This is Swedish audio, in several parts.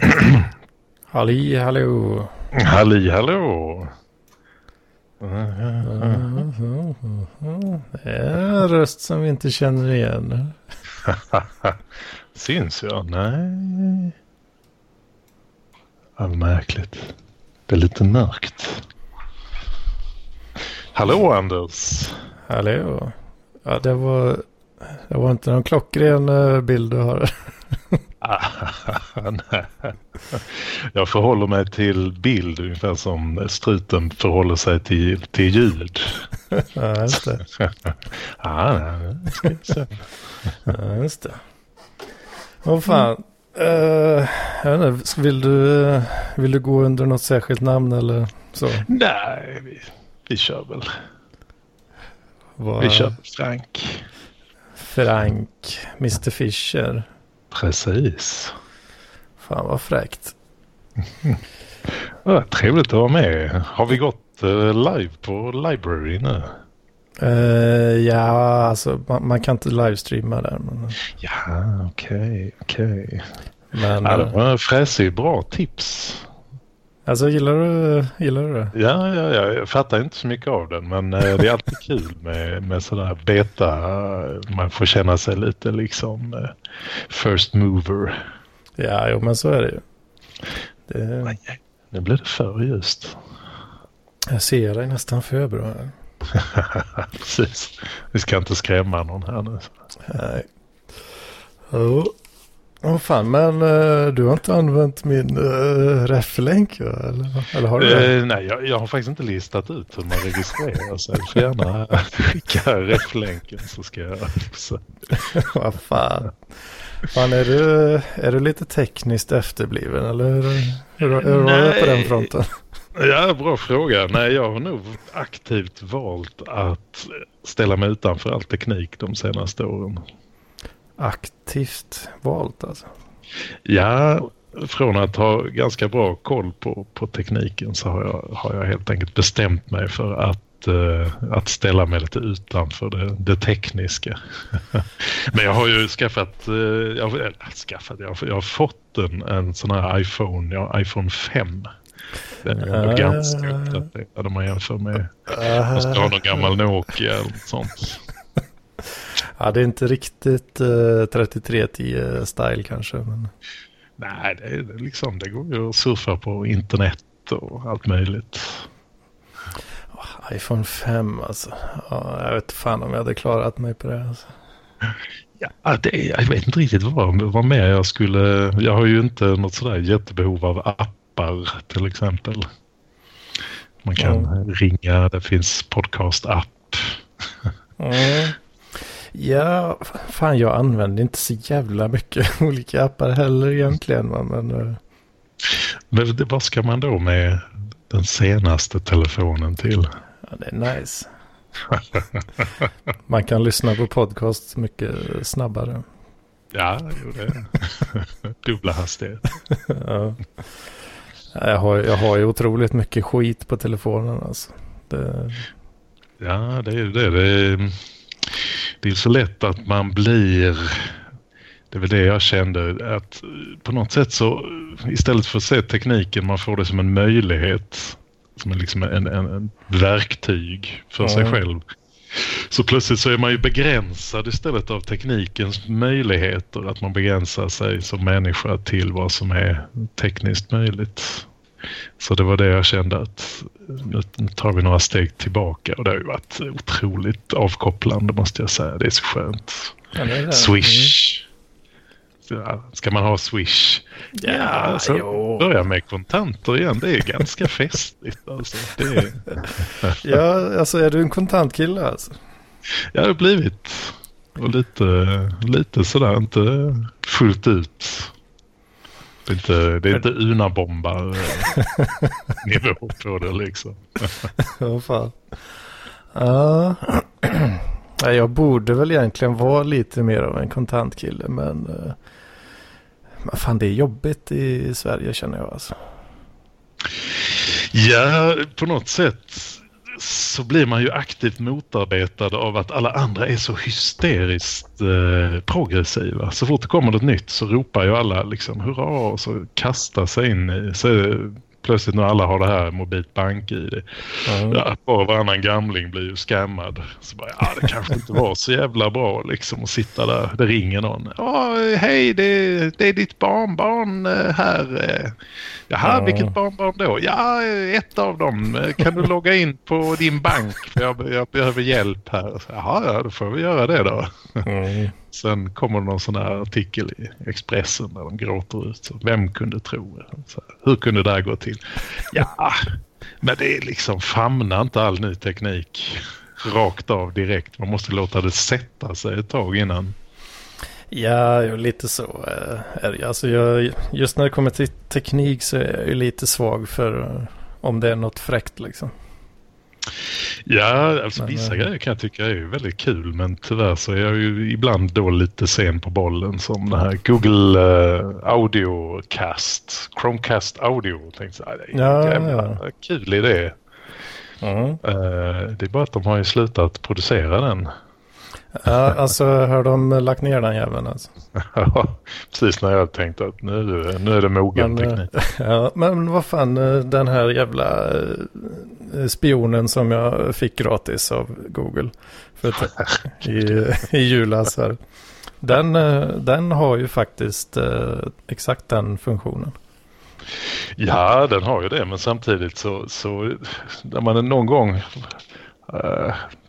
Halli hallå. Halli hallå. Det är en röst som vi inte känner igen. Syns jag? Nej. Ja, märkligt. Det är lite mörkt. Hallå Anders. Hallå. Ja, det var, det var inte någon klockren eh, bild du har. Jag förhåller mig till bild ungefär som struten förhåller sig till, till ljud. Ja, just det. ah. Ja, just det. Vad fan. Uh, jag vet inte, vill, du, vill du gå under något särskilt namn eller så? nej, vi, vi kör väl. Vad- Vi kör Frank. Frank, Mr Fisher. Precis. Fan vad fräckt. Ja, trevligt att vara med. Har vi gått eh, live på Library nu? Eh, ja, alltså man, man kan inte livestreama där. Men, Ja, okej, okej. men Ja, det eh, var en fräsig, bra tips. Alltså gillar du, gillar du det? Ja, ja, ja, jag fattar inte så mycket av den men eh, det är alltid kul med, med sådär beta. Man får känna sig lite liksom eh, first mover. Ja, jo men så är det ju. Det, Nu blir det för just. jag ser dig nästan för bra. här. Precis. Vi ska inte skrämma någon här nu. Nej. Åh oh, fan, men eh, du har inte använt min uh, reflänk eller, eller har du det? Eh, nej, jag, jag har faktiskt inte listat ut hur man registrerar sig. Du får gärna skicka reflänken så ska jag. Vad fan. Fan, är du, är du lite tekniskt efterbliven eller hur, hur, var det på den fronten? Ja, bra fråga. Nej, jag har nog aktivt valt att ställa mig utanför all teknik de senaste åren. Aktivt valt alltså. Ja, från att ha ganska bra koll på, på tekniken så har jag, har jag helt enkelt bestämt mig för att, eh, att ställa mig lite utanför det, det tekniska. Men jag har ju skaffat, eh, jag, har- eller, skaffat jag, har- jag har fått en, en sån här iPhone, ja, iPhone 5. Den är Ah. ganska uppdaterad om man jämför med, man ska ha någon gammal Nokia eller något sånt. Ja, det är inte riktigt uh, 3310 style kanske. Men... Nej, det, är liksom, det går ju att surfa på internet och allt möjligt. iPhone 5 alltså. Ja, jag vet fan om jag hade klarat mig på det. Alltså. Ja, det, jag vet inte riktigt vad, vad mer jag skulle... Jag har ju inte något sådär jättebehov av appar till exempel. Man kan ringa, det finns podcast-app. Mm. Ja, fan jag använder inte så jävla mycket olika appar heller egentligen. Men, eh, Men det, vad ska man då med den senaste telefonen till? ja, det är nice. Man kan lyssna på podcast mycket snabbare. Ja, jo, det är dubbla hastighet. Ja, Jag har, jag har ju otroligt mycket skit på telefonen alltså. Det, Ja, det är ju det. Det är, det är så lätt att man blir... Det är väl det jag kände. Att på något sätt så istället för att se tekniken, man får det som en möjlighet. Som liksom en, en, en verktyg för sig Ja. själv. Så plötsligt så är man ju begränsad istället av teknikens möjligheter. Att man begränsar sig som människa till vad som är tekniskt möjligt. Så det var det jag kände att nu tar vi några steg tillbaka och det har ju varit otroligt avkopplande måste jag säga. Det är så skönt. ja, det är det. Swish. Ja, ska man ha Swish? Mm. Ja, så jo. börja med kontanter igen. Det är ganska festligt. Alltså. Är, Ja, alltså är du en kontantkille alltså? jag har blivit och lite, lite sådär, inte fullt ut. Det är inte, det är inte unabombar eh, nivå på det liksom. Ja, fan. Ja. Nej, jag borde väl egentligen vara lite mer av en kontantkille, men... Men fan, det är jobbigt i Sverige känner jag alltså. Ja, på något sätt så blir man ju aktivt motarbetad av att alla andra är så hysteriskt eh, progressiva. Så fort det kommer något nytt så ropar ju alla liksom hurra och så kastar sig in i. Så plötsligt när alla har det här mobilt bank-id. Mm. Ja, och varannan gamling blir ju scammad. Så bara, ja, det kanske inte var så jävla bra liksom att sitta där. Det ringer någon. Ja, hej, det, det är ditt barnbarn eh, här. Jaha, mm. vilket barnbarn då? Ja, ett av dem. Kan du logga in på din bank? För jag, jag behöver hjälp här. Jaha, ja, då får vi göra det då. Mm. Sen kommer det någon sån här artikel i Expressen där de gråter ut. Så vem kunde tro? Så hur kunde det här gå till? Ja, men det är liksom famna inte all ny teknik rakt av direkt. Man måste låta det sätta sig ett tag innan. Ja, lite så eh, är det. Alltså jag, just när det kommer till teknik så är jag lite svag för eh, om det är något fräckt liksom. Ja, alltså men, vissa äh... grejer kan jag tycka är väldigt kul men tyvärr så är jag ju ibland då lite sen på bollen som det här Google uh, Audiocast, Chromecast Audio. Tänkte jag, det är ja, jävla ja. kul idé. Mm. Uh, det är bara att de har ju slutat producera den. Ja, alltså har de lagt ner den jäveln alltså? Ja, precis när jag tänkte att nu, nu är det mogen men, teknik. Ja, men vad fan, den här jävla spionen som jag fick gratis av Google för i, i julas här. Den, den har ju faktiskt exakt den funktionen. Ja, den har ju det, men samtidigt så, så när man någon gång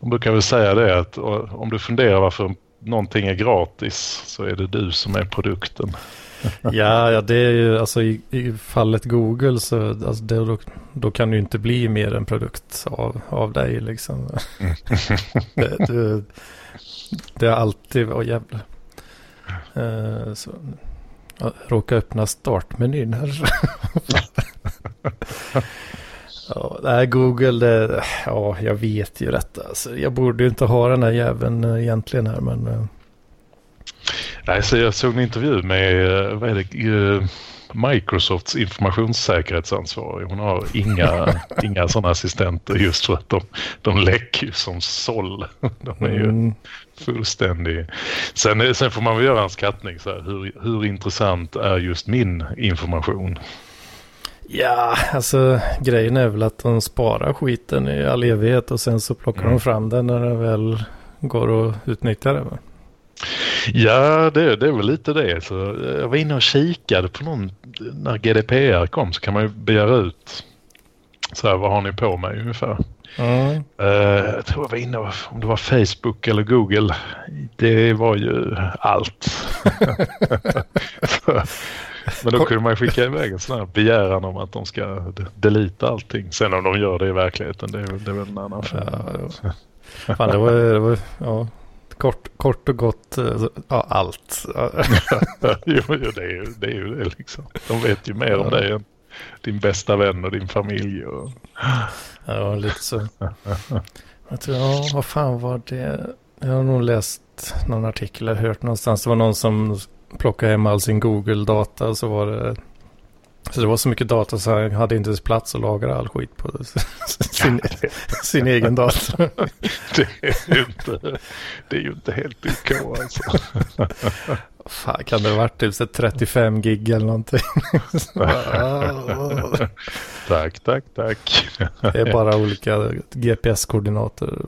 de brukar väl säga det att om du funderar varför någonting är gratis så är det du som är produkten. ja, ja, det är ju alltså i, i fallet Google så alltså det, då, då, kan du inte bli mer en produkt av, av dig liksom. det, det, det är alltid, åh oh, jävlar. Uh, så, jag råkar öppna startmenyn här. Ja, nej, Google, det, ja, jag vet ju detta. Alltså, jag borde ju inte ha den här jäveln eh, egentligen här, men... Uh... Nej, så jag såg en intervju med, uh, vad är det, Microsofts informationssäkerhetsansvarig. Hon har inga, inga sådana assistenter just för att de, de läcker ju som såll. De är ju mm. fullständig. Sen, sen får man väl göra en skattning. Så här, hur, hur intressant är just min information? Ja, alltså grejen är väl att de sparar skiten i all evighet och sen så plockar mm. de fram den när det väl går att utnyttja det. Va? Ja, det, det är väl lite det. Så jag var inne och kikade på någon, när GDPR kom så kan man ju begära ut så här, vad har ni på mig ungefär. Mm. Uh, jag tror jag var inne, om det var Facebook eller Google. Det var ju allt. Men då kunde man skicka iväg en sån här begäran om att de ska delita allting. Sen om de gör det i verkligheten, det är, det är väl en annan fråga. Ja, Fan, det var, det var ja, kort, kort och gott, eh, ja, allt. jo, det är ju det, är ju det liksom. De vet ju mer ja. om dig än din bästa vän och din familj. Och... Ja, lite så. Jag tror, ja, vad fan var det? Jag har nog läst någon artikel eller hört någonstans. Det var någon som plocka hem all sin Google-data så var det så det var så mycket data så han hade inte ens plats att lagra all skit på sin, sin egen dator. Det är inte, det är ju inte helt OK alltså. Fan, kan det ha varit typ 35 gig eller någonting? tack, tack, tack. Det är bara olika GPS-koordinater.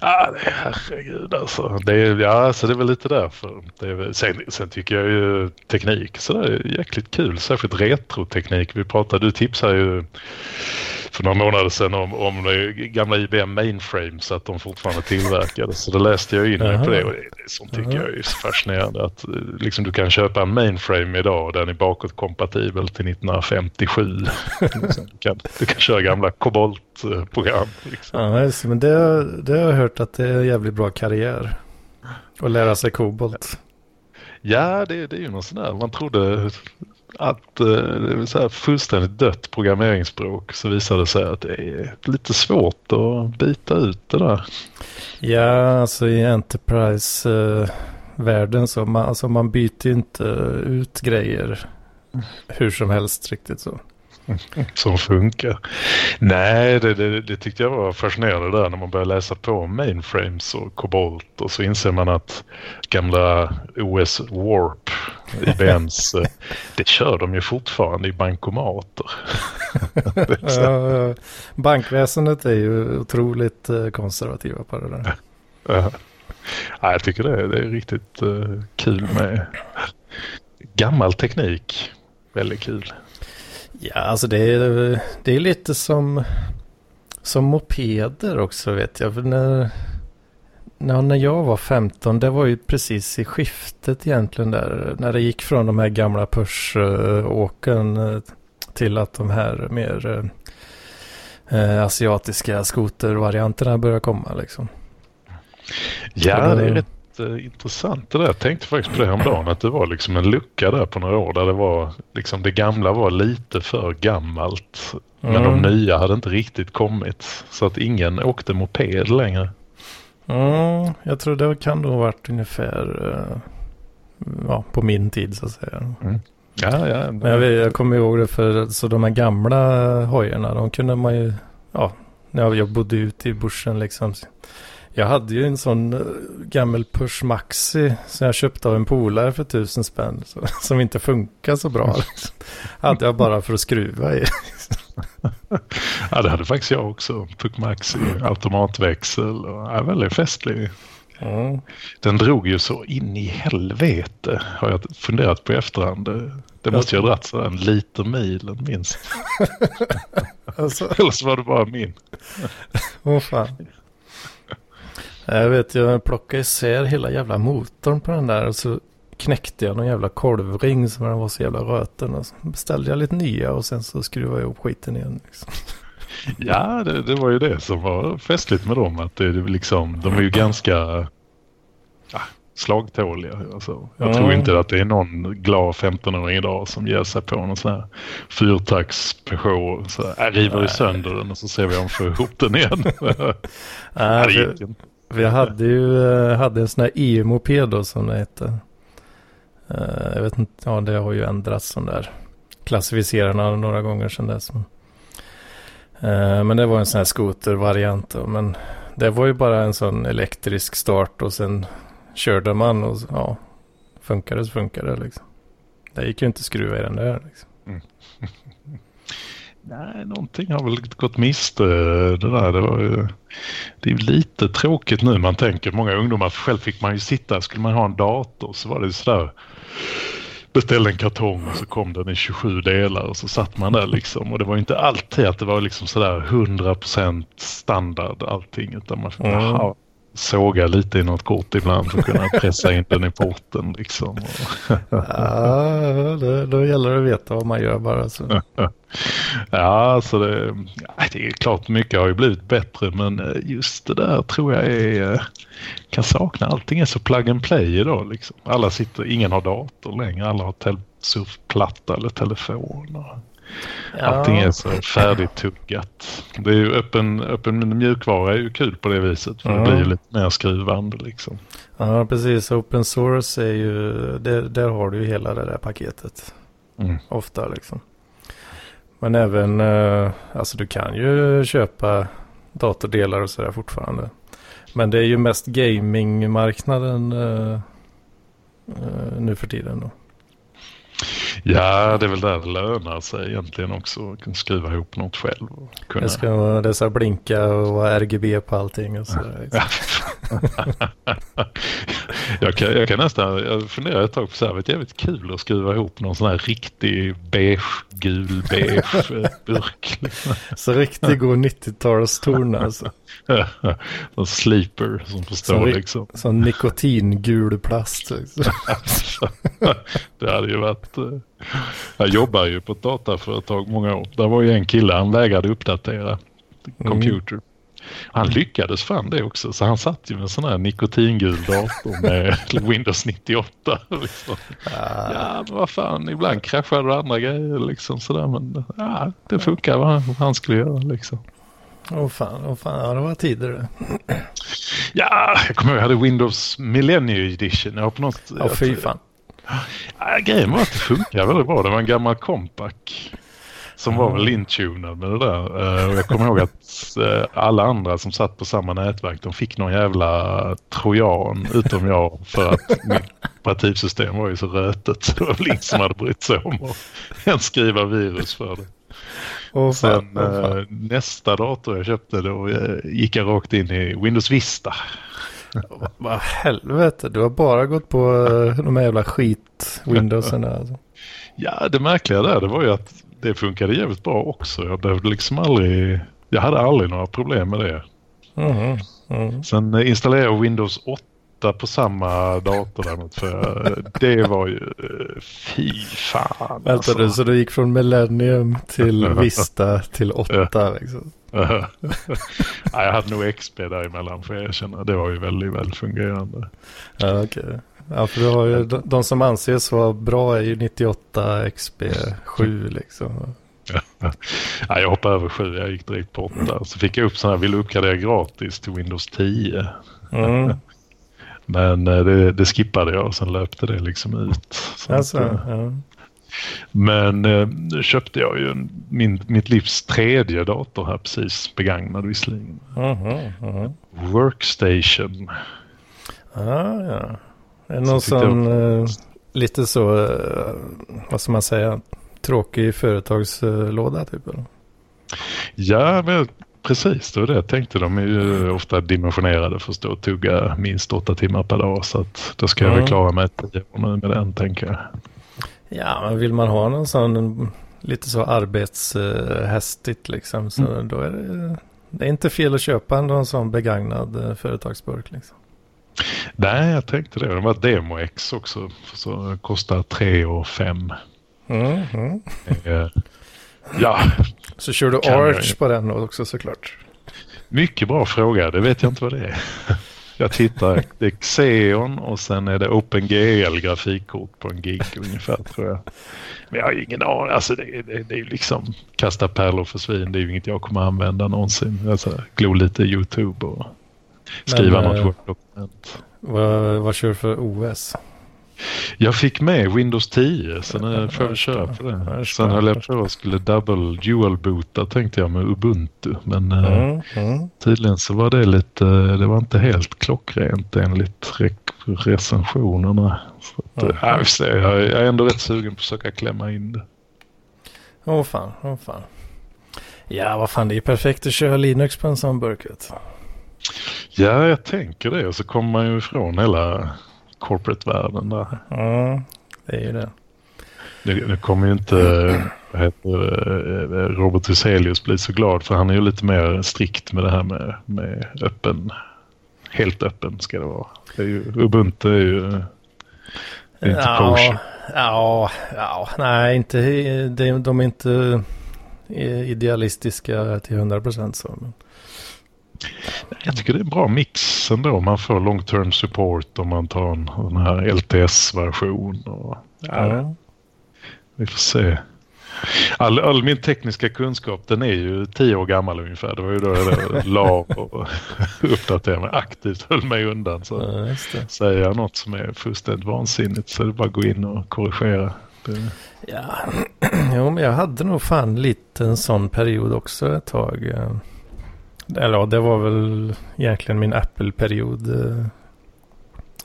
Ah, herregud alltså. Det är, ja, alltså det är väl lite därför. Det är, sen, sen tycker jag ju teknik så det är jäkligt kul. Särskilt retroteknik. Vi pratade, du tipsar ju för några månader sedan om, om gamla IBM mainframes att de fortfarande tillverkades. Så då läste jag in mig på det och det, det sånt tycker jag är fascinerande att liksom, du kan köpa en mainframe idag och den är bakåtkompatibel till 1957. liksom, du, kan, du kan köra gamla koboltprogram. Liksom. Ja, men det, det har jag hört att det är en jävligt bra karriär. Att lära sig kobolt. Ja, det, det är ju något sånt där. Man trodde att eh, det är så här fullständigt dött programmeringsspråk så visar det sig att det är lite svårt att byta ut det där. Ja, alltså i Enterprise-världen så man, alltså man byter inte ut grejer hur som helst riktigt så. som funkar. Nej, det, det, det, tyckte jag var fascinerande där när man börjar läsa på mainframes och kobolt och så inser man att gamla OS Warp, IBMs, eh, det kör de ju fortfarande i bankomater. ja, bankväsendet är ju otroligt eh, konservativa på det där. Ja. Ja, jag tycker det, det är riktigt uh, kul med gammal teknik. Väldigt kul. Ja, alltså det är, det är lite som, som mopeder också vet jag. För när, när jag var 15, det var ju precis i skiftet egentligen där. När det gick från de här gamla Push-åken eh, till att de här mer eh, asiatiska skotervarianterna började komma liksom. Ja, det är rätt uh, intressant det där. Jag tänkte faktiskt på det häromdagen att det var liksom en lucka där på några år där det var liksom det gamla var lite för gammalt. Mm. Men de mm. nya hade inte riktigt kommit så att ingen åkte moped längre. Mm, jag tror det kan då ha varit ungefär uh, ja, på min tid så att säga. Mm. Ja, ja. Men jag, jag kommer ihåg det för så de här gamla hojarna de kunde man ju, ja, när jag bodde ute i bushen liksom. Jag hade ju en sån uh, gammal Push Maxi som jag köpte av en polare för tusen spänn. Så, som inte funkar så bra. Liksom. hade jag bara för att skruva i. ja det hade faktiskt jag också. Push Maxi, automatväxel och ja, väldigt festlig. Mm. Den drog ju så in i helvete har jag funderat på i efterhand. Det måste ju ha dragit en liter milen minst. alltså. Eller så var det bara min. Åh oh, fan. Jag vet, jag plockade isär hela jävla motorn på den där och så knäckte jag någon jävla kolvring som den var så jävla röten. Och så beställde jag lite nya och sen så skruvade jag ihop skiten igen. Liksom. Ja, det, det, var ju det som var festligt med dem. Att det, det liksom, de är ju ganska ja, slagtåliga. Alltså, jag mm. tror inte att det är någon glad 15-åring idag som ger sig på någon sån här fyrtakts Peugeot. Så jag river i sönder den och så ser vi om vi får ihop den igen. Nej, det gick inte. Vi hade ju eh, hade en sån här EU-moped då som det hette. Uh, jag vet inte, ja det har ju ändrats sån där. Klassificerarna några gånger sedan dess. Uh, men det var en sån här skotervariant då. Men det var ju bara en sån elektrisk start och sen körde man och ja, funkade så funkade det liksom. Det gick ju inte att skruva i den där liksom. Nej, någonting har väl gått miste det där. Det, var ju, det är lite tråkigt nu man tänker. Många ungdomar, själv fick man ju sitta, skulle man ha en dator så var det sådär beställde en kartong och så kom den i 27 delar och så satt man där liksom. Och det var inte alltid att det var liksom sådär 100% standard allting utan man fick mm såga lite i något kort ibland för att kunna pressa in den i porten liksom. ja, då, då gäller det att veta vad man gör bara. Så. ja, så det, det är klart mycket har ju blivit bättre men eh, just det där tror jag är, eh, kan sakna. Allting är så plug and play idag liksom. Alla sitter, ingen har dator längre, alla har surfplatta eller telefon. Och... Ja. Allting är så färdigtuggat. Det är ju öppen, öppen mjukvara är ju kul på det viset. För ja. det blir ju lite mer skruvande liksom. Ja, precis. Open source är ju, där, där har du ju hela det där paketet. Mm. Ofta liksom. Men även, eh, alltså du kan ju köpa datordelar och sådär fortfarande. Men det är ju mest gamingmarknaden eh, eh, nu för tiden då. Ja, det är väl där det lönar sig egentligen också. Att skriva ihop något själv. kunna... Det ska det ska blinka och vara RGB på allting och så. jag, kan, jag kan nästan, jag funderar ett tag på så här, det är jävligt kul att skriva ihop någon sån här riktig beige, gul beige burk. så riktigt god 90-talstorn alltså. Som sleeper som förstår liksom. Som nikotingul plast. Liksom. det hade ju varit... Eh, jag jobbar ju på ett dataföretag många år. Där var ju en kille, han vägrade uppdatera computer. Mm. Han lyckades fan det också. Så han satt ju med en sån här nikotingul dator med Windows 98. Liksom. Ah. Ja, men vad fan, ibland kraschade det andra grejer liksom sådär. Men ja, det funkar vad han skulle göra liksom. Åh oh, fan, oh, fan, ja det var tider det. Ja, jag kommer ihåg jag hade Windows Millennium Edition. Jag på något... Ja, fy fan. Ja, grejen var att det funkar väldigt bra. Det var en gammal compact. Som var väl intunad med det där. Uh, och jag kommer ihåg att uh, alla andra som satt på samma nätverk de fick någon jävla trojan utom jag för att mitt operativsystem var ju så rötet så det var ingen som hade brytt sig om att ens skriva virus för det. Oh, Sen oh, uh, nästa dator jag köpte då gick jag rakt in i Windows Vista. Vad helvete, du har bara gått på de här jävla skit-Windowsen. Alltså. Ja, det märkliga där det var ju att det funkade jävligt bra också. Jag behövde liksom aldrig, jag hade aldrig några problem med det. Mm, mm. Sen installerade jag Windows 8 på samma dator däremot för det var ju fy fan. Vänta alltså. du, så du gick från Millennium till Vista till 8 liksom? ja, jag hade nog XP däremellan för jag erkänna. Det var ju väldigt väl fungerande. Ja. Okay. Ja, för du har ju, de, de som anses vara bra är ju 98 XP7 liksom. Ja, jag hoppade över 7, jag gick direkt på 8. Så fick jag upp sådana här, vill uppgradera gratis till Windows 10. Mm. Men eh, det, det, skippade jag och sen löpte det liksom ut. Alltså, att, eh, ja. Men eh, nu köpte jag ju min, mitt livs tredje dator här precis, begagnad visserligen. Uh -huh. Workstation. Ah, ja. Någon sån jag... lite så, vad ska man säga, tråkig företagslåda typ? Eller? Ja, men precis. Det var det jag tänkte. De är ju ofta dimensionerade för att stå och tugga minst åtta timmar per dag. Så att då ska jag väl klara mig tio år nu med den tänker jag. Ja, men vill man ha någon sån lite så arbetshästigt liksom. Så mm. då är det, det är inte fel att köpa en sån begagnad eh, företagsburk liksom. Nej, jag tänkte det. Det var Demo X också. Så kostar 3 och 5. Mm, mm. Eh, ja. Så kör du Arch jag... på den också såklart? Mycket bra fråga. Det vet jag inte vad det är. Jag tittar. Det är Xeon och sen är det OpenGL grafikkort på en gig ungefär tror jag. Men jag har ingen aning. Alltså det, det, det är ju liksom kasta pärlor för svin. Det är ju inget jag kommer använda någonsin. Alltså glo lite YouTube och skriva Men, något eh, Word-dokument. Vad, vad kör du för OS? Jag fick med Windows 10 så nu får jag köra på det. Sen höll jag på och skulle double dual boota tänkte jag med Ubuntu. Men eh, mm, mm. tydligen så var det lite, det var inte helt klockrent enligt recensionerna. Så att, mm. ja, jag, jag är ändå rätt sugen på att försöka klämma in det. Åh oh, fan, åh oh, fan. Ja, vad fan, det är perfekt att köra Linux på en sån burk. Ja, jag tänker det. Och så kommer man ju ifrån hela corporate-världen där. Ja, det är ju det. Nu, nu kommer ju inte heter, Robert Huselius bli så glad för han är ju lite mer strikt med det här med, med öppen. Helt öppen ska det vara. Det är ju, Ubuntu är ju det är inte ja, ja, ja, nej, inte, de, de är inte idealistiska till 100 procent så. Men... Jag tycker det är en bra mix ändå. Man får long term support om man tar en, en här LTS-version. Och, ja, ja. Vi får se. All, all, min tekniska kunskap den är ju tio år gammal ungefär. Det var ju då jag la och uppdaterade mig aktivt, höll mig undan. Så ja, säger jag något som är fullständigt vansinnigt så är det bara att gå in och korrigera. Det... Ja, jo, men jag hade nog fan lite en sån period också ett tag. Eller ja, det var väl egentligen min Apple-period. Eh,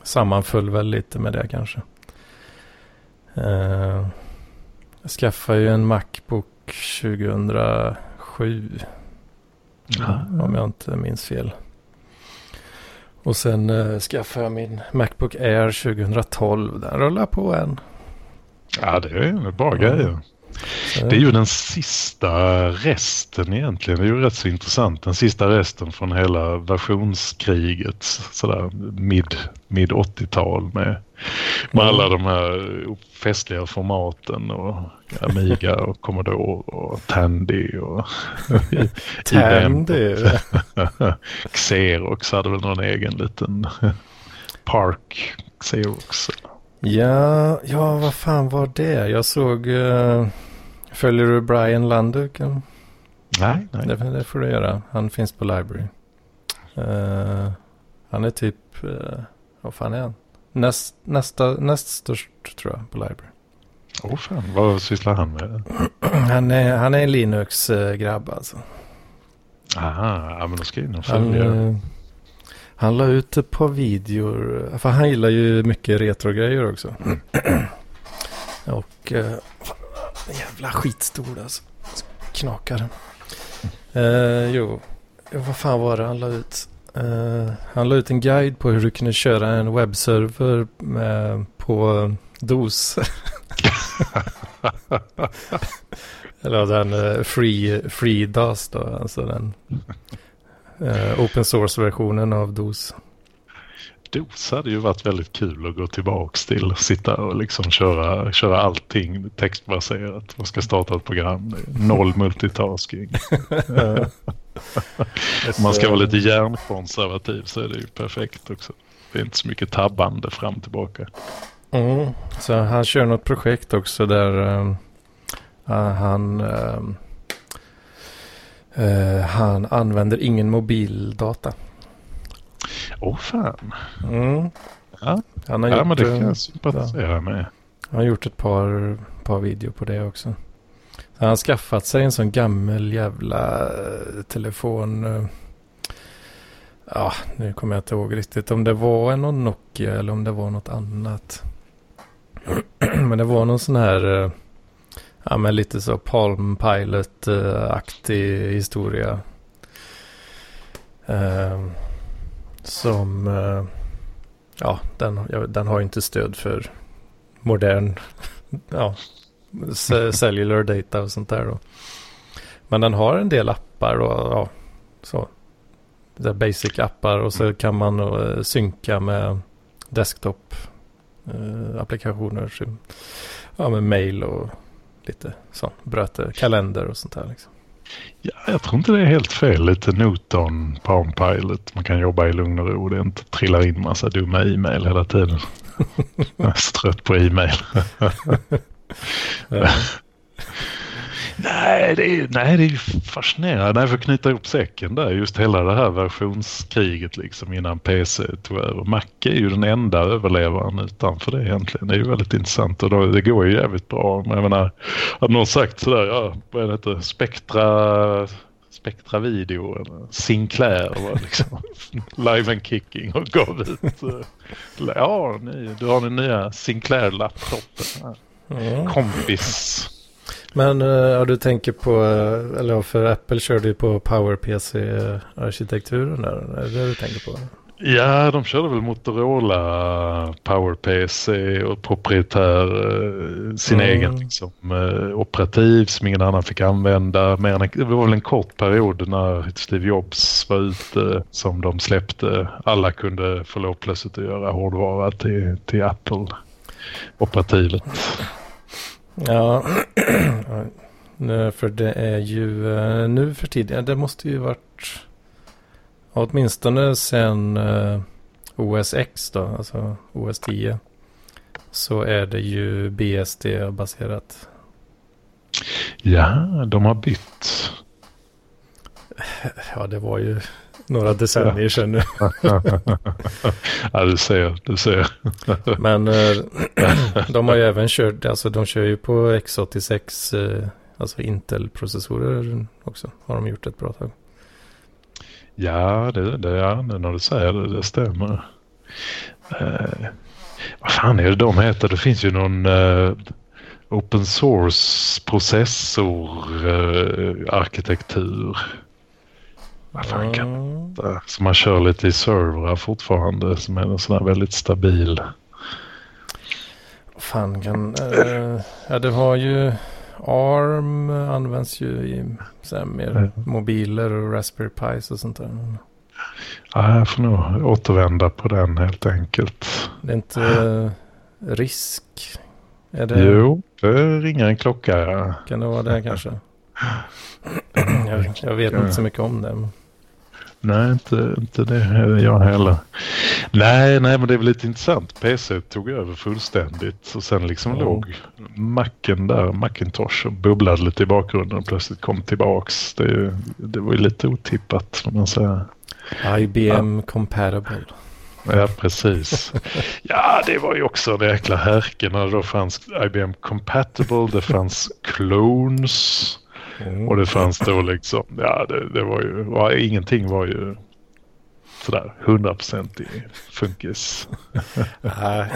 sammanföll väl lite med det kanske. Eh, jag skaffade ju en Macbook 2007. Mm. Om jag inte minns fel. Och sen eh, skaffade jag min Macbook Air 2012. Den rullar på än. Ja, det är en bra mm. Det är ju den sista resten egentligen. Det är ju rätt så intressant. Den sista resten från hela versionskriget. Sådär mid, mid 80-tal med, med mm. alla de här festliga formaten och Amiga och Commodore och Tandy och Tandy? Xerox hade väl någon egen liten Park Xerox. Ja, ja, vad fan var det? Jag såg... Uh, följer du Brian Landuk? Nej, nej. Det, det, får du göra. Han finns på Library. Uh, han är typ... Uh, vad fan är han? Näst, nästa, näst störst tror jag på Library. Åh oh, fan, vad sysslar han med? Han är, han är en Linux-grabb alltså. Aha, ja men då ska jag Han, följa. Han la ut ett par videor. För han gillar ju mycket retrogrejer också. Och eh, jävla skitstol alltså. Knakar. Eh, jo, vad fan var det han la ut? Eh, han la ut en guide på hur du kunde köra en webbserver med, på DOS. Eller den eh, free, free DOS då, alltså den eh, open source-versionen av DOS. DOS hade ju varit väldigt kul att gå tillbaks till. Sitta och liksom köra, köra allting textbaserat. Man ska starta ett program. Noll multitasking. Om man ska vara lite hjärnkonservativ så är det ju perfekt också. Det är inte så mycket tabbande fram och tillbaka. Mm, så han kör något projekt också där eh, eh, han, eh, eh, han använder ingen mobildata. Åh fan. Mm. Ja, Han, har ja gjort, men det kan eh, jag sympatisera med. han har gjort ett par, par videor på det också. Så han har skaffat sig en sån gammal jävla eh, telefon. Ja, nu kommer jag inte ihåg riktigt om det var en Nokia eller om det var något annat. Men det var någon sån här, ja men lite så Palm Pilot-aktig historia. Eh, som, eh, ja den, den har ju inte stöd för modern, ja, ce- cellular data och sånt där då. Men den har en del appar och ja, så. Det basic appar och så kan man eh, synka med desktop eh, som- Ja, med mail och lite så. Bröte, kalender och sånt där liksom. Ja, jag tror inte det är helt fel. Lite Newton, Palm Pilot. Man kan jobba i lugn och ro. Det inte trillar in massa dumma e-mail hela tiden. jag är så trött på e-mail. Ja. Nej, det är, nej, det är fascinerande. Nej, för att knyta ihop säcken där. Just hela det här versionskriget liksom innan PC tog över. Mac är ju den enda överlevaren utanför det egentligen. Det är ju väldigt intressant och då, det går ju jävligt bra. Men jag menar, hade någon sagt sådär, ja, vad är det heter, Spectra, Spectra Video eller Sinclair var liksom live and kicking och gav ut. eh, Ja, ni, du har den nya Sinclair-laptopen. Kompis. Men eh, ja, du tänker på, eh, eller för Apple körde ju på PowerPC-arkitekturen där. Är det det du tänker på? Ja, de körde väl Motorola PowerPC och proprietär, eh, sin Mm. egen liksom, eh, operativ som ingen annan fick använda. Mer än, det var väl en kort period när Steve Jobs var ute som de släppte. Alla kunde få lov plötsligt att göra hårdvara till, till Apple-operativet. Ja, för det är ju eh, nu för tiden, det måste ju varit åtminstone sen eh, OS X då, alltså OS 10. Så är det ju BSD-baserat. Ja, de har bytt. Ja, det var ju några decennier sedan nu. ja, du ser, du ser. Men eh, de har ju även kört, alltså de kör ju på X86, eh, alltså Intel-processorer också. Har de gjort ett bra tag. Ja, det, det, ja, det när du säger det, det stämmer. Eh, vad fan är det de heter? Det finns ju någon eh, open source processor eh, arkitektur. Vad fan kan Mm. det Som man kör lite i servrar fortfarande som är en sån här väldigt stabil. Fan kan... Eh, ja, det har ju... ARM används ju i så här, mer Mm. mobiler och Raspberry Pis och sånt där. Ja, jag får nog återvända på den helt enkelt. Det är inte risk. Är det, Jo, det ringer en klocka. Ja. Kan det vara det kanske? jag, jag vet inte så mycket om det. men- Nej, inte, inte det jag heller. Nej, nej, men det är väl lite intressant. PC tog över fullständigt och sen liksom Ja. låg Macen där, Macintosh och bubblade lite i bakgrunden och plötsligt kom tillbaks. Det, det var ju lite otippat får man säga. IBM compatible. Ja, precis. Ja, det var ju också en jäkla härke när det då fanns IBM Compatible, det fanns Clones mm. och det fanns då liksom, ja det, det var ju, var, ingenting var ju sådär hundraprocentig funkis. Nej,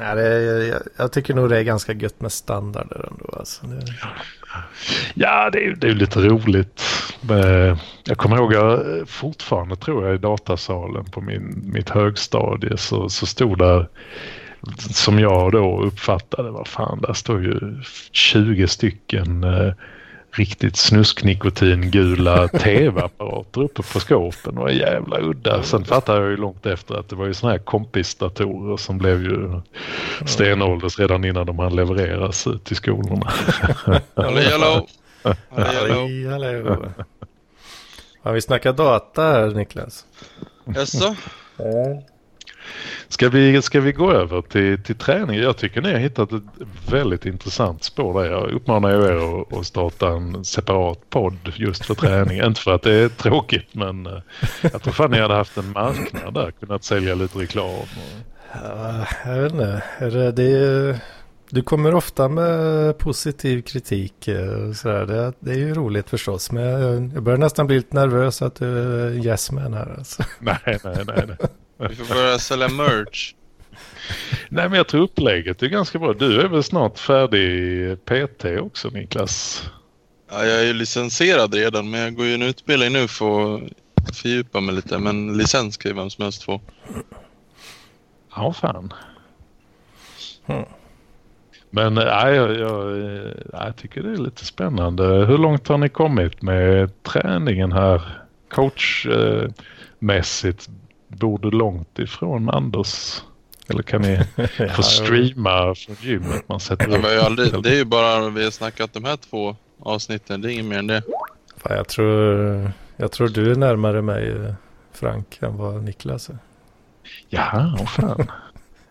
det, jag, jag tycker nog det är ganska gött med standarder ändå. Alltså. Det... Ja, det är, det är lite roligt. Jag kommer ihåg, jag, fortfarande tror jag i datasalen på min, mitt högstadie så, så stod där som jag då uppfattade, vad fan, där står ju 20 stycken eh, riktigt snusknikotingula tv-apparater uppe på skåpen och jävla udda. Sen fattade jag ju långt efter att det var ju såna här kompisdatorer som blev ju stenålders redan innan de hann levereras ut till skolorna. Hallå, hallå! Hallå, hallå! Har vi snackat data här Niklas? Jaså? Ska vi, ska vi gå över till, till träning? Jag tycker ni har hittat ett väldigt intressant spår där. Jag uppmanar er att, starta en separat podd just för träning. Inte för att det är tråkigt men eh, jag tror fan ni hade haft en marknad där. Kunnat sälja lite reklam. Och... Ja, jag vet inte. Det är, du kommer ofta med positiv kritik. Eh, så det, det, är ju roligt förstås. Men jag, börjar nästan bli lite nervös att du är yes man här. Alltså. Nej, nej, nej. nej. Vi får börja sälja merch. Nej men jag tror upplägget är ganska bra. Du är väl snart färdig PT också Niklas? Ja, jag är ju licensierad redan men jag går ju en utbildning nu för att fördjupa mig lite. Men licens ska ju vem som helst få. Ja fan. Hmm. Men nej, jag, jag, jag, tycker det är lite spännande. Hur långt har ni kommit med träningen här? Coachmässigt bor du långt ifrån Anders? Eller kan ni få streama från gymmet? Man sätter ja, men aldrig, det är ju bara vi har snackat de här två avsnitten. Det är inget mer än det. Fan, jag, tror, jag tror du är närmare mig Frank än vad Niklas är. Jaha, oh fan.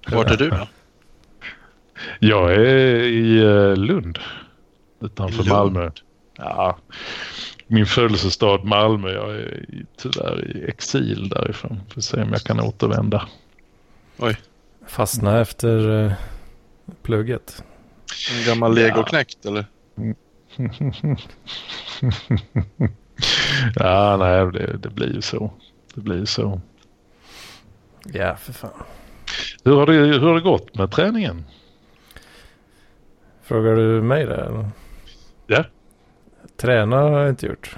Vart är du då? Jag är i eh, Lund. Utanför Lund. Malmö. Ja, min födelsestad Malmö. Jag är tyvärr i exil därifrån. Får se om jag kan återvända. Oj. Fastna efter uh, plugget. En gammal legoknäckt ja. eller? ja, nej, det, det blir ju så. Det blir ju så. Ja, för fan. Hur har det, hur har det gått med träningen? Frågar du mig det? Ja. Träna har jag inte gjort.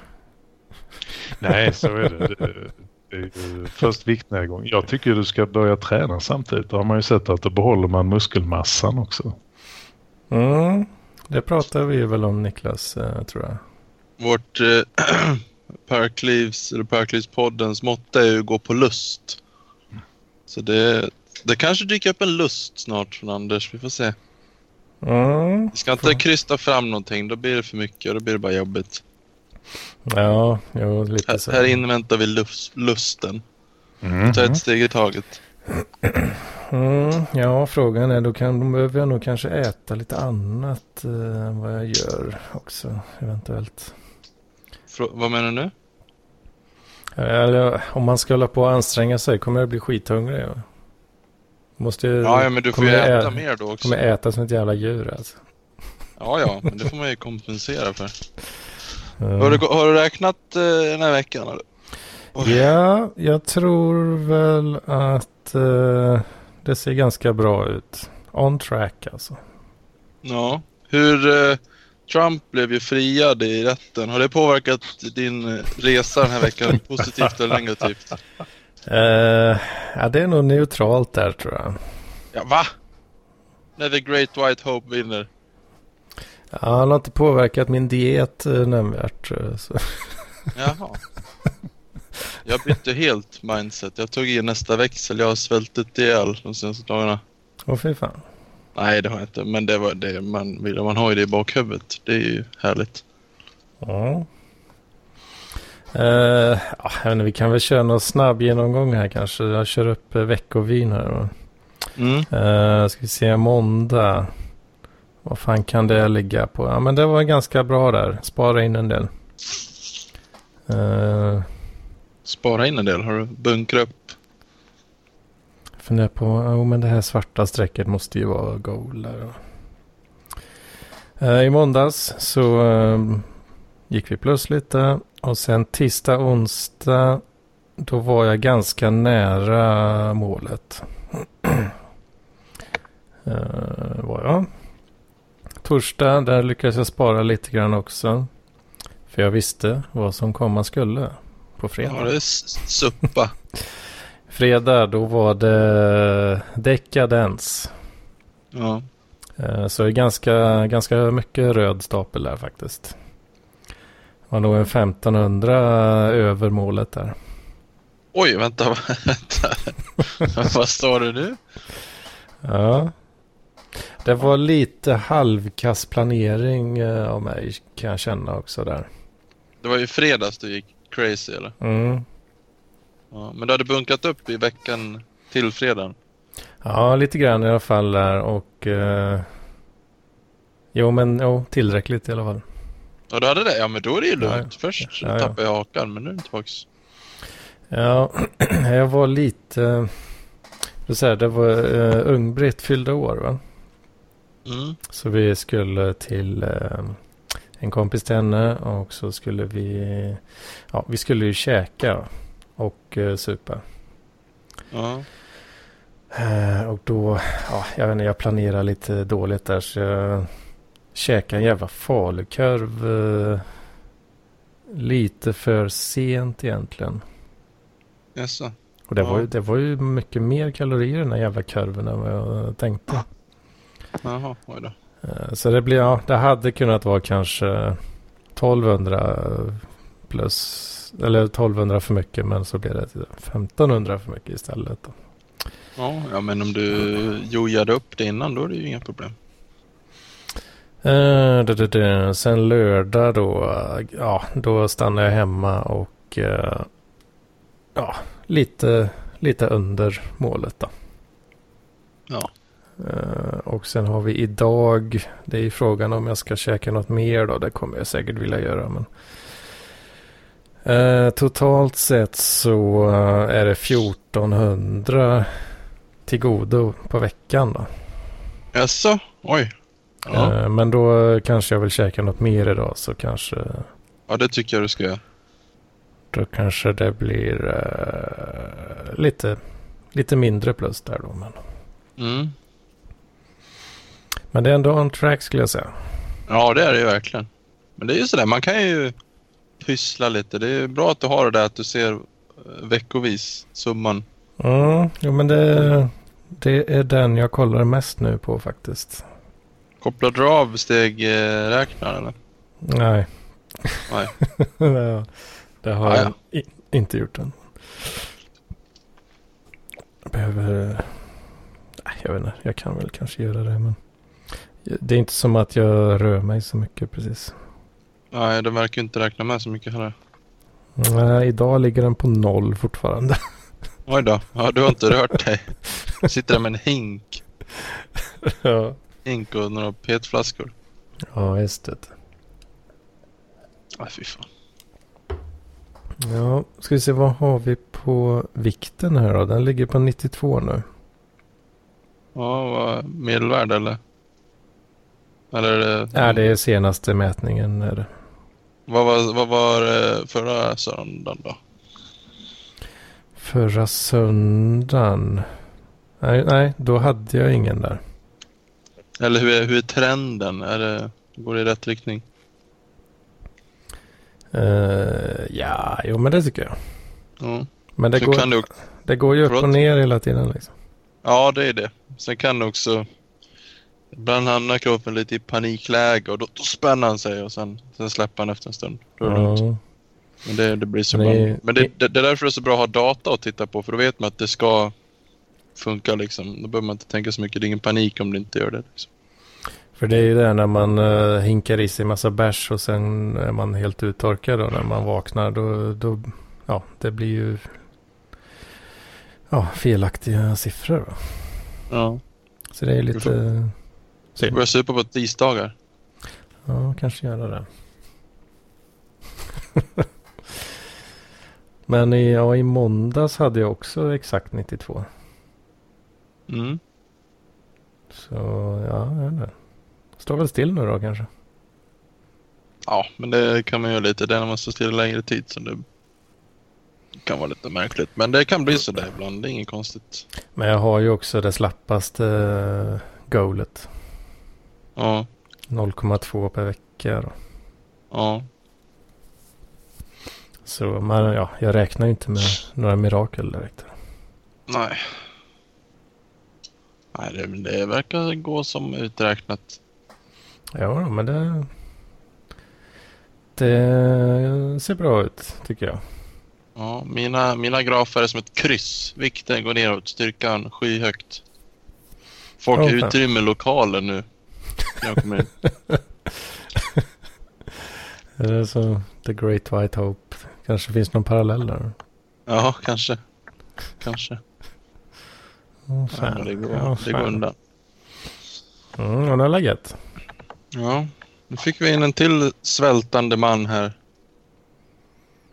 Nej, så är det. det, det är först viktnedgång. Jag tycker du ska börja träna samtidigt. Då har man ju sett att då behåller man muskelmassan också. Mm, det pratar vi väl om Niklas, eh, tror jag. Vårt eh, Parklivs, eller Parklivspoddens mått är ju gå på lust. Så det, det kanske dyker upp en lust snart från Anders. Vi får se. Mm. Vi ska inte krysta fram någonting. Då blir det för mycket och då blir det bara jobbigt. Ja, jo, lite så. Här, här inväntar vi lust, lusten. Mm. Ta ett steg i taget. Mm, ja, frågan är då, kan, då behöver jag nog kanske äta lite annat eh, än vad jag gör också eventuellt. Frå vad menar du nu? Eller om man ska hålla på och anstränga sig kommer jag bli skithungrig. Ja. Måste, ja, ja, men du får ju äta, äta mer då också. kommer äta som ett jävla djur alltså. Ja, ja, men det får man ju kompensera för. Mm. Har, du, har du räknat uh, den här veckan? Eller? Ja, jag tror väl att uh, det ser ganska bra ut. On track alltså. Ja, hur... Uh, Trump blev ju friad i rätten. Har det påverkat din resa den här veckan positivt eller negativt? Uh, ja, det är nog neutralt där tror jag. Ja, va? När The Great White Hope vinner? Ja, han har inte påverkat min diet uh, nämnvärt. Uh, så. Jaha. Jag bytte helt mindset. Jag tog in nästa växel. Jag har svältit ihjäl de senaste dagarna. Åh fy fan. Nej, det har jag inte. Men det var det man vill. Man har ju det i bakhuvudet. Det är ju härligt. Ja. Uh, ja, vi kan väl köra någon snabb genomgång här kanske. Jag kör upp uh, veckovin här. Mm. Uh, ska vi se, måndag. Vad fan kan det ligga på? Ja men det var ganska bra där. Spara in en del. Uh, Spara in en del? Har du bunkrat upp? Funderar på, oh, men det här svarta strecket måste ju vara goal. Uh, I måndags så uh, gick vi plus lite och sen tisdag, onsdag då var jag ganska nära målet. uh, var jag. Torsdag, där lyckades jag spara lite grann också. För jag visste vad som komma skulle på fredag. Ja, det är suppa. fredag, då var det dekadens. Ja. Eh, så det är ganska, ganska mycket röd stapel där faktiskt. Var nog en 1500 över målet där. Oj, vänta, vänta. Vad står det nu? Ja. Det var lite halvkass planering eh, av mig kan jag känna också där. Det var ju fredags du gick crazy eller? Mm. Ja, men du hade bunkat upp i veckan till fredagen? Ja, lite grann i alla fall där och... Eh, jo, men jo, tillräckligt i alla fall. Ja, du hade det? Ja, men då är det ju lugnt. Ja, Först ja, ja. tappade jag hakan, men nu är det tillbaks. Ja, jag var lite... Det, så här, det var uh, Ung-Britt fyllde år va? Mm. Så vi skulle till uh, en kompis till henne och så skulle vi... Ja, vi skulle ju käka och uh, supa. Ja. Uh, och då, ja, jag vet inte, jag planerade lite dåligt där så jag käkade en jävla falukorv uh, lite för sent egentligen. Jaså? Och det, Ja. var ju, det var ju mycket mer kalorier i den här jävla kurven än vad jag tänkte. Jaha, oj då. Eh, Så det blir, ja, det hade kunnat vara kanske 1200 plus, eller 1200 för mycket men så blev det 1500 för mycket istället. Då. Ja, ja, men om du jojade upp det innan då är det ju inga problem. Eh, det, det, det. Sen lördag då, ja, då stannade jag hemma och eh, ja, lite, lite under målet då. Ja. Eh, och sen har vi idag, det är frågan om jag ska käka något mer då, det kommer jag säkert vilja göra. Men, totalt sett så är det 1400 till godo på veckan då. Jaså? Oj. Ja. Eh, men då kanske jag vill käka något mer idag så kanske, ja, det tycker jag du ska göra. då kanske det blir eh, lite, lite mindre plus där då. Men, Mm. men det är ändå on track skulle jag säga. Ja, det är det ju verkligen. Men det är ju sådär, man kan ju pyssla lite. Det är bra att du har det där att du ser eh, veckovis summan. Mm, jo men det, det är den jag kollar mest nu på faktiskt. Kopplar du av stegräknaren eller? Nej. Nej. det, har Ah, jag i, inte gjort än. Jag behöver... Jag vet inte. Jag kan väl kanske göra det men... Det är inte som att jag rör mig så mycket precis. Nej, den verkar inte räkna med så mycket heller. Nej, idag ligger den på noll fortfarande. Oj då. Ja, du har inte rört dig. Sitter där med en hink. ja. Hink och några petflaskor. ja, just det. Nej, fy fan. Ja, ska vi se vad har vi på vikten här då? Den ligger på 92 nu. Ja, vad medelvärde eller? Eller är det... Ja, det är senaste mätningen. Är det. Vad var, vad var eh, förra söndagen då? Förra söndagen. Nej, nej, då hade jag ingen där. Eller hur är, hur är trenden? Är det, går det i rätt riktning? Uh, ja, jo men det tycker jag. Ja. Men det går, du, det går ju upp och ner hela tiden liksom. ja, det är det. Sen kan du också... Ibland hamnar kroppen lite i panikläge och då, då spänner han sig och sen, sen släpper han efter en stund. Då är det lugnt. Ja, Men det, det blir så bra. det Men det, det, det är därför det är så bra att ha data att titta på för då vet man att det ska funka liksom. Då behöver man inte tänka så mycket. Det är ingen panik om det inte gör det. Liksom. För det är ju det när man uh, hinkar i sig massa bärs och sen är man helt uttorkad och när man vaknar då, då ja, det blir ju ja, felaktiga siffror. Va? Ja. Så det är lite synd. Börja supa på tisdagar. Ja, kanske göra det. Men i, ja, i måndags hade jag också exakt 92. Mm. Så ja, jag vet inte. Står väl still nu då kanske. Ja, men det kan man göra lite. Det är när man står still längre tid så det kan vara lite märkligt. Men det kan bli så där ibland. Det är inget konstigt. Men jag har ju också det slappaste uh, goalet. Ja, 0,2 per vecka då. ja. Så men, ja, jag räknar ju inte med några mirakel direkt. Nej. Nej, det, det verkar gå som uträknat. Ja, men det... Det ser bra ut tycker jag. Ja, mina, mina grafer är som ett kryss. Vikten går neråt, styrkan skyhögt. Folk Åh, fan. utrymmer lokalen nu. Jag kommer in. Är det så The Great White Hope? Kanske finns någon parallell där? Ja, kanske. Kanske. Oh, Ja, fan. men det går, Ja, det går undan. Mm, och det är läget. Ja, nu fick vi in en till svältande man här.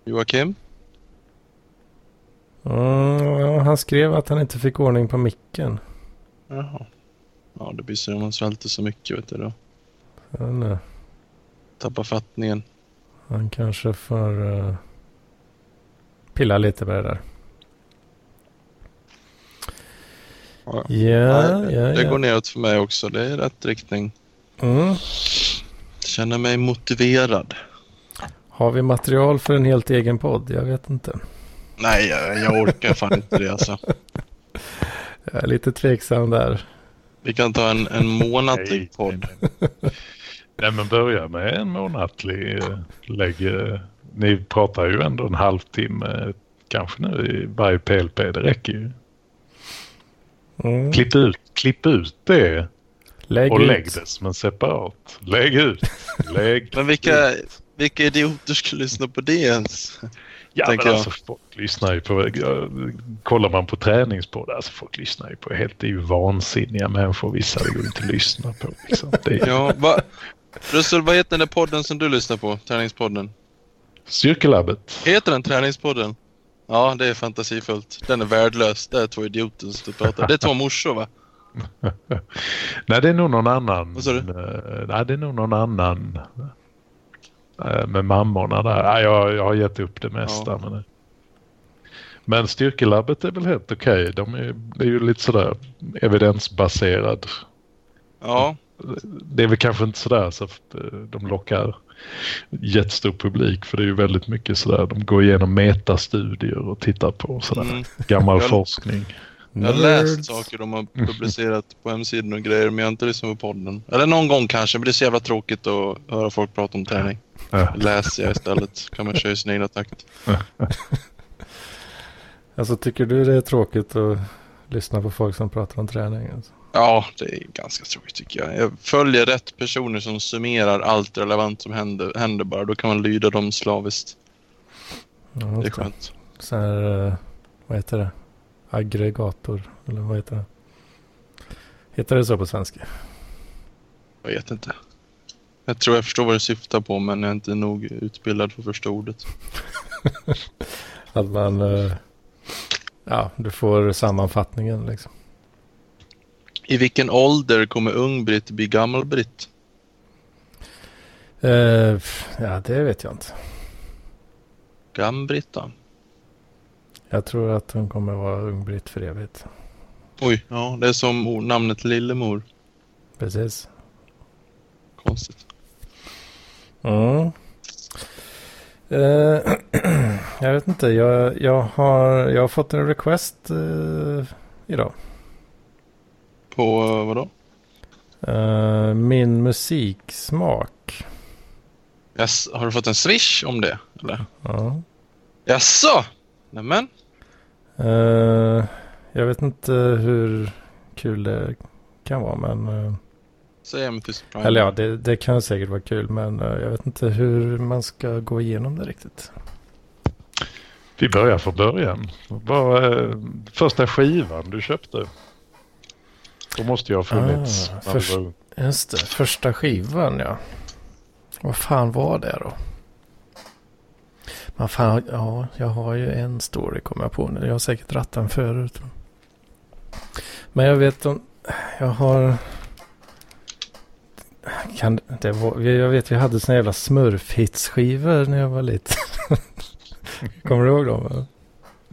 Joakim? Mm, ja, han skrev att han inte fick ordning på micken. Jaha. Ja, det blir så om man svälter så mycket, vet du då. Inte. Tappar fattningen. Han kanske får uh, pilla lite med det där. Ja. Ja, ja, det går neråt för mig också. Det är rätt riktning. Mm. Känner mig motiverad. Har vi material för en helt egen podd? Jag vet inte. Nej, jag, jag orkar fan inte det alltså. Jag är lite tveksam där. Vi kan ta en, en månatlig podd. Nej men börja med en månatlig eh, lägg. eh, Ni pratar ju ändå en halvtimme kanske nu i varje PLP. Det räcker ju. Mm. Klipp ut, klipp ut det Lägg och ut. lägg det som en separat. Lägg ut. Lägg. Men vilka, vilka idioter ska lyssna på det ens? Ja men alltså folk lyssnar ju på, kollar man på träningspoddar, alltså folk lyssnar ju på helt, det är ju vansinniga människor vissa det går inte att lyssna på. Liksom. Det är Ja, va? Russell, vad heter den där podden som du lyssnar på? Träningspodden. Styrkelabbet. Heter den Träningspodden? Ja, det är fantasifullt. Den är värdelös. Det är två idioter som står och pratar. Det är två morsor va? Nej det är nog någon annan. Vad sa du? eh, Nej det är nog någon annan. eh, Med mammorna där. Nej, jag, jag har gett upp det mesta. Ja. Men, men styrkelabbet är väl helt okej. De är, det är ju lite sådär evidensbaserad. Ja, Det är väl kanske inte sådär så att eh, de lockar jättestor publik för det är ju väldigt mycket sådär. De går igenom metastudier och tittar på sådär mm. gammal forskning. Jag har läst saker de har publicerat på hemsidan och grejer men jag har inte lyssnat på podden. Eller någon gång kanske, men det är så jävla tråkigt att höra folk prata om träning. Ja. Läser jag istället. kan man köra i sin egna takt. Alltså tycker du det är tråkigt att lyssna på folk som pratar om träning? Alltså? Ja, det är ganska tråkigt tycker jag. Jag följer rätt personer som summerar allt relevant som händer, händer bara. Då kan man lyda dem slaviskt. Ja, Det är skönt. Så här, eh, vad heter det? Aggregator, eller vad heter det? Heter det så på svenska? Jag vet inte. Jag tror jag förstår vad du syftar på men jag är inte nog utbildad för första ordet. Att man, eh, ja, du får sammanfattningen liksom. I vilken ålder kommer ung-Britt bli gammal-Britt? Eh, pff, ja, det vet jag inte. Gam-Britt då? Jag tror att hon kommer vara ung-Britt för evigt. Oj, ja det är som namnet Lillemor. Precis. Konstigt. Mm. Eh, jag vet inte, jag, jag, har, jag har fått en request eh, idag. På uh, vadå? Eh, min musiksmak. Yes, har du fått en swish om det? Eller? Ja. Jaså? Nämen? Eh, jag vet inte hur kul det kan vara, men... Säg Amethyst Prime. eller ja, det, det kan säkert vara kul, men eh, jag vet inte hur man ska gå igenom det riktigt. Vi börjar från början. Vad, eh, första skivan du köpte? Då måste jag ha funnits. Ah, först- var. Just det, första skivan ja. Vad fan var det då? Ja, fan, ja, jag har ju en story kommer jag på nu. Jag har säkert dratt den förut. Men jag vet om... Jag har... Kan, det var, jag vet vi hade såna jävla smurfhitsskivor när jag var liten. Kommer du ihåg dem?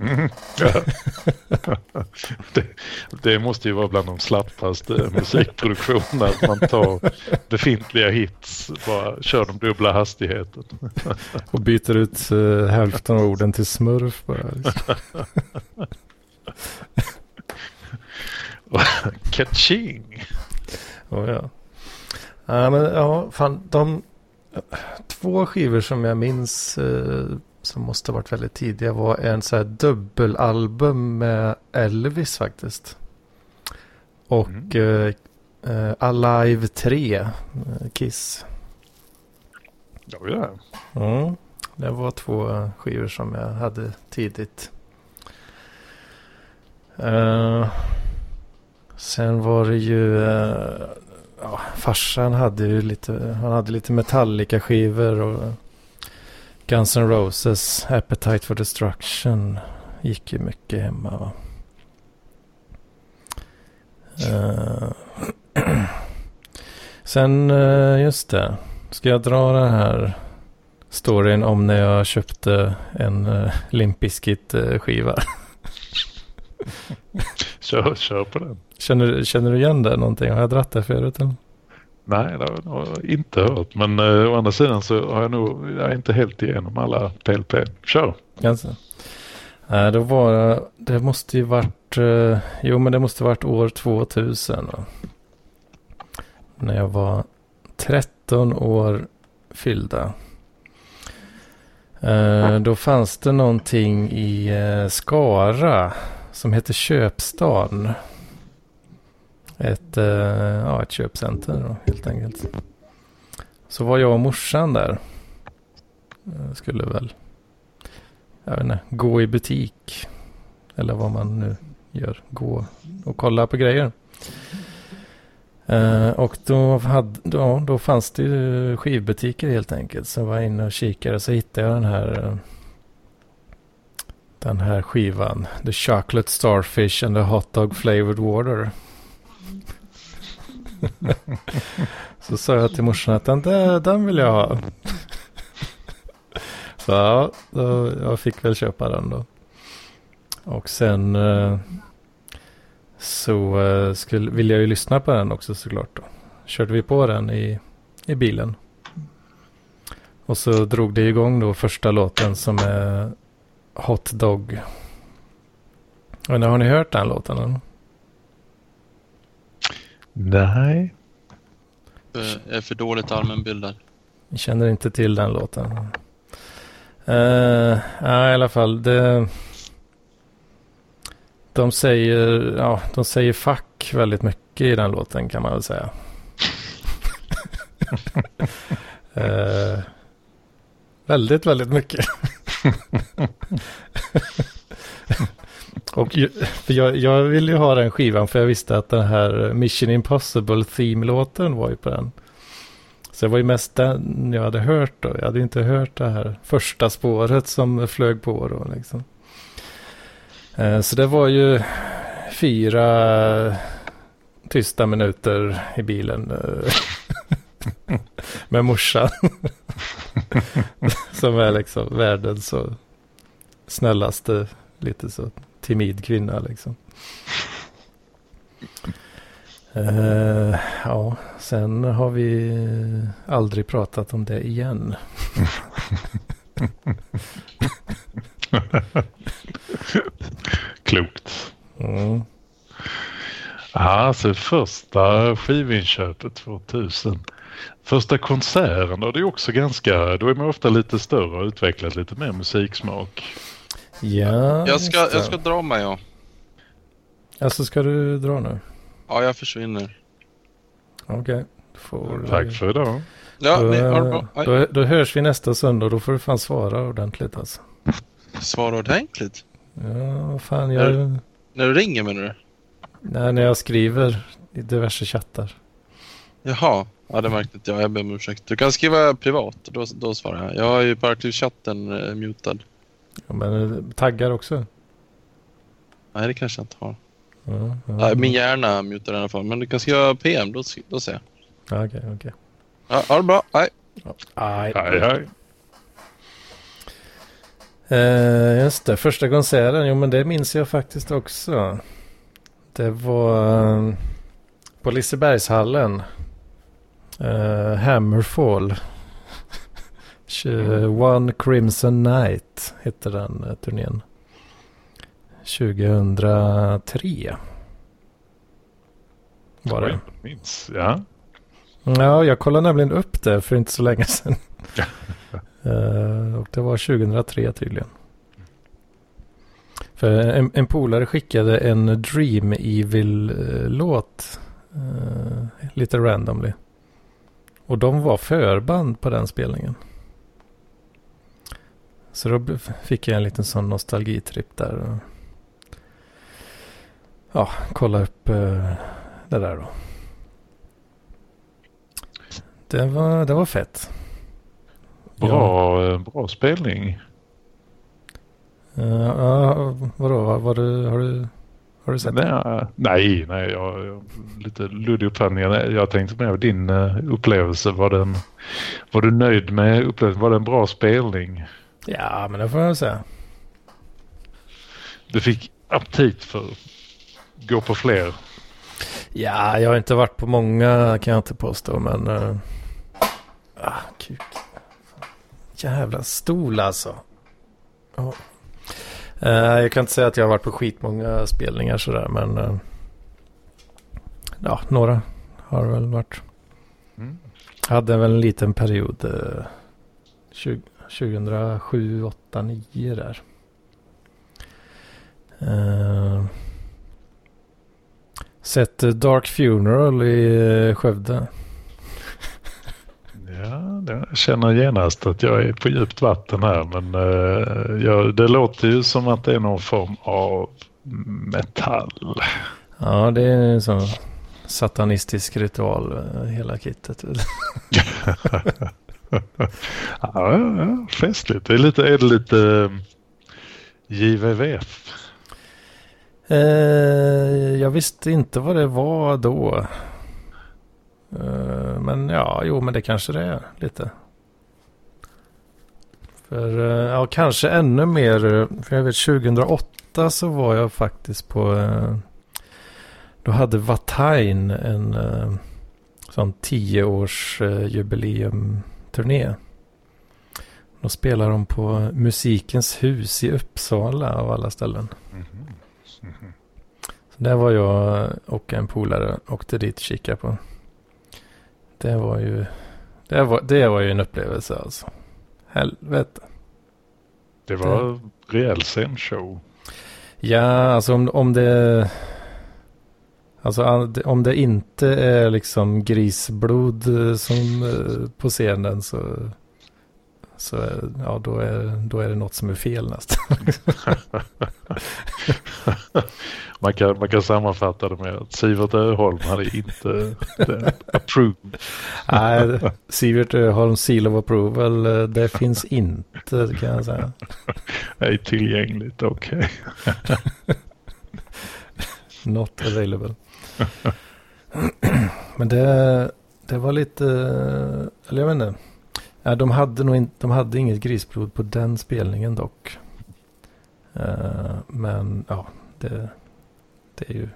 Mm. Det, det, måste ju vara bland de slappaste musikproduktionerna att man tar befintliga hits bara kör de dubbla hastigheten. Och byter ut uh, hälften av orden till smurf bara. Kaching! Oh, ja. Ja, men ja, fan, de två skivor som jag minns eh, som måste ha varit väldigt tidiga var en så här dubbelalbum med Elvis faktiskt. Och mm. eh, Alive 3, eh, Kiss. Ja, ja. Mm, det var två skivor som jag hade tidigt. Uh, sen var det ju uh, ja, farsan hade ju lite, han hade lite Metallica-skivor och Guns N' Roses, Appetite for Destruction gick ju mycket hemma. Va? Uh, sen, uh, just det. Ska jag dra den här storyn om när jag köpte en uh, Limp skiva kör, kör på den. Känner, känner du igen det någonting? Har jag dratt det förut? Eller? Nej, det har jag inte hört. Men eh, å andra sidan så har jag nog jag är inte helt igenom alla PLP. Kör! Alltså. Äh, då var det måste ju varit, eh, jo men det måste varit år 2000. Va? När jag var 13 år fyllda. Eh, då fanns det någonting i eh, Skara som hette Köpstan. Ett, eh, ja, ett köpcenter då, helt enkelt. Så var jag och morsan där. Jag skulle väl, jag vet inte, gå i butik. Eller vad man nu gör. Gå och kolla på grejer. Uh, och då, hade, då, då fanns det ju skivbutiker helt enkelt. Så jag var inne och kikade och så hittade jag den här den här skivan. The Chocolate Starfish and the Hot Dog Flavored Water. så sa jag till morsan att den, den vill jag ha. så ja, då, jag fick väl köpa den då. Och sen eh, så uh, skulle, ville jag ju lyssna på den också såklart. Då. Körde vi på den i, i bilen. Och så drog det igång då första låten som är Hot Dog. Men har ni hört den låten? Nej. Jag är för dåligt allmänbildad. Jag känner inte till den låten. Uh, ja, i alla fall. Det, de säger, ja, de säger fuck väldigt mycket i den låten kan man väl säga. uh, väldigt, väldigt mycket. Och för jag, jag ville ju ha den skivan för jag visste att den här Mission Impossible Theme-låten var ju på den. Så det var ju mest den jag hade hört då. Jag hade inte hört det här första spåret som flög på då liksom. Eh, så det var ju fyra tysta minuter i bilen. Eh, med morsan. som är liksom världens så snällaste, lite så timid kvinna liksom. Uh, ja, sen har vi aldrig pratat om det igen. Klokt. Mm. Alltså första skivinköpet 2000. Första konserten då, det är också ganska, då är man ofta lite större och utvecklat lite mer musiksmak. Ja, jag ska, jag ska dra mig ja. Alltså ska du dra nu? Ja, jag försvinner. Okej. Okay. Tack för idag. Ja, då, ni, ha det bra. Då, då hörs vi nästa söndag då får du fan svara ordentligt alltså. Svara ordentligt? Ja, vad fan jag... När, när du ringer menar du? Nej, när jag skriver i diverse chattar. Jaha, ja det märkte inte jag. Jag ber om ursäkt. Du kan skriva privat, då, då svarar jag. Jag har ju Parkliv-chatten eh, mutad. Ja, men eh, taggar också? Nej, det kanske jag inte har. Ja, ja. Min hjärna mutar i alla fall. Men du kan skriva PM, då, då ser jag. Ja, Okej, okej. Ja, ha det bra. Hej. Aj. Hej, hej. Eh, just det, första konserten, jo men det minns jag faktiskt också. Det var eh, på Lisebergshallen. Eh, Hammerfall. One Crimson Night hette den eh, turnén. 2003. Var det. Minns. Ja. Ja, jag kollade nämligen upp det för inte så länge sedan. Eh, och det var 2003 tydligen. För en, en polare skickade en Dream Evil-låt. eh, lite randomly. Och de var förband på den spelningen. Så då fick jag en liten sån nostalgitripp där. Och, ja, kolla upp eh, det där då. Det var, det var fett. Bra, eh, bra spelning. Ja, ja, vadå? Var, var du, har, du, har du sett det? Nej, nej, nej jag, jag lite luddig uppfattning. Jag tänkte mer din uh, upplevelse. Var, den, var du nöjd med upplevelsen? Var det en bra spelning? Ja, men det får jag säga. Du fick aptit för att gå på fler. Ja, jag har inte varit på många kan jag inte påstå, men... Uh, ah, kuk. Jävla stol alltså. Ja. Eh, jag kan inte säga att jag har varit på skitmånga spelningar sådär, men... eh, ja, några har väl varit. Mm. Hade väl en liten period. Uh, 20, 2007, 8, 9 där. Eh, sett eh, Dark Funeral i eh, Skövde. Ja, jag känner genast att jag är på djupt vatten här. Men uh, jag, det låter ju som att det är någon form av metall. Ja, det är en sån satanistisk ritual, eh, hela kittet. Ja, ja, festligt. Det är, lite, är det lite eh, JVVF? Eh, jag visste inte vad det var då. Eh, men ja, jo, men det kanske det är lite. För eh, ja, kanske ännu mer. För jag vet 2008 så var jag faktiskt på. Eh, då hade Vatain en eh, sån tioårsjubileum eh, jubileumturné. Då spelade de på Musikens hus i Uppsala av alla ställen. Så där var jag och en polare åkte dit och kikade på. Det var ju, det var, det var ju en upplevelse alltså. Helvete. Det var rejäl scenshow. Ja, alltså om, om det... Alltså om det inte är liksom grisblod eh, som eh, på scenen så... Så är- ja, då är, då är det något som är fel nästan. Man kan, man kan sammanfatta det med att Sivert Öholm hade inte approved. Nej, Sivert Öholm Seal of Approval, eh, det finns inte kan jag säga. Ej tillgängligt, okej. Not available. Men det, det var lite, eller jag vet inte. Ja, de, hade nog in, de hade inget grisblod på den spelningen dock. Uh, men ja, det, det är ju.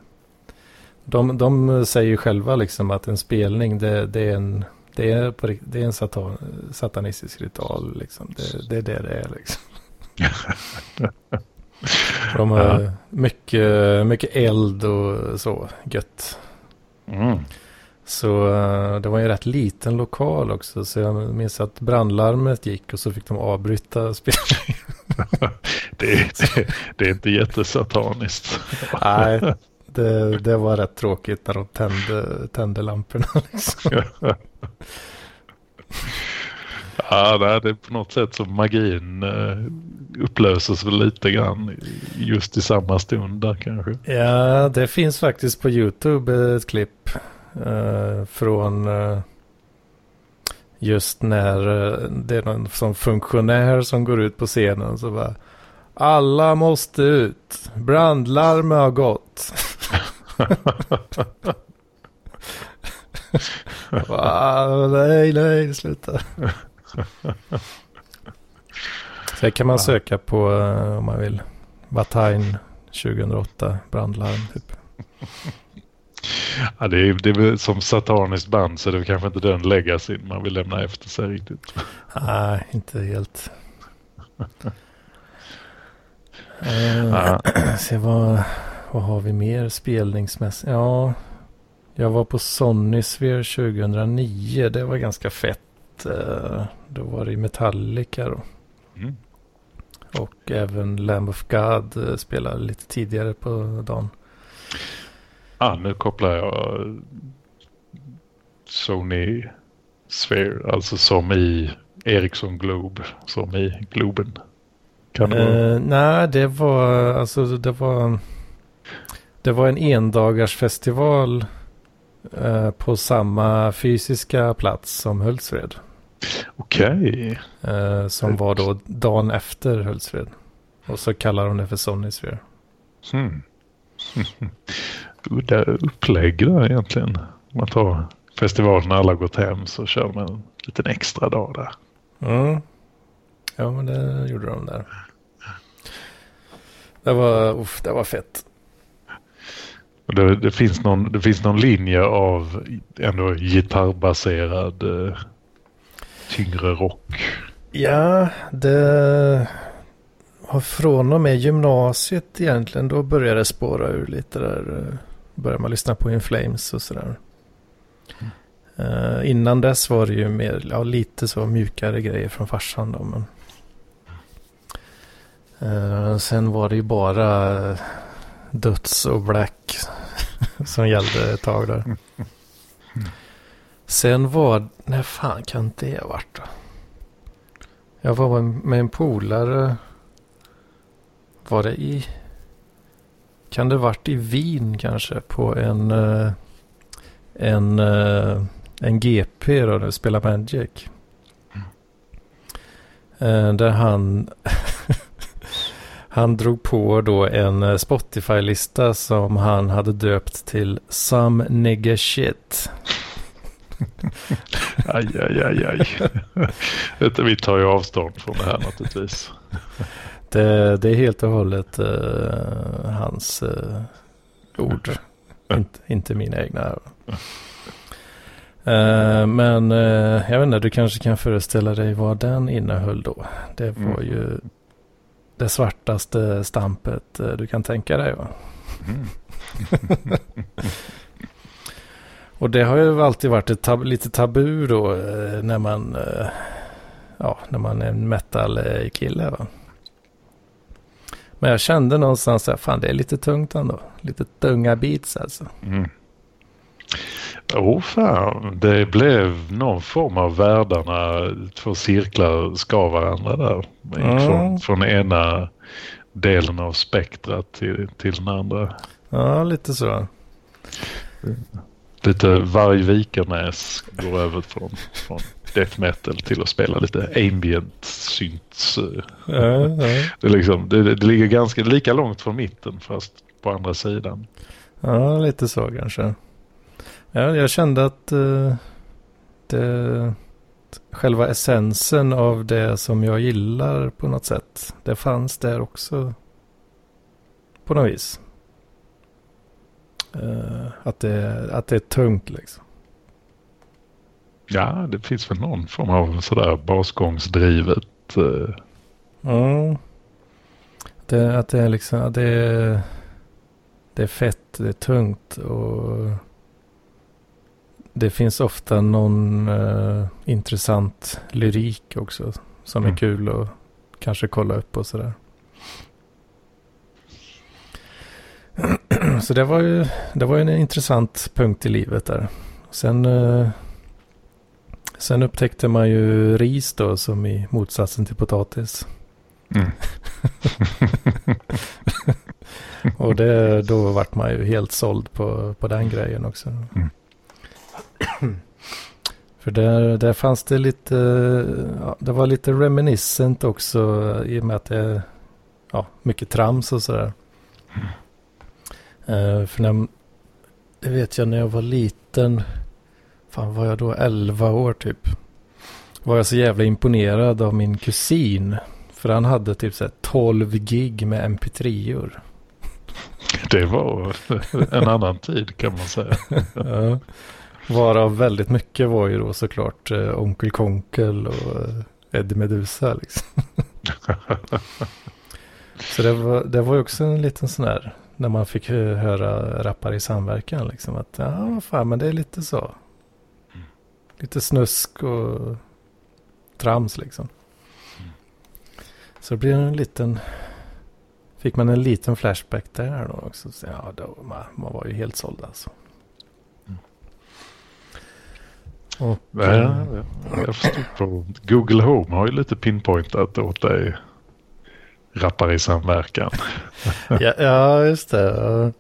De, de säger ju själva liksom att en spelning det, det är en, det är, på, det är en satan, satanistisk ritual. Liksom. Det, det är det det är liksom. De har Ja. mycket, mycket eld och så gött. Mm. Så eh, det var ju en rätt liten lokal också. Så jag minns att brandlarmet gick och så fick de avbryta spelningen. Det, det, det är inte jättesataniskt. Nej, det, det var rätt tråkigt när de tände, tände lamporna. Liksom. Ja, det är på något sätt som magin eh, upplöses väl lite grann just i samma stund där kanske. Ja, det finns faktiskt på YouTube ett klipp eh, från eh, just när eh, det är någon som funktionär som går ut på scenen så bara Alla måste ut. Brandlarm har gått. nej, nej, sluta. Sen kan man söka på uh, om man vill. Batain 2008 brandlarm typ. Ja, det, är, det är som sataniskt band så det är kanske inte den legacyn man vill lämna efter sig riktigt. Nej, inte helt. uh, se vad, vad har vi mer spelningsmässigt? Ja, jag var på Sonysphere 2009. Det var ganska fett. Uh, då var det Metallica då. Mm. Och även Lamb of God uh, spelade lite tidigare på dagen. Ah, nu kopplar jag Sony Sphere, alltså som i Ericsson Globe, som i Globen. Kan det vara? Uh, nej, det var alltså det var det var en endagars festival uh, på samma fysiska plats som Hultsfred. Okej. Okay. Uh, som var då dagen efter Hultsfred. Och så kallar de det för Sony Sphere. Hmm. udda upplägg där egentligen. Om man tar festivalen när alla gått hem så kör man en liten extra dag där. Mm. Ja, men det gjorde de där. Det var, uff, det var fett. Det, det, finns någon, det finns någon linje av ändå gitarrbaserad eh, tyngre rock. Ja, det har från och med gymnasiet egentligen. Då började det spåra ur lite där. Eh, började man lyssna på In Flames och sådär. Mm. Uh, innan dess var det ju mer, ja, lite så mjukare grejer från farsan då. Men... Uh, sen var det ju bara döds och black som gällde ett tag där. Sen var, när fan kan det ha varit då? Jag var med en polare. Var det i kan det varit i Wien kanske på en, eh, en, eh, en GP då, när spelar Magic. Mm. där han, han drog på då en Spotify-lista som han hade döpt till Some Nigga Shit. aj, aj, aj, aj. Vi tar ju avstånd från det här naturligtvis. Det, det är helt och hållet uh, hans uh, ord. inte, inte mina egna. Uh, men jag vet inte, du kanske kan föreställa dig vad den innehöll då. Det var mm. ju det svartaste stampet du kan tänka dig va? Mm. och det har ju alltid varit ett tab lite tabu då när man, ja, när man är en metal-kille va? Men jag kände någonstans att fan det är lite tungt ändå. Lite tunga beats alltså. Mm. Oh, fan. Det blev någon form av världarna, två cirklar skar varandra där. Mm. Från, från ena delen av spektrat till, till den andra. Ja, lite så. Lite Vargvikernäs går över från, från death metal till att spela lite ambient synts. Ja, ja. Det, liksom, det, det ligger ganska lika långt från mitten fast på andra sidan. Ja, lite så kanske. Ja, jag kände att uh, det, själva essensen av det som jag gillar på något sätt, det fanns där också på något vis. Uh, att, det, att det är tungt liksom. Ja, det finns väl någon form av sådär basgångsdrivet. Uh... Mm. Det, att det är liksom, det är, det är fett, det är tungt och det finns ofta någon uh, intressant lyrik också som mm. är kul att kanske kolla upp och sådär. Så det var ju det var en intressant punkt i livet där. Sen uh, Sen upptäckte man ju ris då som i motsatsen till potatis. Mm. och det, då vart man ju helt såld på, på den grejen också. Mm. För där, där fanns det lite, ja, det var lite reminiscent också i och med att det är ja, mycket trams och sådär. Mm. Uh, för när, det vet jag när jag var liten. Fan var jag då 11 år typ. Var jag så jävla imponerad av min kusin. För han hade typ så här 12 gig med mp3-or. Det var en annan tid kan man säga. ja. Varav väldigt mycket var ju då såklart eh, Onkel Konkel och eh, Eddie Meduza liksom. så det var, det var ju också en liten sån här, när man fick hö- höra rappare i samverkan liksom. Att ja, fan, men det är lite så. Lite snusk och trams liksom. Så det blir en liten, fick man en liten flashback där då också. Så, ja, då, man, man var ju helt såld alltså. Och, Ja, ja, jag förstod på Google Home har ju lite pinpointat åt dig rappare i samverkan. ja, ja, just det.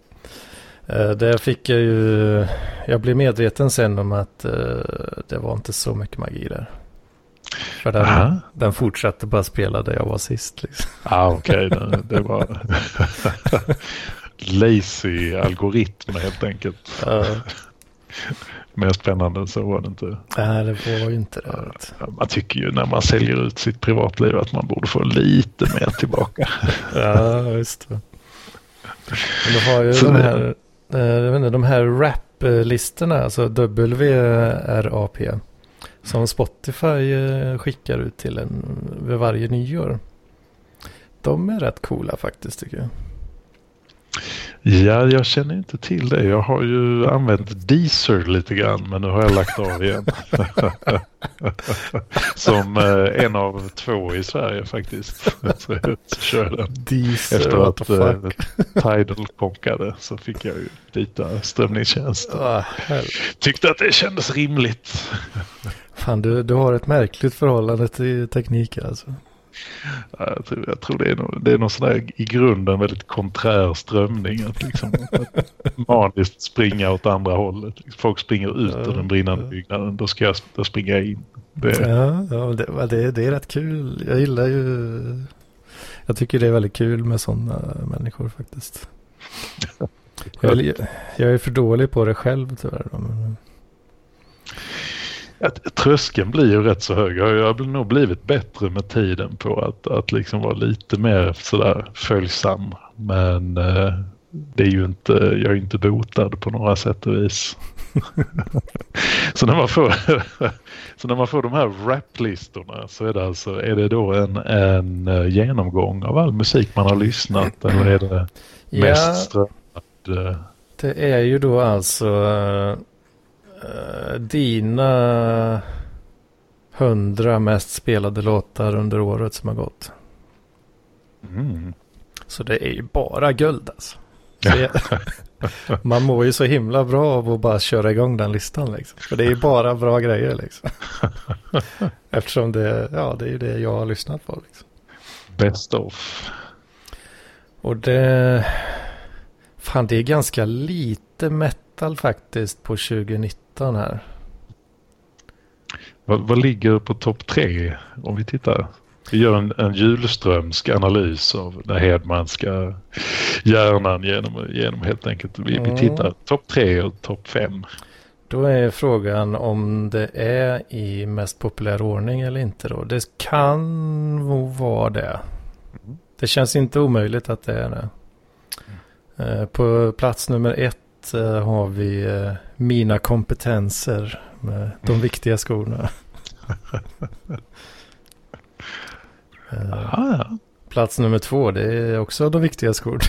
Eh, Där fick jag ju, jag blev medveten sen om att eh, det var inte så mycket magi där. För den, Aha. den fortsatte bara spela där jag var sist. Liksom. ah, okej. det, det var lazy algoritm helt enkelt. Mer spännande än så var det inte. nej, det var ju inte det. Man tycker ju när man säljer ut sitt privatliv att man borde få lite mer tillbaka. Ja, just det. Men du har ju Så de här, eh, jag vet inte, de här rap-listorna, alltså WRAP, som Spotify eh, skickar ut till en vid varje nyår. De är rätt coola faktiskt tycker jag. Ja, jag känner inte till det. Jag har ju använt Deezer lite grann men nu har jag lagt av igen. Som eh, en av två i Sverige faktiskt. Så jag kör den. Deezer, Efter att eh. Tidal konkade så fick jag ju byta strömningstjänst. Ah, Tyckte att det kändes rimligt. Fan, du, du har ett märkligt förhållande till teknik alltså. Ja, Jag tror, jag tror det är någon, det är någon sån där i grunden väldigt konträr strömning. Att liksom att maniskt springa åt andra hållet. Folk springer ut ur den brinnande byggnaden. Då ska jag då springer jag in. Det, Ja, ja det, det, det är rätt kul. Jag gillar ju... Jag tycker det är väldigt kul med sådana människor faktiskt. Jag, är- jag är för dålig på det själv tyvärr. Men, att, tröskeln blir ju rätt så hög. Jag har nog blivit bättre med tiden på att, att liksom vara lite mer sådär följsam. Men eh, det är ju inte, jag är ju inte botad på några sätt och vis. så, när man får, så när man får de här raplistorna så är det alltså, är det då en, en eh, genomgång av all musik man har lyssnat eller är det mest ja, strömmad? eh, det är ju då alltså eh, dina hundra mest spelade låtar under året som har gått. Mm. Så det är ju bara guld alltså. Så jag, man mår ju så himla bra av att bara köra igång den listan liksom. För det är ju bara bra grejer liksom. Eftersom det, ja, det är ju det jag har lyssnat på liksom. Best of. Och det, fan det är ganska lite metal faktiskt på 2019 här. Vad, vad ligger på topp tre om vi tittar? Vi gör en, en julströmsk analys av den Hedmanska hjärnan genom, genom helt enkelt. Vi, vi Mm. tittar topp tre och topp fem. Då är frågan om det är i mest populär ordning eller inte då. Det kan nog vara det. Det känns inte omöjligt att det är det. Eh, På plats nummer ett eh, har vi eh, Mina kompetenser med de viktiga skorna. Eh, Ah, ja. Plats nummer två det är också de viktiga skorna.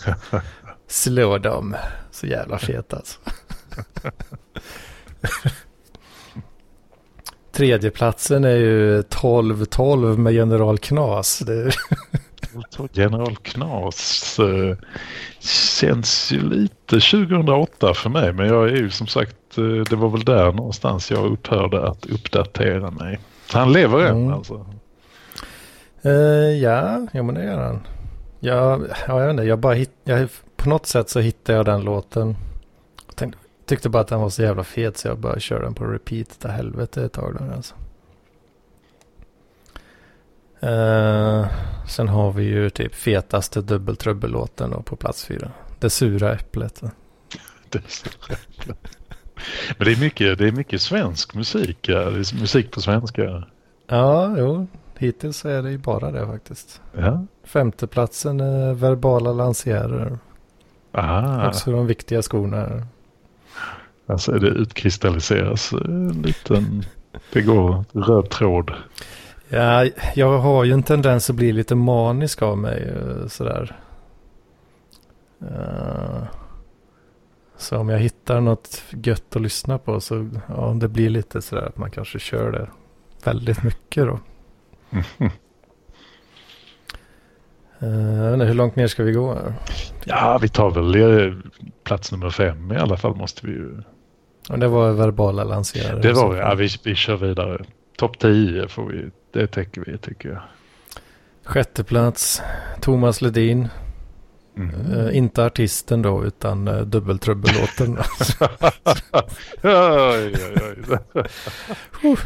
Slå dem. Så jävla fet alltså. Tredje platsen är ju 12-12 med General Knas. Det är, General Knas eh, känns ju lite 2008 för mig. Men jag är ju som sagt, eh, det var väl där någonstans jag upphörde att uppdatera mig. Han lever än Mm. alltså. Eh, ja, jo men det gör han. Ja, ja, jag vet inte, jag bara hitt, jag, på något sätt så hittade jag den låten. Jag tänkte, tyckte bara att den var så jävla fet så jag bara körde den på repeat till helvete ett tag där alltså. Eh, sen har vi ju typ fetaste dubbeltrubbellåten då på plats fyra. Det sura äpplet. det. Men det är, mycket, det är mycket svensk musik. Ja. Det är musik på svenska. Ja, jo. Hittills är det ju bara det faktiskt. Ja. Femteplatsen är verbala lansierer. Aha. Också de viktiga skorna. Alltså det utkristalliseras en liten... Det går röd tråd. Ja, jag har ju en tendens att bli lite manisk av mig eh, sådär. Uh, så om jag hittar något gött att lyssna på så ja, det blir lite sådär att man kanske kör det väldigt mycket då. Uh, hur långt ner ska vi gå? Här? Ja, vi tar väl plats nummer fem i alla fall måste vi ju. Och det var verbala lanserare. Det var ja, vi, vi kör vidare. Topp 10 får vi, det täcker vi tycker jag. Sjätte plats, Thomas Ledin. Mm. Uh, inte artisten då utan uh, dubbeltrubbellåten. oj, oj, oj.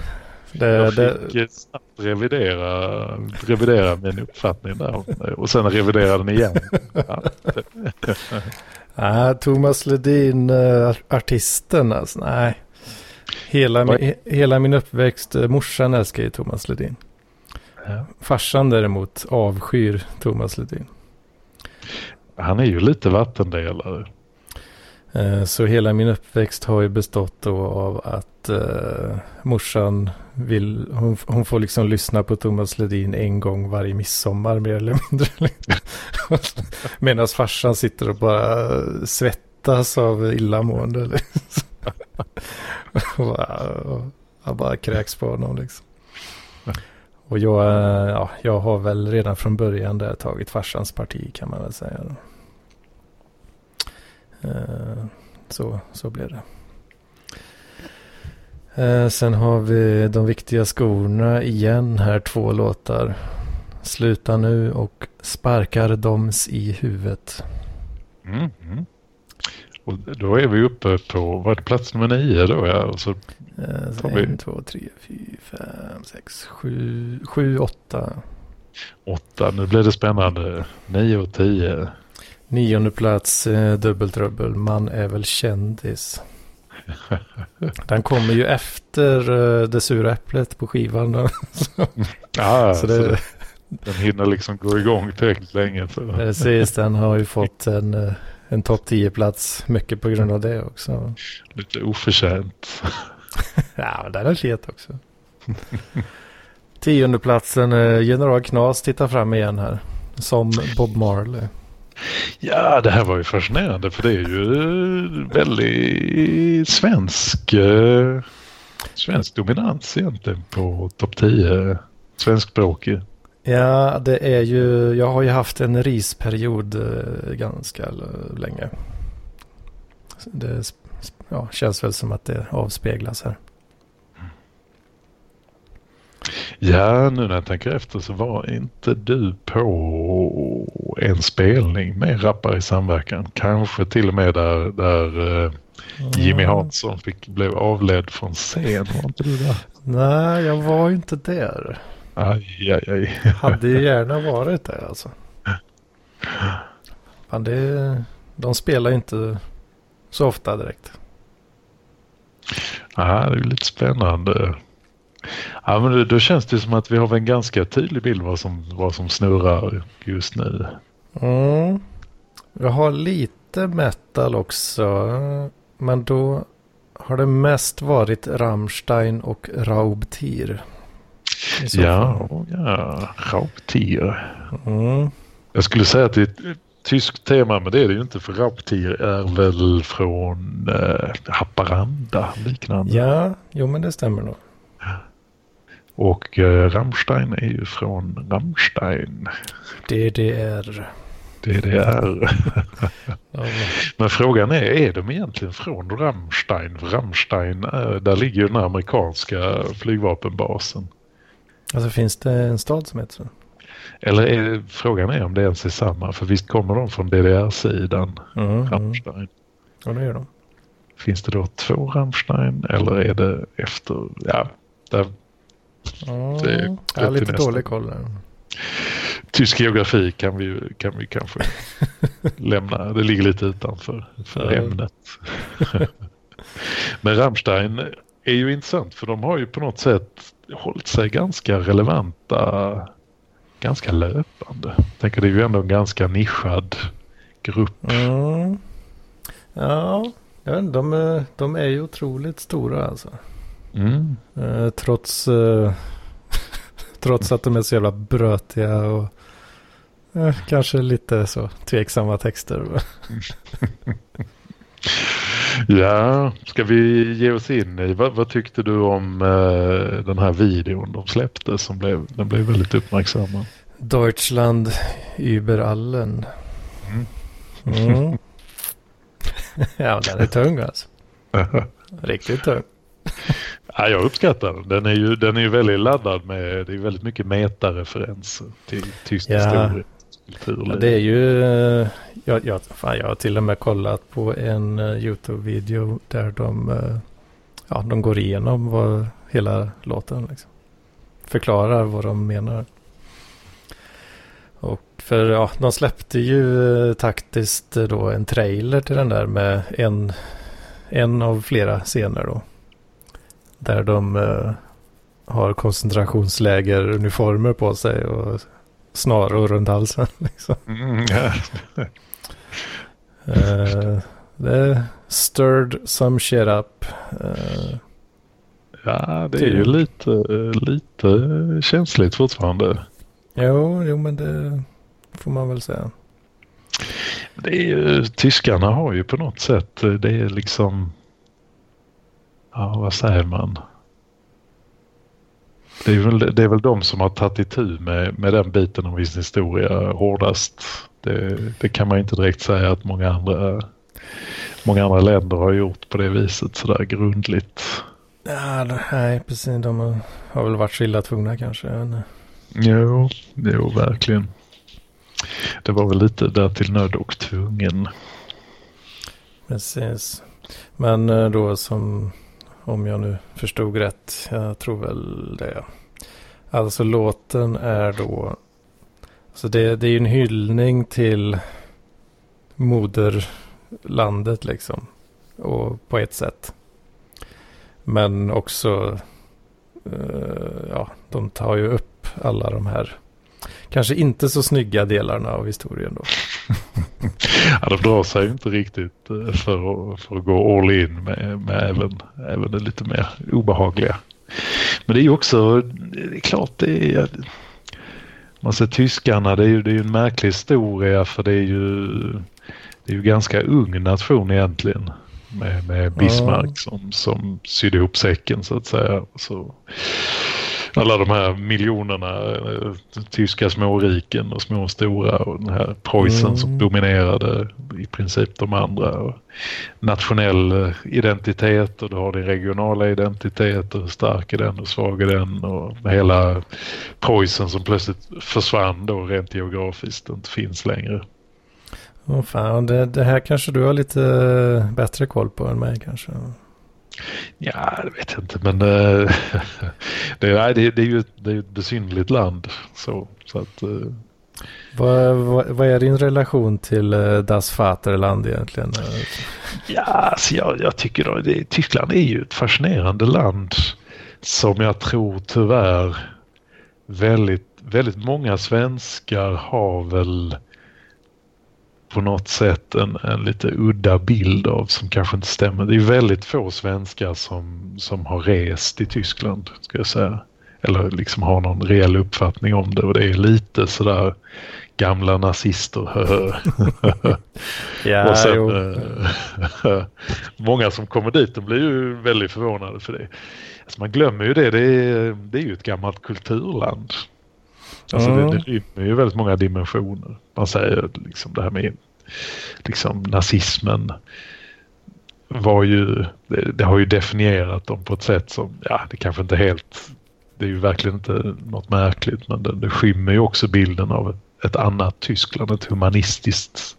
Det, jag fick det... snabbt revidera, revidera min uppfattning där och sen revidera den igen. Ja. nej, Thomas Ledin, artisten alltså, nej. Hela, min, hela min uppväxt, morsan älskar ju Thomas Ledin. Ja. Farsan däremot avskyr Thomas Ledin. Han är ju lite vattendelare. Eh, så hela min uppväxt har ju bestått av att uh, morsan vill, hon, hon, får liksom lyssna på Thomas Ledin en gång varje midsommar mer eller mindre. Medan farsan sitter och bara svettas av illamående. Och bara, kräks på honom liksom. Och jag, eh, ja, jag har väl redan från början där tagit farsans parti kan man väl säga. Eh, så, så blev det. Eh, sen har vi de viktiga skorna igen här, två låtar. Sluta nu och sparkar doms i huvudet. Mm, mm. Och då är vi uppe på, vad är plats nummer nio då? Ja, och så eh, så en, vi... två, tre, fyra, fem, sex, sju, sju, åtta. Åtta, nu blir det spännande. Nio och tio. Nionde plats, eh, dubbeltrubbel. Man är väl kändis. Den kommer ju efter uh, det sura äpplet på skivan. så, ah, så det, den hinner liksom gå igång tillräckligt länge. Precis, den har ju fått en, eh, en topp 10-plats. Mycket på grund av det också. Lite oförtjänt. ja, men den är fet också. Tiondeplatsen, uh, General Knas tittar fram igen här. Som Bob Marley. Ja, det här var ju fascinerande för det är ju väldigt svensk, eh, svensk dominans egentligen på topp 10 svenskspråkig. Ja, det är ju, jag har ju haft en risperiod eh, ganska länge. Det ja, känns väl som att det avspeglas här. Ja, nu när jag tänker efter så var inte du på en spelning med Rappare i samverkan. Kanske till och med där, där uh, Jimmy Hansson fick, blev avledd från scen. Var inte du där? Nej, jag var inte där. Aj, aj, aj. Hade ju gärna varit där alltså. Men det, de spelar inte så ofta direkt. Ja, det är lite spännande. Ja, men då, då känns det som att vi har en ganska tydlig bild vad som, vad som snurrar just nu. Mm. Jag har lite metal också. Men då har det mest varit Rammstein och Raubtier. Ja, ja, Raubtier. Mm. Jag skulle säga att det är ett tyskt tema men det är det ju inte för Raubtier är väl från eh, Haparanda liknande. Ja, jo men det stämmer nog. Och eh, Rammstein är ju från Rammstein. DDR. DDR. Men frågan är, är de egentligen från Rammstein? Rammstein, där ligger ju den amerikanska flygvapenbasen. Alltså finns det en stad som heter så? Eller är, frågan är om det ens är samma. För visst kommer de från DDR-sidan, mm, Rammstein. Mm. Ja, det gör de. Finns det då två Rammstein eller är det efter, ja, där Mm, det, jag har lite dålig koll där. tysk geografi kan vi, kan vi kanske lämna. Det ligger lite utanför för ämnet. Men Rammstein är ju intressant för de har ju på något sätt hållit sig ganska relevanta ganska löpande. Jag tänker det är ju ändå en ganska nischad grupp. Mm. Ja, de, är, de är ju otroligt stora alltså. Mm. Eh, trots, eh, trots att de är så jävla brötiga och eh, kanske lite så tveksamma texter. ja, ska vi ge oss in i vad, vad tyckte du om eh, den här videon de släppte som blev, den blev väldigt uppmärksammad? Deutschland über allen. Mm. Mm. ja, den är tung alltså. Riktigt tung. Ja, jag uppskattar den. Den är ju, den är ju väldigt laddad med det är väldigt mycket metareferenser till tysk ja. historia. Ja, det är ju, jag, jag, fan, jag har till och med kollat på en eh, YouTube-video där de, eh, ja, de går igenom vad hela låten liksom. Förklarar vad de menar. Och för ja, de släppte ju eh, taktiskt då en trailer till den där med en, en av flera scener då. Där de uh, har koncentrationslägeruniformer på sig och snaror runt halsen. Liksom. Mm, ja. uh, det stirred some shit up. Uh, ja, det är ju lite, lite känsligt fortfarande. Jo, jo, men det får man väl säga. Det är ju, tyskarna har ju på något sätt, det är liksom, ja vad säger man? Det är, väl, det är väl de som har tagit itu med, med den biten av sin historia hårdast. Det, det, kan man inte direkt säga att många andra, många andra länder har gjort på det viset sådär grundligt. Ja, nej, precis. De har väl varit så illa tvungna kanske. Jo, jo, verkligen. Det var väl lite där till nöd och tvungen. Precis. Men eh, då som om jag nu förstod rätt. Jag tror väl det. Alltså låten är då. Så det, det är ju en hyllning till moderlandet liksom. Och på ett sätt. Men också. Uh, ja, de tar ju upp alla de här kanske inte så snygga delarna av historien då ja, de drar sig ju inte riktigt eh, för att, för att gå all in med, med även, även det lite mer obehagliga. Men det är ju också, det är klart det är, man ser tyskarna, det är ju det är en märklig historia för det är ju, det är ju ganska ung nation egentligen. Med, med Bismarck ja. som, som sydde ihop säcken så att säga. Så, alla de här miljonerna eh, tyska småriken och små och stora och den här Preussen mm. som dominerade i princip de andra. Och nationell eh, identitet och du har din regionala identitet och hur stark är den och svag är den och hela Preussen som plötsligt försvann då rent geografiskt och inte finns längre. Oh, fan, det, det här kanske du har lite bättre koll på än mig kanske. Ja, det vet jag inte men äh, det, nej, det, det, är ju det är ett besynnerligt land. Så, så att, äh, vad, vad, vad, är din relation till äh, Das Vaterland egentligen? Ja, alltså jag, jag tycker då, det, Tyskland är ju ett fascinerande land som jag tror tyvärr väldigt, väldigt många svenskar har väl på något sätt en, en lite udda bild av som kanske inte stämmer. Det är väldigt få svenskar som, som har rest i Tyskland, ska jag säga. Eller liksom har någon reell uppfattning om det och det är lite sådär gamla nazister. ja, och sen, äh, många som kommer dit de blir ju väldigt förvånade för det. Alltså man glömmer ju det, det är, det är ju ett gammalt kulturland. Alltså mm. det, det rymmer ju väldigt många dimensioner. Man säger liksom det här med liksom nazismen var ju, det, det, har ju definierat dem på ett sätt som, ja det kanske inte helt, det är ju verkligen inte något märkligt men det, det skymmer ju också bilden av ett, ett annat Tyskland, ett humanistiskt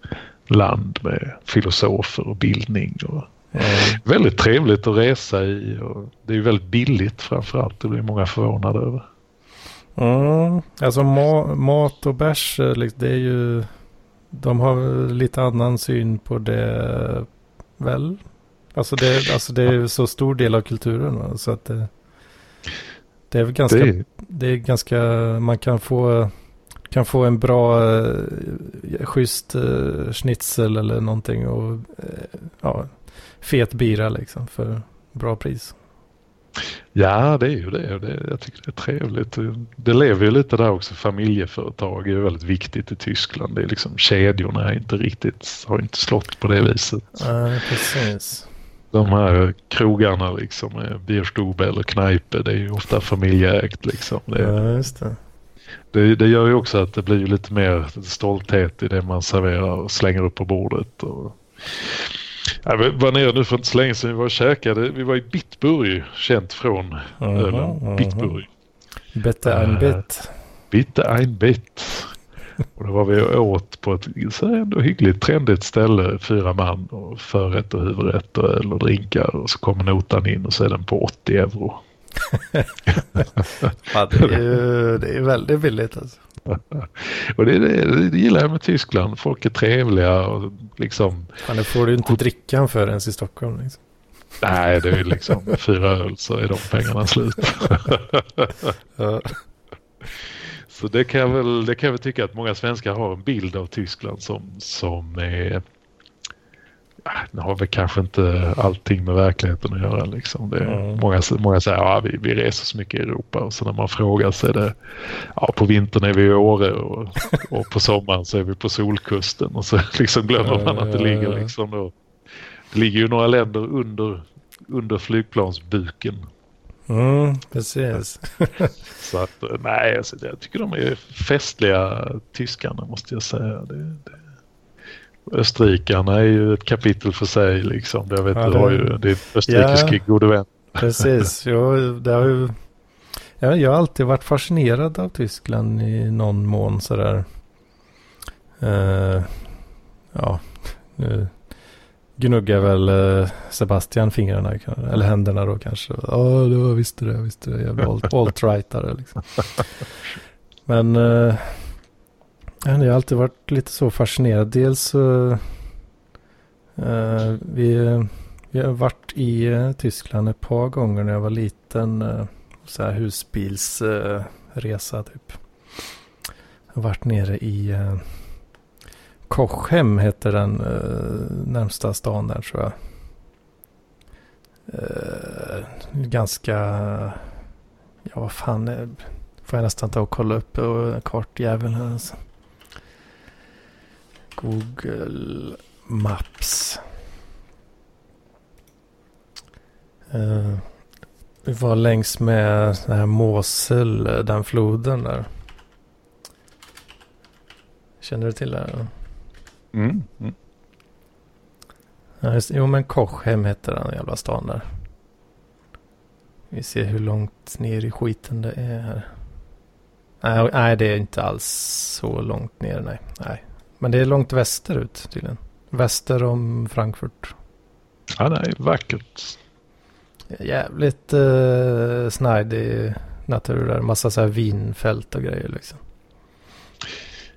land med filosofer och bildning och Mm. Väldigt trevligt att resa i och det är ju väldigt billigt framförallt. Det blir många förvånade över. Mm, alltså ma mat och bärs, eh, liksom, det är ju... De har lite annan syn på det väl? Alltså det, alltså det är så stor del av kulturen. Så att det, det är väl ganska... Det... det är ganska... Man kan få kan få en bra eh, schysst eh, schnitzel eller någonting och eh, ja, fet bira liksom för bra pris. Ja, det är ju det. det. Jag tycker det är trevligt. Det lever ju lite där också. Familjeföretag är ju väldigt viktigt i Tyskland. Det är liksom kedjorna är inte riktigt, har inte slått på det viset. Ja, precis. De här krogarna liksom, Bierstube eller Kneipe, det är ju ofta familjeägt liksom. Det, ja, just det. Det, det, gör ju också att det blir lite mer stolthet i det man serverar och slänger upp på bordet. Och... Jag var nere nu för inte så länge sedan vi var och käkade. Vi var i Bitburg, känt från ölen. Uh -huh. Bitburg. Bitte ein Bit. Bitte ein Bit. Och då var vi och åt på ett så ändå hyggligt trendigt ställe, fyra man och förrätt och huvudrätt och öl och drinkar och så kommer notan in och så är den på 80 euro. ja, det, är ju, det är väldigt billigt alltså. och det, det, det, gillar jag med Tyskland. Folk är trevliga och liksom... Ja, det får du inte dricka för ens i Stockholm. Liksom. Nej, det är liksom fyra öl så är de pengarna slut. ja. Så det kan, jag väl, det kan jag väl tycka att många svenskar har en bild av Tyskland som, som är det har väl kanske inte allting med verkligheten att göra. Liksom. Det mm. många, många säger att ja, vi, vi reser så mycket i Europa och så när man frågar så är det ja, på vintern är vi i Åre och, och på sommaren så är vi på Solkusten och så liksom glömmer man att det ligger liksom då, det ligger ju några länder under, under flygplansbuken. Mm, precis. så att nej, alltså, jag tycker de är festliga tyskarna måste jag säga. Det, det, Österrikarna är ju ett kapitel för sig liksom. Jag vet, ja, det, du har ju din österrikiske ja, gode vän. Precis, jag, det har ju, jag, jag har alltid varit fascinerad av Tyskland i någon mån sådär. Uh, ja, nu gnuggar väl uh, Sebastian fingrarna, eller händerna då kanske. Ja, oh, visste det, visste det. Jävla alt-rightare liksom. Men uh, jag har alltid varit lite så fascinerad. Dels uh, uh, vi, vi har varit i uh, Tyskland ett par gånger när jag var liten. Uh, så här husbilsresa typ. Jag har varit nere i uh, Kochhem heter den närmsta stan där tror jag. ganska, ja vad fan, får jag nästan ta och kolla upp kartjäveln här alltså. Google Maps. Uh, vi var längs med den här Mosel, den floden där. Känner du till det? Mm. mm. Ja, just, jo men Kochhem heter den jävla stan där. Vi ser hur långt ner i skiten det är här. Nej, nej det är inte alls så långt ner. Nej, nej. Men det är långt västerut tydligen. Väster om Frankfurt. Ja, det är vackert. Jävligt eh, snajdig natur där. Massa så här vinfält och grejer liksom.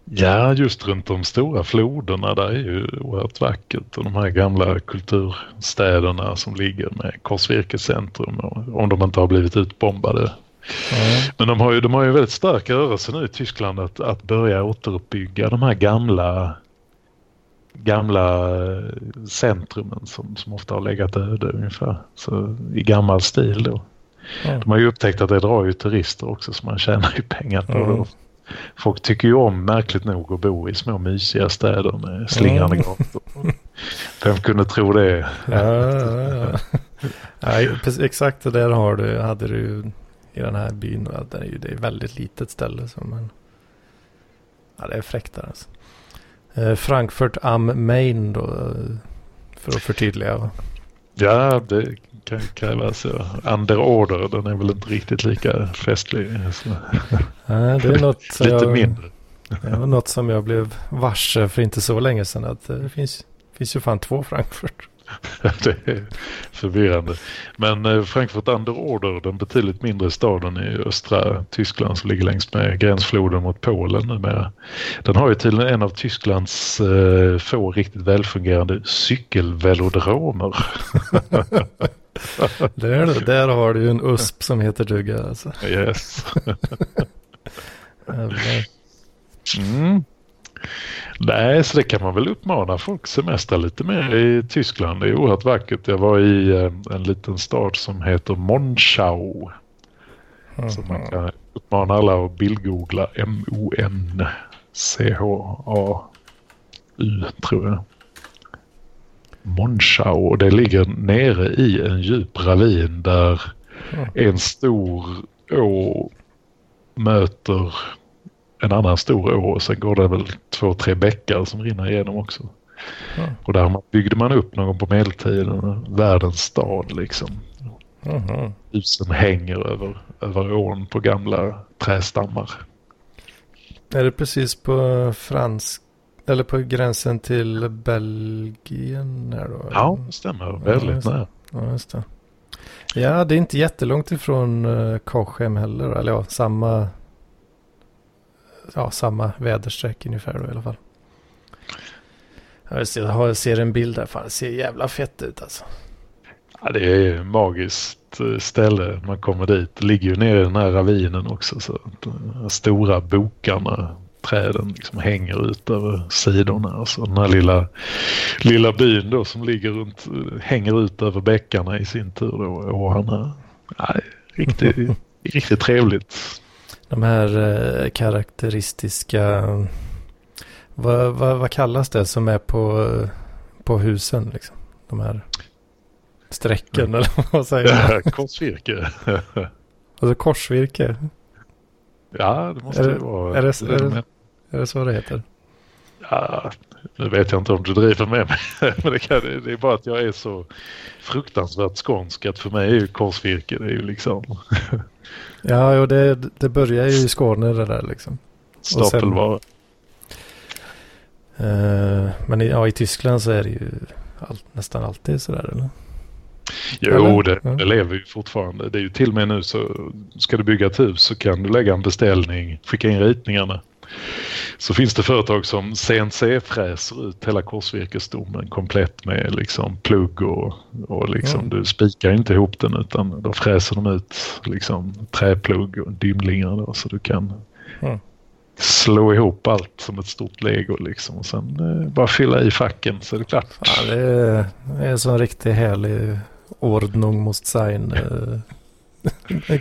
Ja, just runt de stora floderna där är ju oerhört vackert. Och de här gamla kulturstäderna som ligger med Korsvirkescentrum. Om de inte har blivit utbombade Mm. Men de har, ju, de har ju väldigt stark rörelse nu i Tyskland att, att börja återuppbygga de här gamla gamla eh, centrumen som, som ofta har legat öde ungefär. Så i gammal stil då. Mm. De har ju upptäckt att det drar ju turister också så man tjänar ju pengar på mm. det. Folk tycker ju om märkligt nog att bo i små mysiga städer med slingrande mm. gator. Vem kunde tro det? Ja, ja, ja. ja exakt det där har du, hade du i den här byn. Det är ju det är väldigt litet ställe. Så man, ja, det är fräckt där alltså. Eh, Frankfurt am Main då. Eh, för att förtydliga. Ja, det kan krävas. Under order, den är väl inte riktigt lika festlig. Nej, det är något Lite jag, mindre. Det var något som jag blev varse för inte så länge sedan. Att det finns, finns ju fan två Frankfurt. det är förvirrande. Men eh, Frankfurt under Order, den betydligt mindre staden i östra Tyskland som ligger längs med gränsfloden mot Polen numera. Den har ju tydligen en av Tysklands eh, få riktigt välfungerande cykelvelodromer. där, där har du ju en USP som heter duga alltså. Yes. mm. Nej, så det kan man väl uppmana folk semester lite mer i Tyskland. Det är oerhört vackert. Jag var i eh, en liten stad som heter Monschau. Mm. Så man kan uppmana alla att bildgoogla M-O-N-C-H-A-U tror jag. Monschau och det ligger nere i en djup ravin där mm. en stor å möter en annan stor å och sen går det väl två, tre bäckar som rinner igenom också. Mm. Och där byggde man upp någon på medeltiden, världens stad liksom. Mm. Husen hänger över, över ån på gamla trästammar. Är det precis på fransk eller på gränsen till Belgien? Här då? Ja, det stämmer. Väldigt nära. Ja, just det. Ja, det är inte jättelångt ifrån uh, Kochem heller. Eller ja, samma ja, samma väderstreck ungefär då i alla fall. Jag ser, jag ser en bild där, fan det ser jävla fett ut alltså. Ja, det är ett magiskt eh, ställe. Man kommer dit. Det ligger ju nere i den här ravinen också. Så de stora bokarna, träden liksom hänger ut över sidorna. Och så den här lilla, lilla byn då som ligger runt, hänger ut över bäckarna i sin tur då. Åarna. Ja, riktigt, riktigt trevligt de här eh, karaktäristiska, vad, vad, vad, kallas det som är på, på husen liksom? De här strecken mm. eller vad säger man? Korsvirke. alltså korsvirke? Ja, det måste är det, vara. Är det, är, det, är det så det heter? Ja, nu vet jag inte om du driver med mig. Men det, kan, det är bara att jag är så fruktansvärt skånsk att för mig är ju korsvirke det är ju liksom Ja, och det, det börjar ju i Skåne det där liksom. Stapelvara. Uh, men i, ja, i Tyskland så är det ju all, nästan alltid sådär eller? Jo, det, ja. det, lever ju fortfarande. Det är ju till och med nu så ska du bygga ett hus så kan du lägga en beställning, skicka in ritningarna så finns det företag som CNC-fräser ut hela korsvirkesstommen komplett med liksom plugg och, och liksom mm. du spikar inte ihop den utan då fräser de ut liksom träplugg och dymlingar då, så du kan mm. slå ihop allt som ett stort lego liksom och sen eh, bara fylla i facken så är det klart. Ja, det är, det är så en riktigt härlig ordnung måste sein. Eh,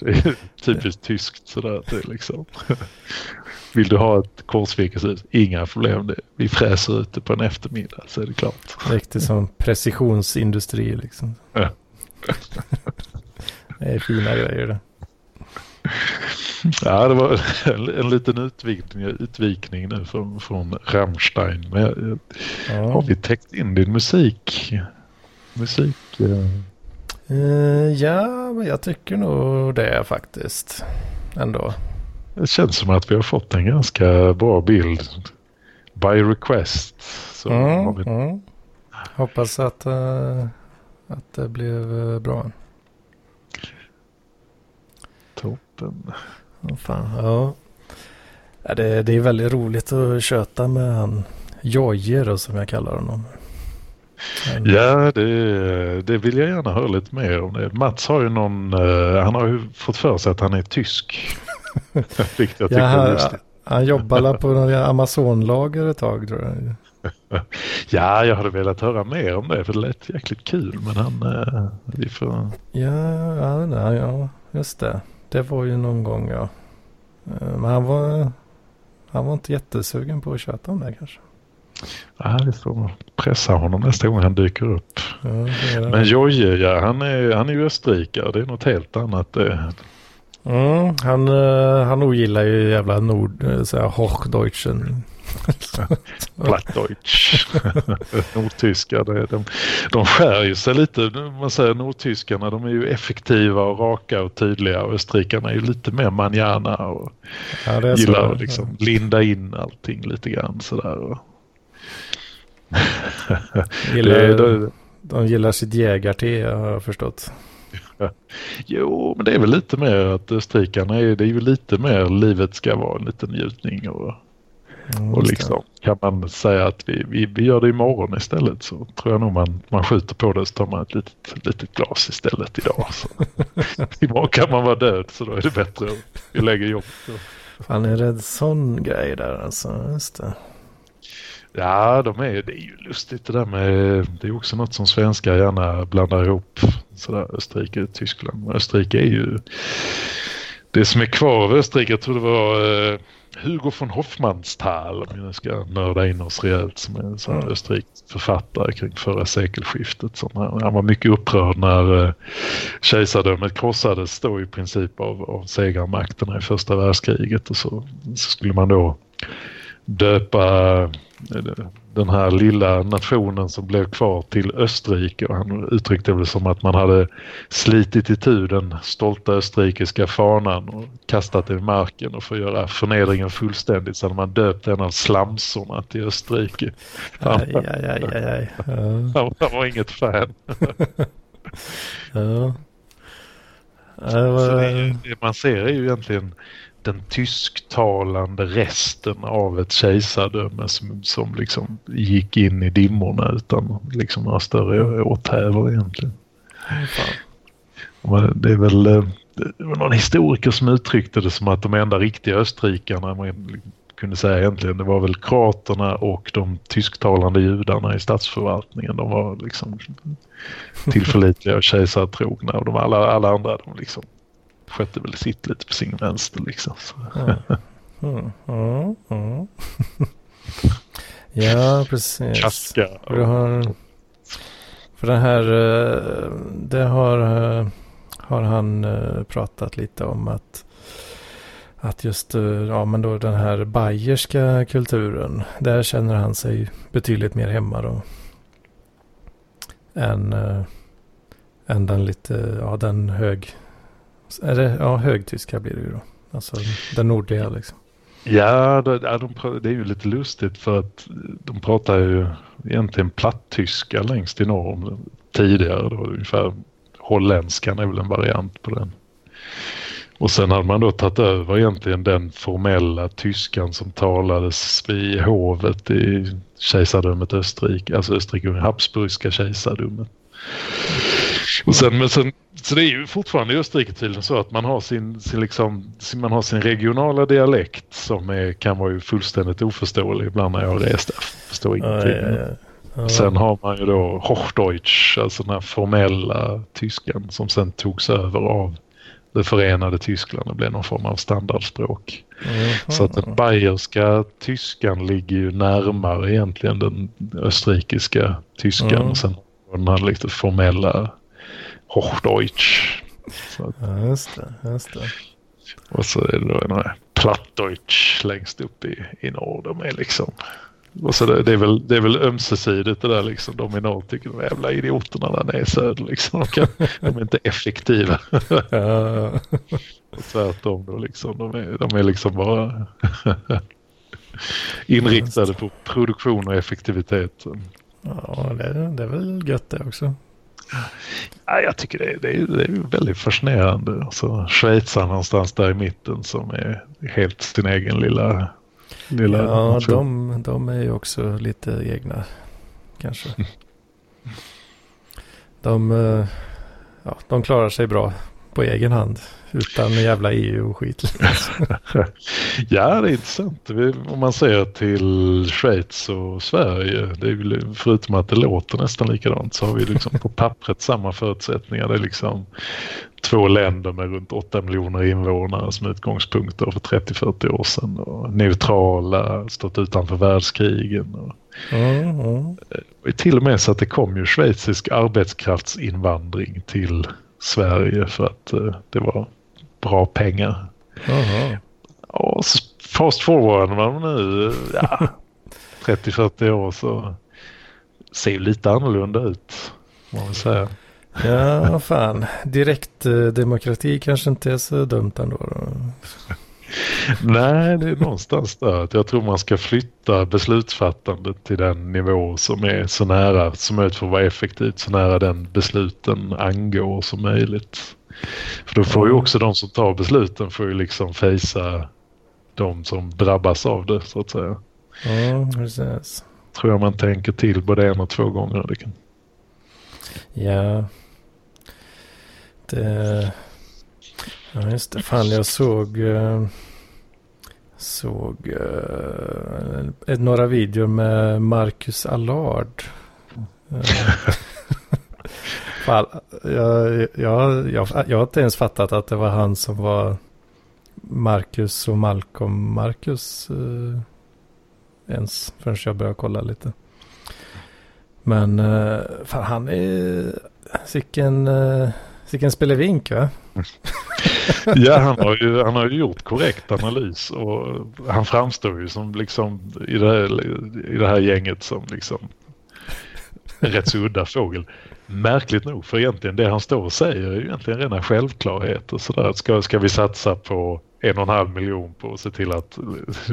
det är typiskt tyskt sådär. Det liksom. Vill du ha ett korsvirkeshus? Inga problem. Vi fräser ut det på en eftermiddag så är det klart. Riktigt som precisionsindustri liksom. Ja. det är fina grejer det. Ja, det var en, en liten utvikning, utvikning nu från, från Rammstein. Men ja. har vi täckt in din musik? Musik? Ja. Uh, ja, men jag tycker nog det faktiskt. Ändå. Det känns som att vi har fått en ganska bra bild. By request. Mm, vi... mm. Hoppas att, uh, att det blev uh, bra. Toppen. Oh, fan, ja. ja det, det är väldigt roligt att köta med han Jojje som jag kallar honom. Ja, det, det vill jag gärna höra lite mer om. Mats har ju någon, uh, han har ju fått för sig att han är tysk. Vilket jag tycker ja, han, är lustigt. Han jobbade på Amazonlager ett tag tror jag. ja, jag hade velat höra mer om det för det lät jäkligt kul. Men han, uh, vi får... Ja, ja, ja, just det. Det var ju någon gång ja. Uh, men han var, han var inte jättesugen på att köta om det kanske. Ja, vi får pressa honom nästa gång han dyker upp. Ja, Men Jojje, ja, han är, han är ju österrikare. Det är något helt annat. Mm, han, uh, han ogillar ju jävla nord, eh, så här, Hochdeutschen. Plattdeutsch. Nordtyska, det, de, de skär ju sig lite. Man säger nordtyskarna, de är ju effektiva och raka och tydliga. Och österrikarna är ju lite mer manjana och ja, gillar att liksom linda in allting lite grann sådär. Gillar, Det- det- de gillar sitt jägarte har jag förstått. Jo, men det är väl lite mer att österrikarna är, det är ju lite mer livet ska vara en liten njutning och, Mm, och liksom kan man säga att vi, vi, vi gör det imorgon istället så tror jag nog man, man skjuter på det så tar man ett litet, litet glas istället idag. Så. imorgon kan man vara död så då är det bättre att vi lägger jobbet. Fan är det en sån grej där alltså? Just det. Ja, de är, det är ju lustigt det där med, det är också något som svenskar gärna blandar ihop. Sådär Österrike och Tyskland. Men Österrike är ju, det som är kvar av Österrike, jag tror det var eh, Hugo von Hofmannsthal, om nu ska nörda in oss rejält, som är en sån här Mm. österrikisk författare kring förra sekelskiftet. Som han, han var mycket upprörd när eh, kejsardömet krossades då i princip av, av segermakterna i första världskriget och så, så skulle man då döpa eh, den här lilla nationen som blev kvar till Österrike och han uttryckte det som att man hade slitit itu den stolta österrikiska fanan och kastat den i marken och för att göra förnedringen fullständigt så hade man döpt en av slamsorna till Österrike. Han, Aj, aj, aj, aj, han, han var inget fan. Ja. Var, det, det man ser är ju egentligen den tysktalande resten av ett kejsardöme som, som liksom gick in i dimmorna utan liksom några större åthävor egentligen. Och Det är väl eh, det var någon historiker som uttryckte det som att de enda riktiga österrikarna man kunde säga egentligen det var väl kroaterna och de tysktalande judarna i statsförvaltningen. De var liksom tillförlitliga och kejsartrogna och de alla, alla andra de liksom skötte väl sitt lite på sin vänster liksom. Så. Ja. Mm, ja, precis. Kaska. För, det har, för den här, eh, det har, eh, har han eh, pratat lite om att att just ja, men då den här bayerska kulturen, där känner han sig betydligt mer hemma då. Än, än den lite, ja den hög, är det, ja högtyska blir det ju då. Alltså den nordliga liksom. Ja, det, det är ju lite lustigt för att de pratar ju egentligen platttyska längst i norr om tidigare. Då, ungefär holländskan är väl en variant på den. Och sen hade man då tagit över egentligen den formella tyskan som talades vid hovet i kejsardömet Österrike, alltså Österrike Habsburgska kejsardömet. Och sen, men sen, så det är ju fortfarande i Österrike tydligen så att man har sin, sin, liksom, sin, man har sin regionala dialekt som är, kan vara ju fullständigt oförståelig ibland när jag rest där. Förstår ingenting. ja, ja. Ja. Sen har man ju då Hochdeutsch, alltså den här formella tyskan som sen togs över av det förenade Tyskland och blev någon form av standardspråk. Jaha. Så att den bayerska tyskan ligger ju närmare egentligen den österrikiska tyskan Mm. och sen den här lite formella Hochdeutsch. Så, Ja, just det. Just det. och så är det då här Plattdeutsch längst upp i, i norr. De är liksom och så det, det, är väl, det är väl ömsesidigt det där liksom. De i norr tycker de jävla idioterna där nere i söder liksom. De, kan, de är inte effektiva. Ja, Och tvärtom då liksom. De är, de är liksom bara inriktade på produktion och effektivitet. ja det, det är väl gött det också. Ja, jag tycker det är, det är, det är väldigt fascinerande. Alltså, Schweizarna någonstans där i mitten som är helt sin egen lilla, lilla Ja, de, de är ju också lite egna. Kanske. De, eh, ja, de klarar sig bra på egen hand. Utan jävla EU och skit. Ja, det är intressant. Om man ser till Schweiz och Sverige, det är förutom att det låter nästan likadant så har vi liksom på pappret samma förutsättningar. Det är liksom två länder med runt 8 miljoner invånare som utgångspunkt då för 30-40 år sedan. Och neutrala, stått utanför världskrigen. Och, Mm, mm. och till och med så att det kom ju schweizisk arbetskraftsinvandring till Sverige för att eh, det var bra pengar. Jaha. Och fast forward man nu ja, 30-40 år så ser lite annorlunda ut. Man säga. Ja, fan. Direktdemokrati kanske inte är så dumt ändå. Då. Nej, det är någonstans där. Jag tror man ska flytta beslutsfattandet till den nivå som är så nära som möjligt för att vara effektivt, så nära den besluten angår som möjligt. För då får ju också de som tar besluten får ju liksom fejsa de som drabbas av det så att säga. Ja, precis. Tror jag man tänker till både en och två gånger. Det kan... Ja. Det... Ja, just det. Fan, jag såg... Uh, såg eh, några videor med Marcus Allard. Eh, fan, jag, jag, jag, jag har inte ens fattat att det var han som var Marcus och Malcolm Marcus eh, ens förrän jag började kolla lite. Men eh, fan, han är sicken, Eh, vilken spelevink va? ja, han har, ju, han har ju gjort korrekt analys och han framstår ju som liksom i det här, i det här gänget som liksom en rätt så udda fågel. Märkligt nog, för egentligen det han står och säger är ju egentligen rena självklarheter. Sådär. Ska, ska vi satsa på en och en halv miljon på att se till att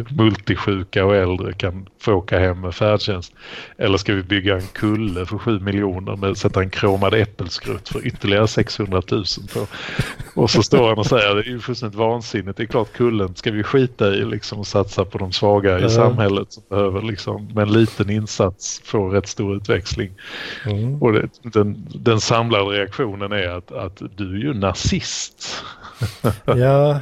multisjuka och äldre kan få åka hem med färdtjänst. Eller ska vi bygga en kulle för sju miljoner med sätta en kromad äppelskrutt för ytterligare 600 000 på. Och så står han och säger det är ju fullständigt vansinnigt. Det är klart kullen ska vi skita i liksom och satsa på de svaga i mm. samhället som behöver liksom med en liten insats få rätt stor utväxling. Mm. Och det, den, den samlade reaktionen är att, att du är ju nazist. ja,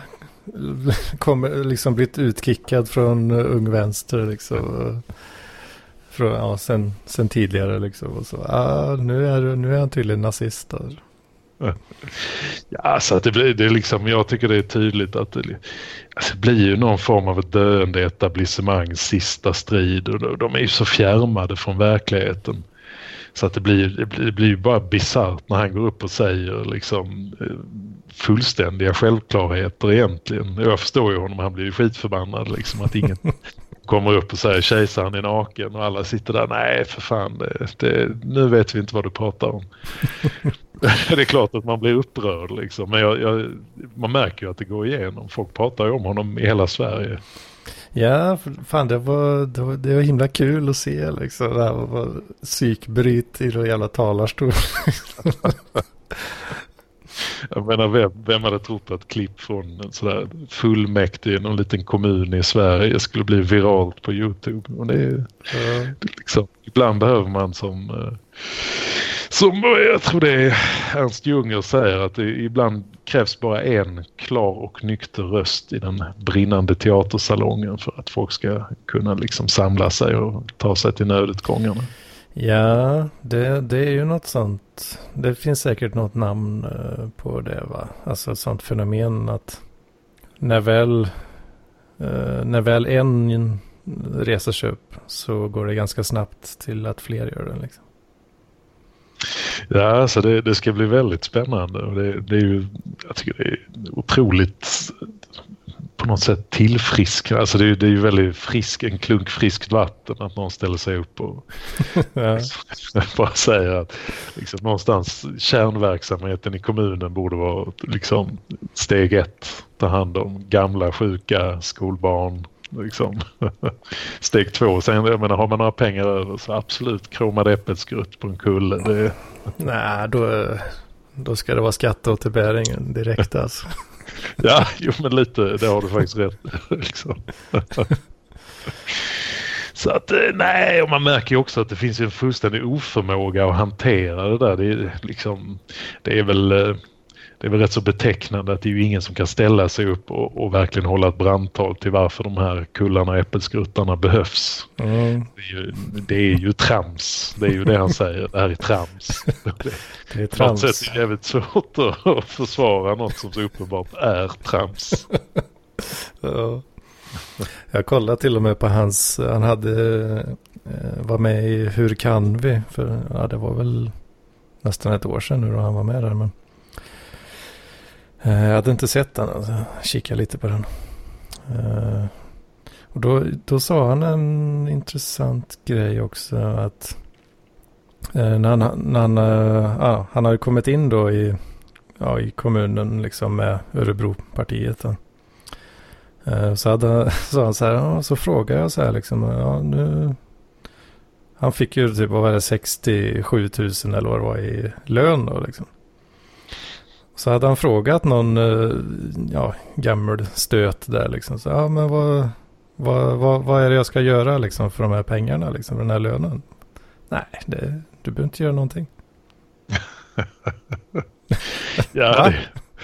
kommer liksom blivit utkickad från eh, Ung Vänster liksom. Eh, från, ja, sen, sen tidigare liksom. Och så, ah, nu, är, nu är han tydligen nazist. Där. Ja, alltså det blir det är liksom, jag tycker det är tydligt att det, alltså det blir ju någon form av ett döende etablissemangs sista strid och de, är ju så fjärmade från verkligheten. Så att det blir, det blir, det blir bara bisarrt när han går upp och säger liksom eh, fullständiga självklarheter egentligen. Jag förstår ju honom, han blir ju skitförbannad liksom att ingen kommer upp och säger kejsaren är naken och alla sitter där, nej för fan, det, det, nu vet vi inte vad du pratar om. det är klart att man blir upprörd liksom, men jag, jag, man märker ju att det går igenom. Folk pratar ju om honom i hela Sverige. Ja, fan det var, det var, det var himla kul att se liksom. Det här var psykbryt i den jävla talarstol. Jag menar, vem, vem hade trott att klipp från en sådär fullmäktige i någon liten kommun i Sverige skulle bli viralt på Youtube? Och det är, ja. liksom, ibland behöver man som, eh, som jag tror det är Ernst Junger säger att det ibland krävs bara en klar och nykter röst i den brinnande teatersalongen för att folk ska kunna liksom samla sig och ta sig till nödutgångarna. Ja, det, det är ju något sånt. Det finns säkert något namn eh, på det va? Alltså ett sånt fenomen att när väl, eh, när väl en reser sig upp så går det ganska snabbt till att fler gör det. Liksom. Ja, alltså det, det, ska bli väldigt spännande det, det, är ju, jag tycker det är otroligt på något sätt tillfriskna. Alltså det är, det är ju väldigt frisk, en klunk friskt vatten att någon ställer sig upp och bara säger att liksom, någonstans kärnverksamheten i kommunen borde vara liksom, steg ett. Ta hand om gamla, sjuka, skolbarn. Liksom. Steg två, sen jag menar, har man några pengar över så absolut kromad äppelskrutt på en kulle. Det... Nej, då, då ska det vara skatteåterbäringen direkt alltså ja, jo men lite, det har du faktiskt rätt liksom. Så att eh, nej, och man märker ju också att det finns en fullständig oförmåga att hantera det där. Det är, liksom, det är väl eh, det är väl rätt så betecknande att det är ju ingen som kan ställa sig upp och, och verkligen hålla ett brandtal till varför de här kullarna och äppelskruttarna behövs. Mm. Det, är ju, det är ju trams. Det är ju det han säger. Det här är trams. Det, är trams. På något sätt är det jävligt svårt att försvara något som så uppenbart är trams. ja. Jag kollade till och med på hans, han hade, eh, var med i Hur kan vi? För ja, det var väl nästan ett år sedan nu då han var med där. Men Eh, jag hade inte sett den, alltså. kikade lite på den. Eh, och då, då sa han en intressant grej också att eh, när han, när han, ja, han hade kommit in då i, ja, i kommunen liksom med Örebropartiet. Då. Så hade, sa han så här, ja, så frågade jag så här liksom, ja nu. Han fick ju typ, vad var det, 67 000 eller vad det var i lön då liksom. Så hade han frågat någon, eh, ja, gammal stöt där liksom. Så, ja, men vad, vad, vad, vad är det jag ska göra liksom för de här pengarna, liksom, för den här lönen? Nej, det, du behöver inte göra någonting. ja,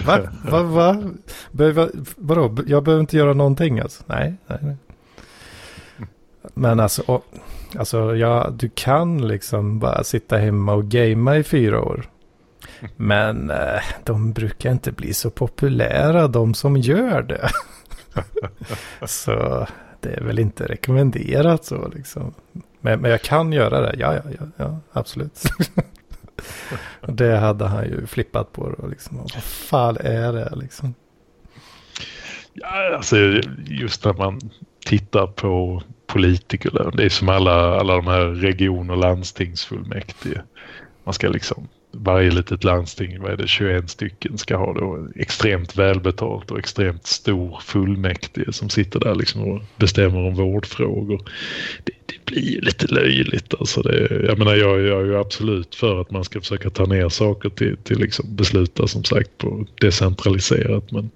Va? Va? Va? Va? Behöver, vadå? Jag behöver inte göra någonting alltså? Nej, nej, nej. Men alltså, och, alltså ja, du kan liksom bara sitta hemma och gamea i fyra år. Men eh, de brukar inte bli så populära, de som gör det. så det är väl inte rekommenderat så liksom. Men, men jag kan göra det, ja, ja, ja, ja absolut. det hade han ju flippat på då liksom. Vad fan är det liksom? ja, alltså just när man tittar på politiker, det är som alla, alla de här region och landstingsfullmäktige. Man ska liksom, varje litet landsting, vad är det, 21 stycken ska ha då extremt välbetalt och extremt stor fullmäktige som sitter där liksom och bestämmer om vårdfrågor. Det, det blir ju lite löjligt alltså. Det, jag menar jag, jag är ju absolut för att man ska försöka ta ner saker till, till liksom besluta som sagt på decentraliserat men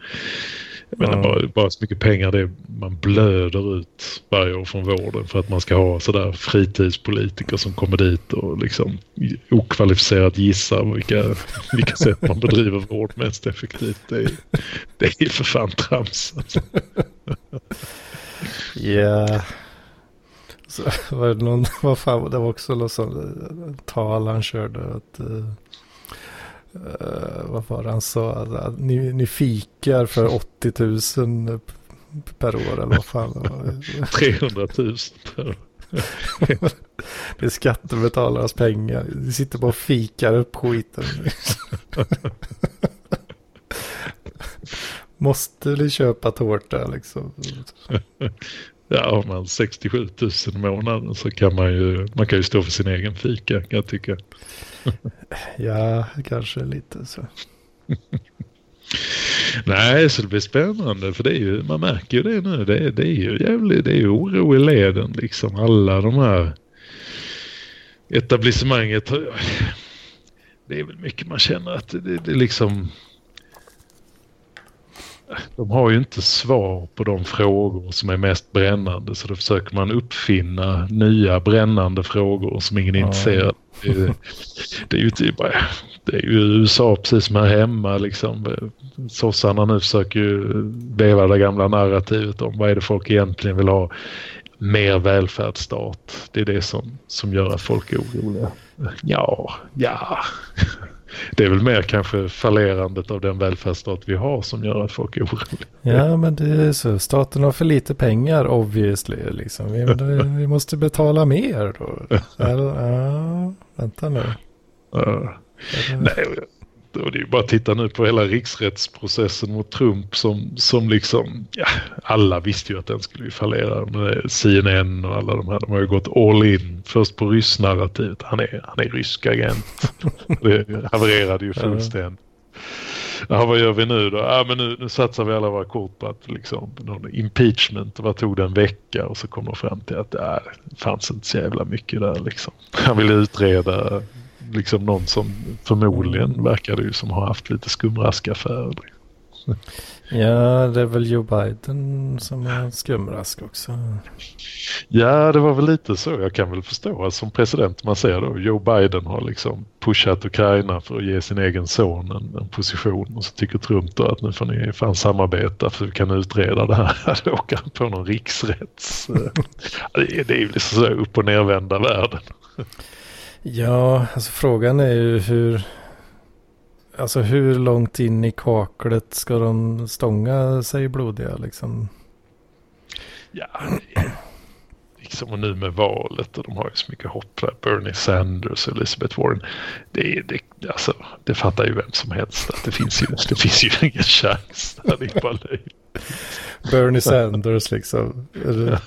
jag menar, bara, bara så mycket pengar det man blöder ut varje år från vården för att man ska ha sådär fritidspolitiker som kommer dit och liksom okvalificerat gissar vilka, vilka sätt man bedriver vård mest effektivt. Det är, det är för fan trams. Alltså. Ja. Så var det någon, vad fan, det var också något sånt eh, tal han körde att uh, vad var det han sa? Ni, ni fikar för 80 000 per år eller vad fan det var. 300 000 per Det är skattebetalarnas pengar. Vi sitter bara och fikar upp skiten. Måste ni köpa tårta liksom? Ja, har man 67 000 i månaden så kan man ju, man kan ju stå för sin egen fika kan jag tycka. Ja, kanske lite så. Nej, så det blir spännande för det är ju, man märker ju det nu. Det är, det är ju jävligt, det är ju oro i leden liksom. Alla de här etablissemanget. Det är väl mycket man känner att det, det är liksom. De har ju inte svar på de frågor som är mest brännande så då försöker man uppfinna nya brännande frågor som ingen är Ja. intresserad det, är- det är ju typ det är ju USA precis som här hemma liksom. Sossarna nu försöker ju veva det gamla narrativet om vad är det folk egentligen vill ha. Mer välfärdsstat. Det är det som, som gör att folk är oroliga. Ja, ja. Det är väl mer kanske fallerandet av den välfärdsstat vi har som gör att folk är oroliga. Ja, men det är så. Staten har för lite pengar obviously. Liksom. Vi, vi måste betala mer då. Eller, ja, vänta nu. Uh, Eller- och det är bara att titta nu på hela riksrättsprocessen mot Trump som, som liksom, ja, alla visste ju att den skulle fallera. Men CNN och alla de här, de har ju gått all in. Först på ryssnarrativet, han är, han är rysk agent. det havererade ju fullständigt. Ja, vad gör vi nu då? Ja, men nu, nu satsar vi alla våra kort på att liksom, någon impeachment. Vad tog det en vecka? Och så kommer fram till att ja, det fanns inte så jävla mycket där liksom. Han ville utreda liksom någon som förmodligen verkade ju som har haft lite skumraskaffärer. Ja, det är väl Joe Biden som är skumrask också. Ja, det var väl lite så. Jag kan väl förstå att som president man ser då Joe Biden har liksom pushat Ukraina för att ge sin egen son en, en position och så tycker Trump då att nu får ni fan samarbeta för vi kan utreda det här. Då åker han på någon riksrätts... det är det ju liksom så upp och nervända världen. Ja, alltså frågan är ju hur... Alltså hur långt in i kaklet ska de stånga sig blodiga liksom? Ja, liksom och nu med valet och de har ju så mycket hopp där. Bernie Sanders och Elizabeth Warren. Det, det, alltså, det fattar ju vem som helst att det finns ju, det finns ju ingen chans. Det är bara löjligt. Bernie Sanders liksom.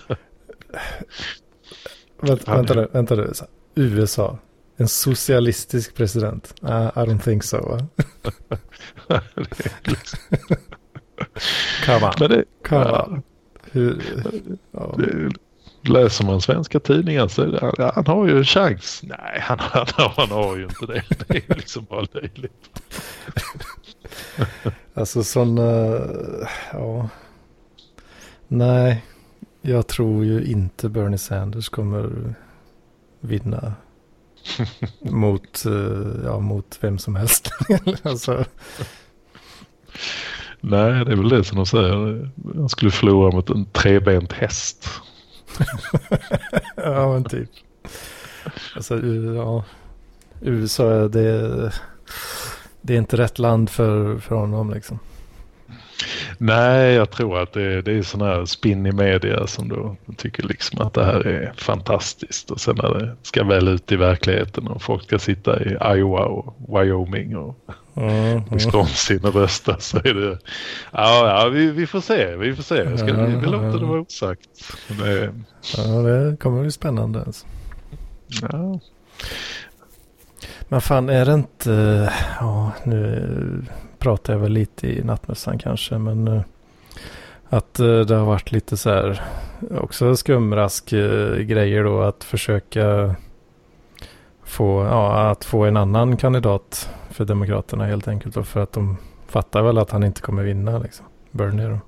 Vänt, vänta nu, vänta nu. USA. En socialistisk president. Uh, I don't think so. Come on. Men det, Come ja, on. Hur, ja. Läser man svenska tidningar så han, han har ju en chans. Nej, han, han, han har ju inte det. Det är ju liksom bara löjligt. Alltså sådana, ja. Nej, jag tror ju inte Bernie Sanders kommer vinna mot, eh, ja, mot vem som helst. alltså. Nej, det är väl det som de säger. Han skulle förlora mot en trebent häst. ja, men typ. Alltså, ja. USA, det, det är inte rätt land för, för honom liksom. Nej, jag tror att det, det är sån här spinn i media som då tycker liksom att det här är fantastiskt. Och sen när det ska väl ut i verkligheten och folk ska sitta i Iowa och Wyoming och mm, Wisconsin och rösta så är det... Ja, ja vi, vi får se, vi får se. Ska, vi låter det vara osagt. Det, ja, det kommer bli spännande alltså. Ja. Men fan är det inte... Ja, nu pratar jag väl lite i nattmössan kanske. Men eh, att eh, det har varit lite så här också skumrask eh, grejer då att försöka få, ja, att få en annan kandidat för Demokraterna helt enkelt. Då, för att de fattar väl att han inte kommer vinna liksom. Bernie då.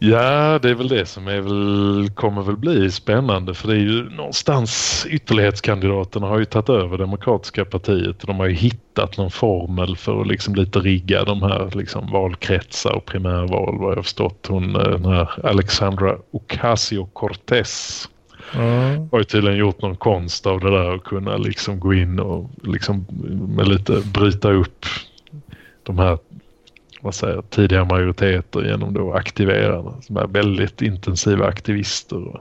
Ja, det är väl det som är väl, kommer väl bli spännande för det är ju någonstans ytterlighetskandidaterna har ju tagit över Demokratiska partiet och de har ju hittat någon formel för att liksom lite rigga de här liksom valkretsar och primärval vad jag har förstått. Hon, eh, den här Alexandra Ocasio-Cortez Mm. Har ju tydligen gjort någon konst av det där och kunna liksom gå in och liksom med lite bryta upp de här vad säger, tidiga majoriteter genom då aktiverarna som är väldigt intensiva aktivister.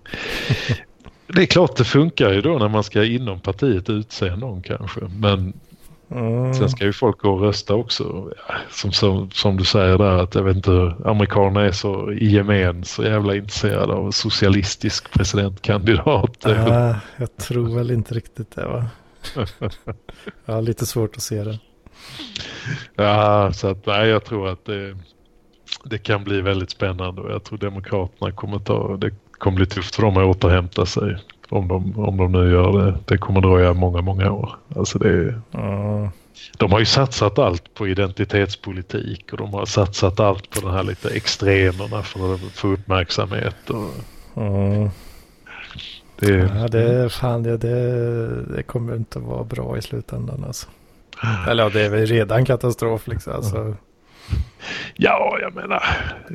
det är klart det funkar ju då när man ska inom partiet utse någon kanske men mm. sen ska ju folk gå och rösta också. Som, som, som du säger där att jag vet inte amerikanerna är så i gemen så jävla intresserade av socialistisk presidentkandidat. Ah, jag tror väl inte riktigt det va? jag har lite svårt att se det. Ja, så att nej, jag tror att det, det kan bli väldigt spännande och jag tror Demokraterna kommer ta, det kommer bli tufft för dem att återhämta sig om de, om de nu gör det. Det kommer dröja många, många år. Alltså det, mm. De har ju satsat allt på identitetspolitik och de har satsat allt på de här lite extremerna för att få uppmärksamhet. Och, mm. det, ja, det, fan, det, det, det kommer inte vara bra i slutändan alltså. Eller ja, det är väl redan katastrof liksom. Alltså. Ja, jag menar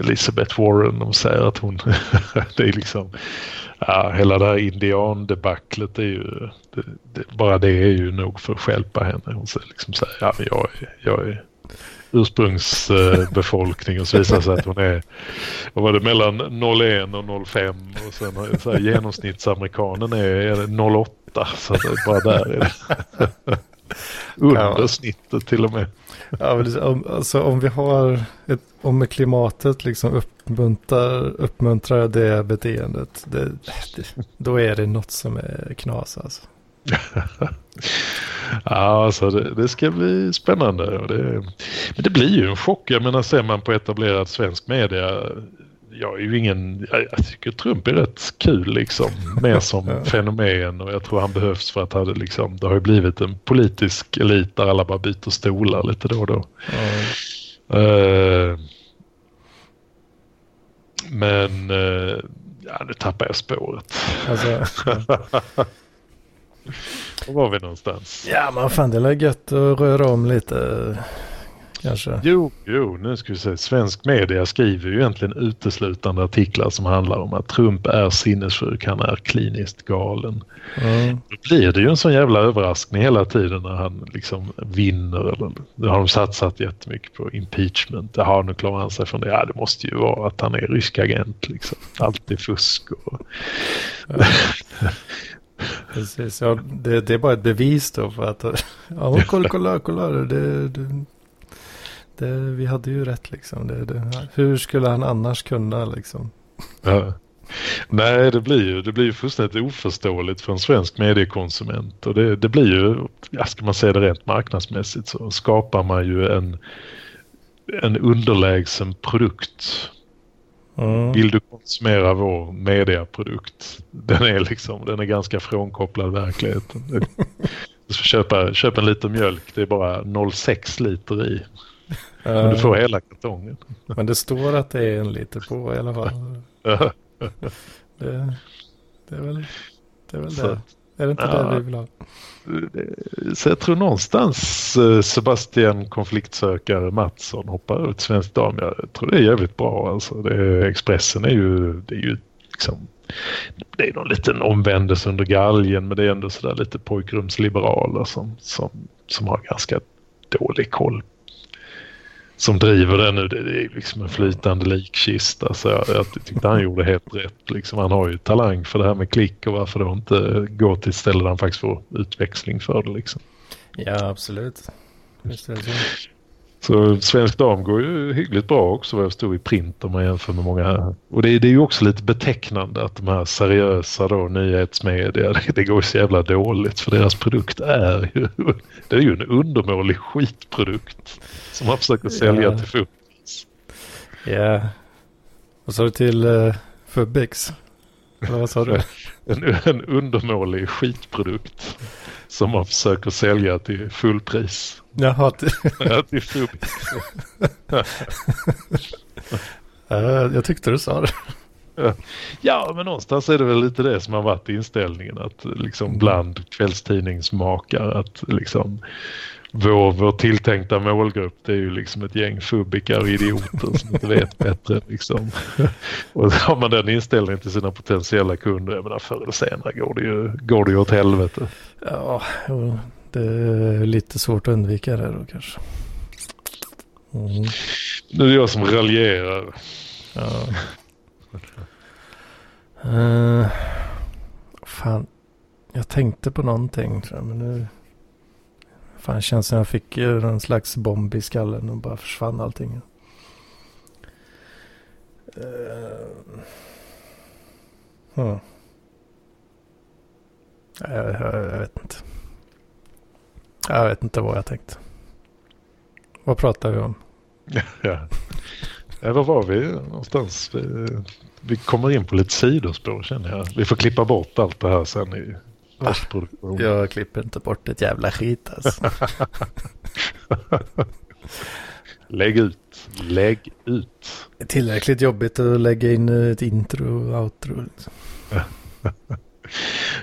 Elizabeth Warren, de säger att hon, det är liksom, ja, hela det här indiandebaclet är ju, det, det, bara det är ju nog för att skälpa henne. Hon säger liksom så här, ja men jag, jag är ursprungsbefolkning och så visar det sig att hon är, vad var det, mellan 01 och 05 och sen så här, genomsnittsamerikanen är, är 08 så det är bara där är det. Under snittet till och med. Ja, om, alltså, om vi har ett, om klimatet liksom uppmuntrar, uppmuntrar det beteendet, det, det, då är det något som är knas alltså. ja, alltså det, det, ska bli spännande. Det, men det blir ju en chock. Jag menar, ser man på etablerad svensk media jag är ju ingen, jag, tycker Trump är rätt kul liksom, mer som fenomen och jag tror han behövs för att det, liksom, det har ju blivit en politisk elit där alla bara byter stolar lite då och då. Ja. Uh, men uh, ja, nu tappar jag spåret. Alltså. Var var vi någonstans? Ja, men fan det är gött att röra om lite kanske? Jo, jo, nu ska vi se. Svensk media skriver ju egentligen uteslutande artiklar som handlar om att Trump är sinnessjuk, han är kliniskt galen. Mm. Då blir det ju en sån jävla överraskning hela tiden när han liksom vinner. Eller, nu har de satsat jättemycket på impeachment. Jaha, nu klarar han sig från det. Ja, det måste ju vara att han är rysk agent. Liksom. Allt är fusk och... Precis, ja, det, det, är bara ett bevis då för att ja, kolla, kolla, kolla, det, det, det, vi hade ju rätt liksom. Det, det, hur skulle han annars kunna liksom? Ja. Nej, det blir ju det blir ju fullständigt oförståeligt för en svensk mediekonsument. Och det, det blir ju, ja, ska man säga det rent marknadsmässigt så skapar man ju en, en underlägsen produkt. Mm. Vill du konsumera vår mediaprodukt? Den är liksom, den är ganska frånkopplad verkligheten. Du ska köpa, köpa en liter mjölk, det är bara 0,6 liter i. Men du får hela kartongen. Men det står att det är en liter på i alla fall. det, det är väl det. Är väl det. Är det inte ja. det vi vill ha? Så jag tror någonstans eh, Sebastian konfliktsökare Mattsson hoppar ut svensk dam. Jag tror det är jävligt bra. Alltså det, Expressen är ju, det är ju liksom det är någon liten omvändelse under galgen men det är ändå sådär lite pojkrumsliberaler som, som, som har ganska dålig koll som driver det nu. Det är liksom en flytande likkista. Så alltså, jag, jag tyckte han gjorde helt rätt. Liksom, han har ju talang för det här med klick och varför då inte gå till ett ställe där han faktiskt får utväxling för det. Liksom. Ja, absolut. Visst är det så. Så Svensk Dam går ju hyggligt bra också vad jag stod i print om man jämför med många. Och det, det är ju också lite betecknande att de här seriösa då, nyhetsmedia, det, det går så jävla dåligt för deras produkt är ju, det är ju en undermålig skitprodukt som man försöker sälja yeah. till fokus. Ja. Yeah. Vad sa du till uh, Fubix? Eller vad sa du? en, en undermålig skitprodukt som man försöker sälja till fullpris. Jaha. Till... ja, till Fubix. jag tyckte du sa det. Ja, men någonstans är det väl lite det som har varit inställningen att liksom mm. bland kvällstidningsmakar att liksom vår, vår tilltänkta målgrupp det är ju liksom ett gäng fubbikar och idioter som inte vet bättre. Liksom. Och har man den inställningen till sina potentiella kunder, jag menar förr eller senare går det ju, går det ju åt helvete. Ja, det är lite svårt att undvika det då kanske. Mm. Nu är det jag som raljerar. Ja. uh, fan, jag tänkte på någonting men nu Fan, det känns som jag fick eh, en slags bomb i skallen och bara försvann allting. Eh, uh, huh. jag, jag, jag, vet inte. Jag vet inte vad jag tänkte. Vad pratar vi om? ja. ja, var var vi någonstans? Vi, vi kommer in på lite sidospår känner jag. Vi får klippa bort allt det här sen i Postproduktion. Jag klipper inte bort ett jävla skit alltså. Lägg ut. Lägg ut. Det är tillräckligt jobbigt att lägga in ett intro och outro. Liksom.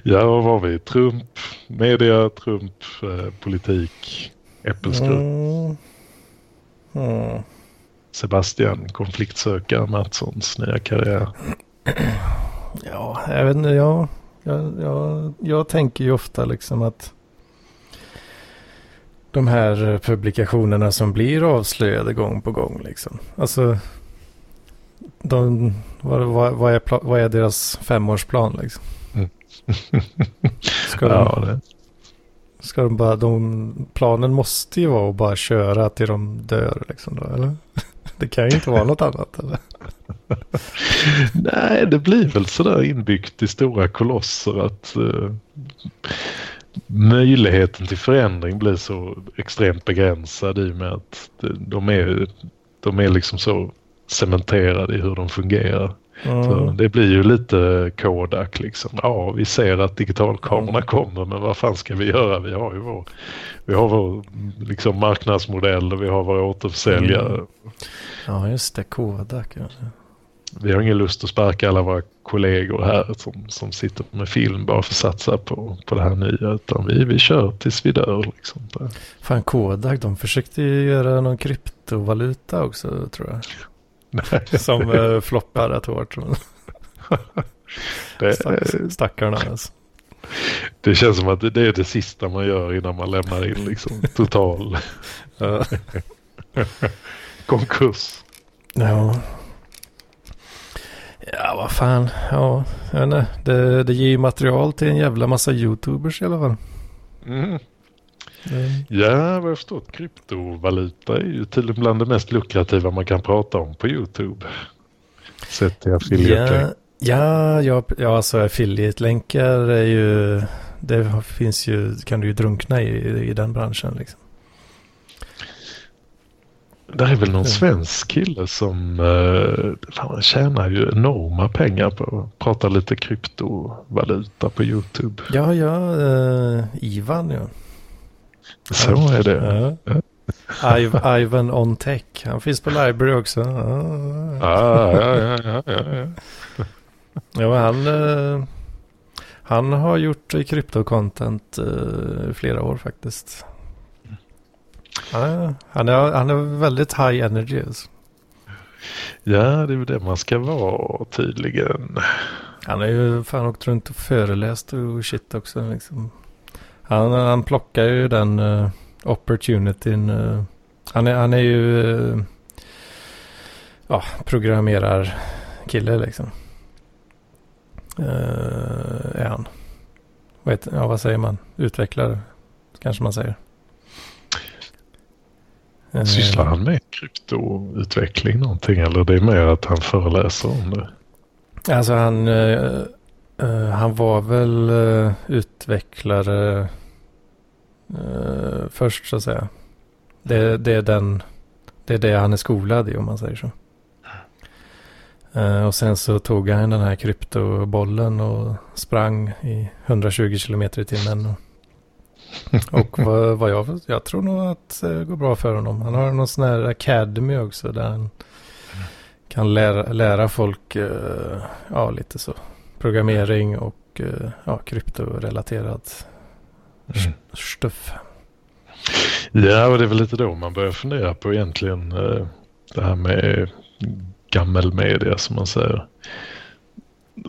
ja, vad var vi? Trump, media, Trump, eh, politik, äppelskrutt. Mm. Mm. Sebastian, konfliktsökare, Mattssons nya karriär. Ja, jag vet inte, ja. Jag, jag, jag tänker ju ofta liksom att de här publikationerna som blir avslöjade gång på gång liksom. Alltså, de, vad, vad, vad, är, vad är deras femårsplan liksom? Mm. Ska de, ja, det. Ska de bara, de, planen måste ju vara att bara köra till de dör liksom då, eller? Det kan ju inte vara något annat eller? Nej, det blir väl sådär inbyggt i stora kolosser att uh, möjligheten till förändring blir så extremt begränsad i och med att de är, de är liksom så cementerade i hur de fungerar. Mm. Så det blir ju lite Kodak liksom. Ja, vi ser att digitalkamerorna mm. kommer men vad fan ska vi göra? Vi har ju vår, vi har vår liksom marknadsmodell och vi har våra återförsäljare. Mm. Ja, just det. Kodak. Ja vi har ingen lust att sparka alla våra kollegor här som, som sitter med film bara för att satsa på, på det här nya. Utan vi, vi kör tills vi dör. Liksom. Fan Kodak, de försökte ju göra någon kryptovaluta också tror jag. Som äh, floppar rätt hårt. det, Stack, stackarna alltså. Det känns som att det är det sista man gör innan man lämnar in liksom total konkurs. Ja, Ja, vad fan. Ja, jag vet inte. Det, det ger ju material till en jävla massa YouTubers i alla fall. Mm. Mm. Ja, vad jag förstått. Kryptovaluta är ju tydligen bland det mest lukrativa man kan prata om på YouTube. Sett till affiliate Ja, ja, ja, alltså affiliate-länkar är ju... Det finns ju, kan du ju drunkna i, i den branschen liksom. Det är väl någon svensk kille som uh, fan, tjänar ju enorma pengar på att prata lite kryptovaluta på YouTube. Ja, ja, uh, Ivan ja. Så är det. Ja. Iv Ivan on Tech. Han finns på Library också. Ah, ja, ja, ja, ja, ja. ja han, uh, han har gjort kryptocontent uh, flera år faktiskt. Ja, han, är, han är väldigt high energy. Alltså. Ja, det är väl det man ska vara tydligen. Han har ju fan åkt runt och föreläst och shit också. Liksom. Han, han plockar ju den uh, opportunityn. Uh, han, är, han är ju uh, ja, programmerar kille liksom. Uh, är han. Vet, ja, vad säger man? Utvecklare kanske man säger. Sysslar han med kryptoutveckling någonting eller det är mer att han föreläser om det? Alltså han, uh, han var väl uh, utvecklare först så att säga. Det, det, är den, det är det han är skolad i om man säger så. Eh, och sen så tog han den här kryptobollen och sprang i 120 km i timmen. Och och vad, vad, jag, jag tror nog att det går bra för honom. Han har någon sån här academy också där han kan lära, lära folk uh, ja, lite så programmering och uh, ja, kryptorelaterad mm. stuff. Ja, och det är väl lite då man börjar fundera på egentligen uh, det här med gammelmedia som man säger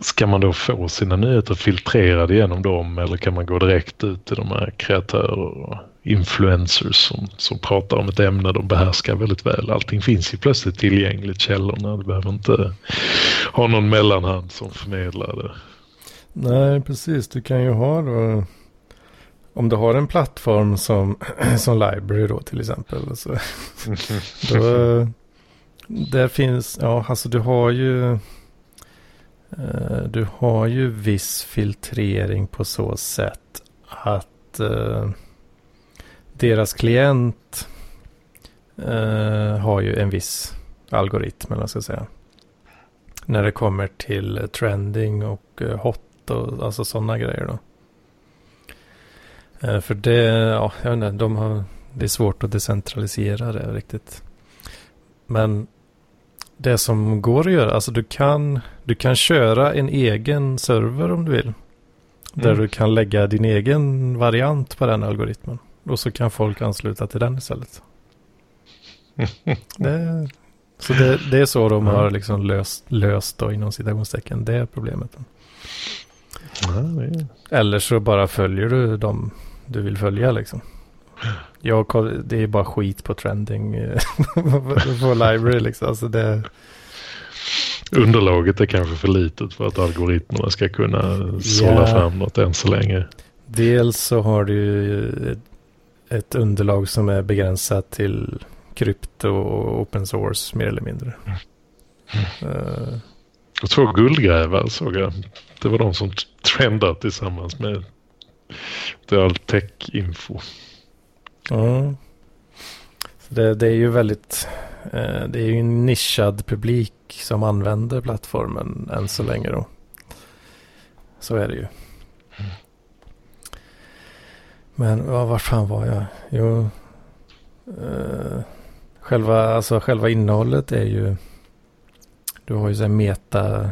ska man då få sina nyheter filtrerade genom dem eller kan man gå direkt ut till de här kreatörer och influencers som, som pratar om ett ämne de behärskar väldigt väl. Allting finns ju plötsligt tillgängligt källorna. Du behöver inte ha någon mellanhand som förmedlar det. Nej, precis. Du kan ju ha då om du har en plattform som, som Library då till exempel. Så, då, där finns, ja alltså du har ju Eh, du har ju viss filtrering på så sätt att uh, deras klient uh, har ju en viss algoritm, eller ska säga. När det kommer till trending och hot och alltså sådana grejer då. För det, ja, jag vet inte, de har, det är svårt att decentralisera det riktigt. Men det som går att göra. Alltså du kan, du kan köra en egen server om du vill. Där mm. du kan lägga din egen variant på den algoritmen. Och så kan folk ansluta till den istället. det, så det, det, är så de har liksom löst, löst då inom citationstecken det problemet. Mm. Eller så bara följer du dem du vill följa liksom. Jag, det är bara skit på trending eh, på library liksom. Alltså det... Underlaget är kanske för litet för att algoritmerna ska kunna sålla yeah. fram något än så länge. Dels så har du ett underlag som är begränsat till krypto och open source mer eller mindre. Mm. Uh, och två guldgrävar såg jag. Det var de som trendade tillsammans med all tech-info. Mm. Det, det, är ju väldigt, eh, det är ju en nischad publik som använder plattformen än så länge då. Så är det ju. Men ja, var fan var jag? Jo, eh, själva, alltså, själva innehållet är ju, du har ju så här meta,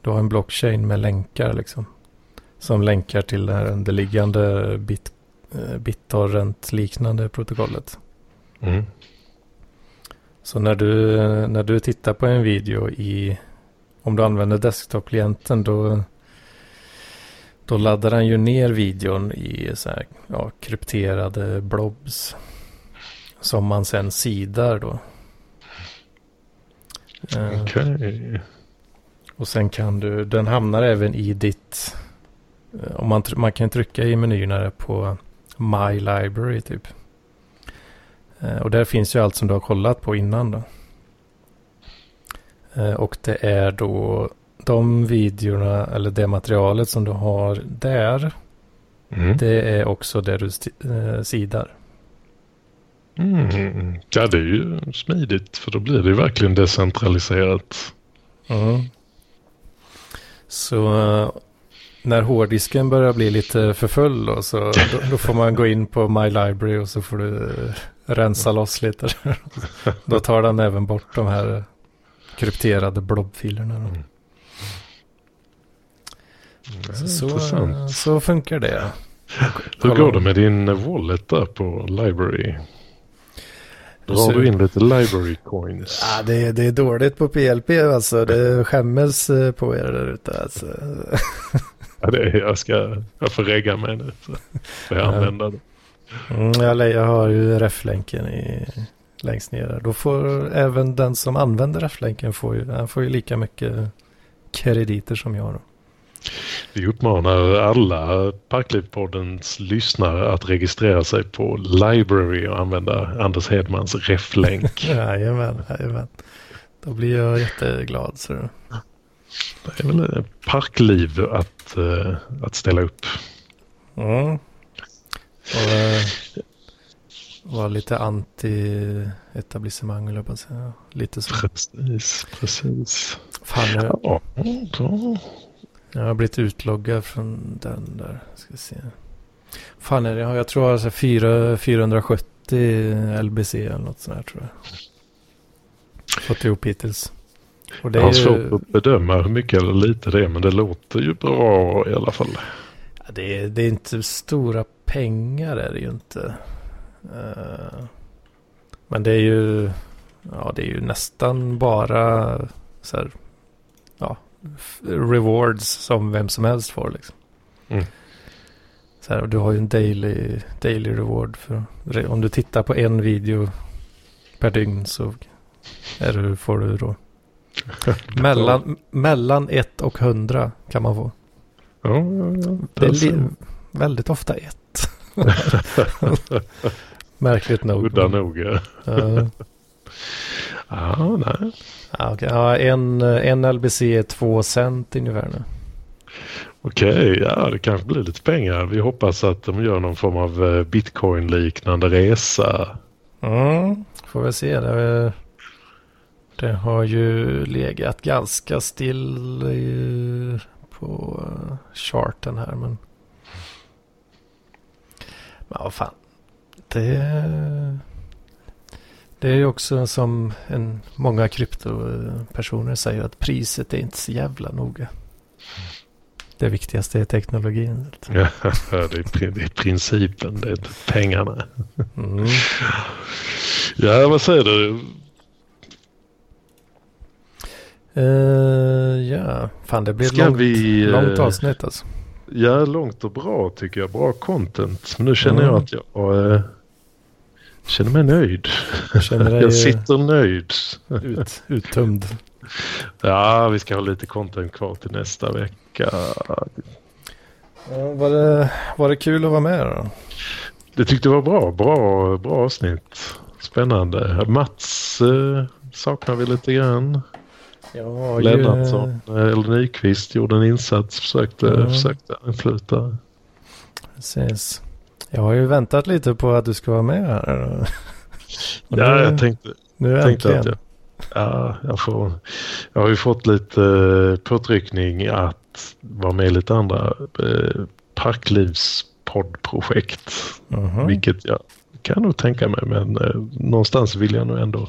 du har en blockchain med länkar liksom. Som länkar till det här underliggande bit, Eh, BitTorrent-liknande protokollet. Mm. Så när du, när du tittar på en video i, om du använder desktop-klienten då, då laddar den ju ner videon i så här, ja, krypterade blobs. Som man sen sidar då. Eh, Okej. Okay. Och sen kan du, den hamnar även i ditt, eh, om man, man kan trycka i menyerna på My Library typ. Eh, och där finns ju allt som du har kollat på innan då. Eh, och det är då de videorna eller det materialet som du har där. Mm. Det är också det du eh, sidar. Mm. Ja, det är ju smidigt för då blir det ju verkligen decentraliserat. Mm. Så när hårddisken börjar bli lite för full då, så då, då, får man gå in på My Library och så får du uh, rensa loss lite. då tar den även bort de här krypterade blobfilerna. Mm. Så, så, så, funkar det. Hur går det med din wallet där på Library? Drar du in lite library coins? Ja, det, det är dåligt på PLP alltså. Det skämmes eh, på er där ute alltså. Ja, det är, jag ska jag får regga mig nu. Så får jag ja. använda det. Mm, jag, jag har ju reflänken i, längst ner. Då får även den som använder reflänken får ju, han får ju lika mycket krediter som jag. Då. Vi uppmanar alla Parklivpoddens lyssnare att registrera sig på Library och använda Anders Hedmans reflänk. jajamän, jajamän. Då blir jag jätteglad. Så. Det är väl parkliv att, uh, att ställa upp. Mm. Och, uh, vara lite anti-etablissemang, eller att säga. Lite så. Precis, precis. Fan, jag, ja, jag har blivit utloggad från den där. Ska se. Fan är det? Jag tror alltså 4, 470 LBC eller något sånt här tror jag. Fått ihop hittills. Och det jag har svårt att bedöma hur mycket eller lite det är men det låter ju bra i alla fall. Ja, det, är, det är inte stora pengar är det ju inte. Uh, men det är ju, ja, det är ju nästan bara så här, ja, rewards som vem som helst får liksom. Mm. Så här, du har ju en daily, daily reward för om du tittar på en video per dygn så är du, får du då mellan, mellan ett och hundra kan man få. Ja, ja, ja. Det är väldigt ofta ett. Märkligt nog. Udda nog. Ja. ja, nej. Ja, okay. ja, en, en LBC är två cent ungefär nu. Okej, okay, ja det kanske blir lite pengar. Vi hoppas att de gör någon form av eh, bitcoin-liknande resa. Mm, får vi se. Det, det har ju legat ganska still i, på charten här. Men, men vad fan. Det det är ju också som en, många kryptopersoner säger att priset är inte så jävla noga. Det viktigaste är teknologin. Ja, det är, det är principen, det är pengarna. Mm. Ja, vad säger du? Uh, ja, fan det blir ett långt, vi, långt avsnitt alltså. Ja, långt och bra tycker jag. Bra content. Men nu känner mm. jag att jag... Uh, känner mig nöjd. Känner jag sitter nöjd. Ut, uttömd. Ja, vi ska ha lite content kvar till nästa vecka. Ja, var, det, var det kul att vara med då? Det tyckte jag var bra. Bra, bra avsnitt. Spännande. Mats eh, saknar vi lite grann. Ja, Lennartsson, ju... eller Nyqvist gjorde en insats. Försökte, ja. försökte influta. Precis. Jag har ju väntat lite på att du ska vara med här. ja, jag tänkte, nu tänkte att jag, ja, jag, får, jag har ju fått lite eh, påtryckning att vara med i lite andra eh, parklivspoddprojekt. Uh -huh. Vilket jag kan nog tänka mig men eh, någonstans vill jag nog ändå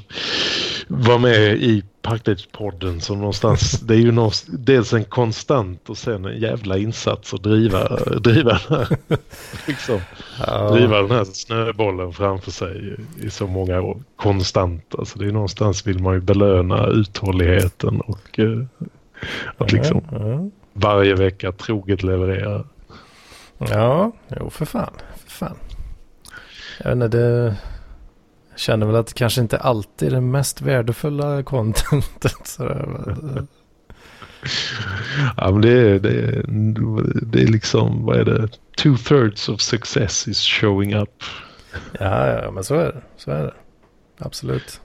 vara med i Parklivspodden som någonstans, det är ju någonstans, dels en konstant och sen en jävla insats att driva, driva, den, här, liksom, ja. driva den här snöbollen framför sig i så många år. Konstant, alltså det är någonstans vill man ju belöna uthålligheten och eh, att liksom ja, varje vecka troget leverera. Ja, jo för fan, för fan. Jag vet inte, det jag känner väl att det kanske inte alltid är det mest värdefulla contentet. ja, men det är, det, är, det är liksom, vad är det? Two thirds of success is showing up. Ja, ja, men så är det. Så är det. Absolut.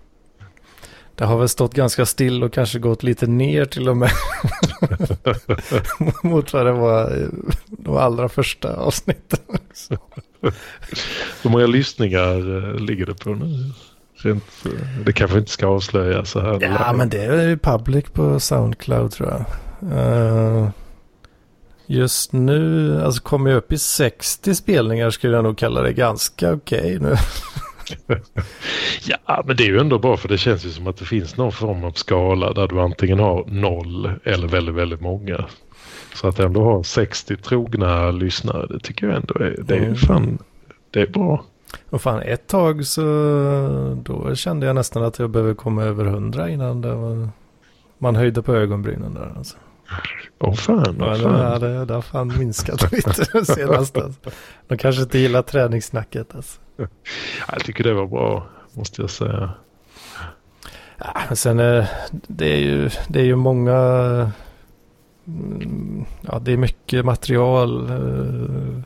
Det har väl stått ganska still och kanske gått lite ner till och med. Mot vad det var de allra första avsnitten. Hur många lyssningar eh, ligger det på nu? Rent, eh, det kanske inte ska avslöjas så här. Ja, men det är ju public på Soundcloud tror jag. Uh, just nu, alltså kommer jag upp i 60 spelningar skulle jag nog kalla det ganska okej okay nu. ja, men det är ju ändå bra för det känns ju som att det finns någon form av skala där du antingen har noll eller väldigt, väldigt många. Så att ändå ha 60 trogna lyssnare, det tycker jag ändå är, det är mm. fan, det är bra. Och fan, ett tag så då kände jag nästan att jag behöver komma över 100 innan det var, man höjde på ögonbrynen där alltså. Åh oh, fan, oh, fan. Ja, det, det har fan minskat lite senast. Alltså. De kanske inte gillar träningssnacket alltså. Jag tycker det var bra, måste jag säga. Ja, sen är det är ju, det är ju många mm, ja, det är mycket material. Eh,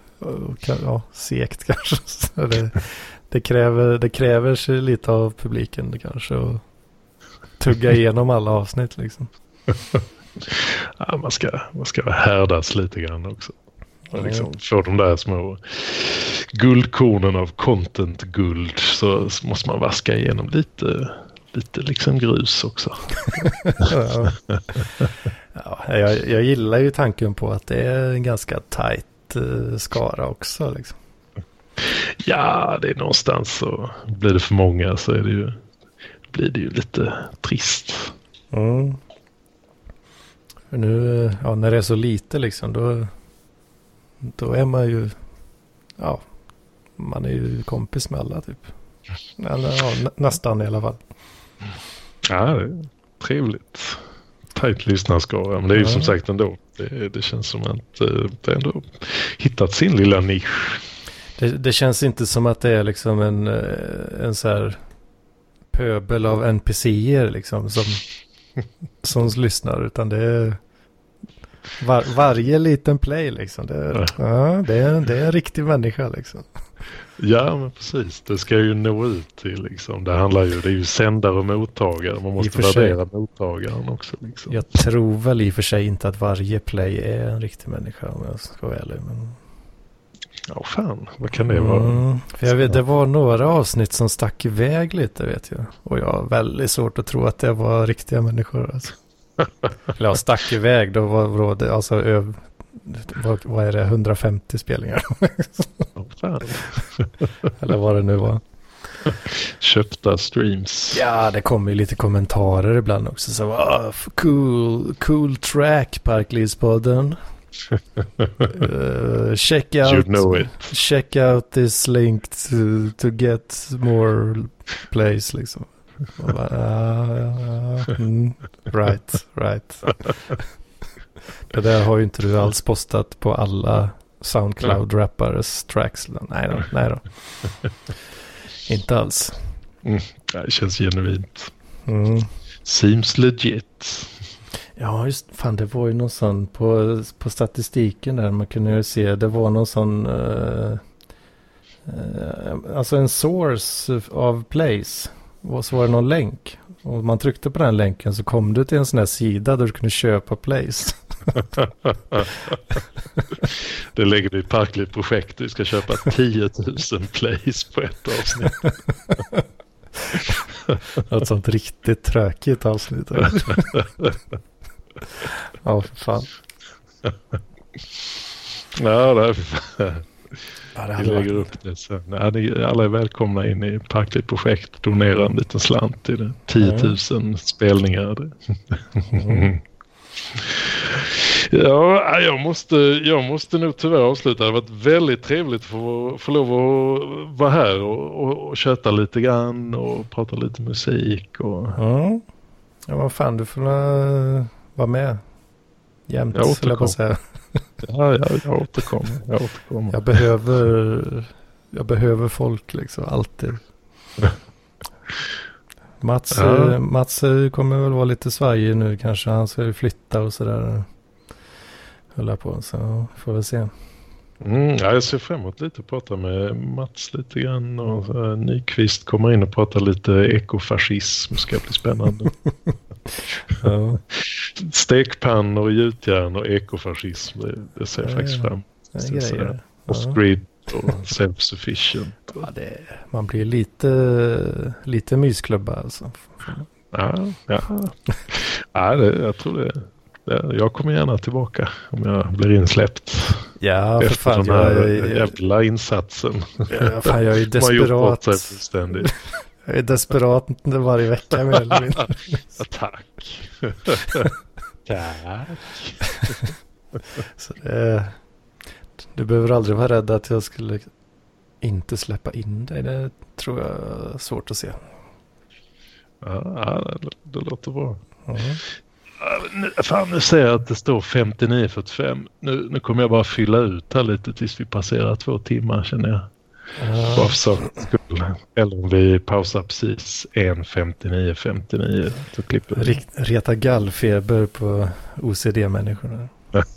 ja, segt kanske. Det, det, kräver, det kräver sig lite av publiken kanske. Och tugga igenom alla avsnitt liksom. ja, man, ska, man ska härdas lite grann också. Och liksom få de där små guldkornen av content-guld så måste man vaska igenom lite, lite liksom grus också. ja. ja, jag, jag gillar ju tanken på att det är en ganska tajt uh, skara också. Liksom. Ja, det är någonstans så blir det för många så är det ju, blir det ju lite trist. Mm. Nu, ja, när det är så lite liksom, då, då är man ju, ja, man är ju kompis med alla typ. Eller ja, nästan i alla fall. Ja, det är trevligt. Tajt lyssnarskara. Men det är ju ja. som sagt ändå. Det, det känns som att eh, det ändå hittat sin lilla nisch. Det, det, känns inte som att det är liksom en, eh, en så här pöbel av NPCer liksom som, som lyssnar. Utan det är var, varje liten play liksom. Det, ja. ja det, är, det är en riktig människa liksom. Ja, men precis. Det ska ju nå ut till liksom. Det handlar ju, det är ju sändare och mottagare. Man måste värdera sig, mottagaren också. Liksom. Jag tror väl i och för sig inte att varje play är en riktig människa om jag ska vara ärlig. Men... Ja, fan. Vad kan det vara? Mm, jag vet, det var några avsnitt som stack iväg lite vet jag. Och jag har väldigt svårt att tro att det var riktiga människor. Alltså. Eller ja, stack iväg. Då var det alltså öv, vad, vad, är det, 150 spelningar? Eller vad det nu var. Köpta streams. Ja, det kommer ju lite kommentarer ibland också. Så, oh, cool, cool track, Parklivspodden. uh, check out, you know it. check out this link to, to get more plays liksom. Bara, ja, ja, mm, right, right. Det där har ju inte du alls postat på alla Soundcloud-rappares tracks. Nej då, nej då. inte alls. Mm, det känns genuint. Mm. Seems legit. Ja, just fan det var ju någon sån på, på statistiken där man kunde ju se. Det var någon sån. Uh, uh, alltså en source av place. Och så var det någon länk. Och om man tryckte på den länken så kom du till en sån här sida där du kunde köpa place. det lägger du i Parkliv projekt. Du ska köpa 10 000 plays på ett avsnitt. ett sånt riktigt tråkigt avsnitt. ja, för fan. Ja, det är Ja, vi lägger upp det sen. Ja, alla är välkomna in i Parkliv projekt. Donera en liten slant till det. 10 000 mm. spelningar. Mm. ja, jag måste, jag måste nog tyvärr avsluta. Det har varit väldigt trevligt att få, lov att vara här och, och, och köta lite grann och prata lite musik. Och... Mm. Ja, vad fan, du får vara med jämt, jag jag på säga. Ja, jag, jag återkommer. Jag återkommer. Jag behöver, jag behöver folk liksom, alltid. Mats, ja. Mats kommer väl vara lite svajig nu kanske. Han ska ju flytta och sådär. Hålla på, så får vi se. Mm, ja, jag ser fram emot lite att prata med Mats lite grann. Och uh, Nyqvist kommer in och pratar lite ekofascism. ska bli spännande. ja. Stekpannor, gjutjärn och ekofascism. Det, det ser jag faktiskt fram emot. Off-grid och self-sufficient. Ja, det, man blir lite, lite mysklubba alltså. Ja, ja. ja det, jag tror det. Jag kommer gärna tillbaka om jag blir insläppt. Ja, för Efter fan. den här Jag, jag, jag, jävla insatsen. ja, fan, jag är desperat. Jag är desperat varje vecka eller mindre. Ja, tack. tack. Så det, du behöver aldrig vara rädd att jag skulle inte släppa in dig. Det tror jag är svårt att se. Ja, det, det låter bra. Ja. Nu, fan, nu ser jag att det står 59.45. Nu, nu kommer jag bara fylla ut här lite tills vi passerar två timmar känner jag. Bara för sakens skull. Eller om vi pausar precis 1.59.59 så klipper vi. Reta gallfeber på OCD-människorna.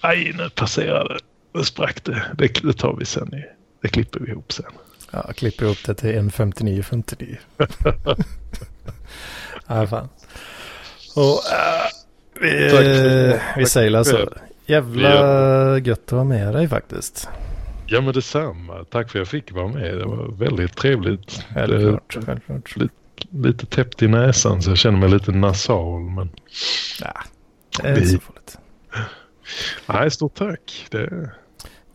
Aj, nu passerade det. Nu sprack det. det. Det tar vi sen. i- Det klipper vi ihop sen. Ja, klipper ihop det till 1.59.59. ja, fan. Och äh, vi, Tack. vi säger alltså. Vi Jävla gött att vara med dig faktiskt. Ja men detsamma. Tack för att jag fick vara med. Det var väldigt trevligt. Självklart. självklart. Det, lite täppt i näsan så jag känner mig lite nasal. Men Ja, det är inte så farligt. nej, stort tack. Det,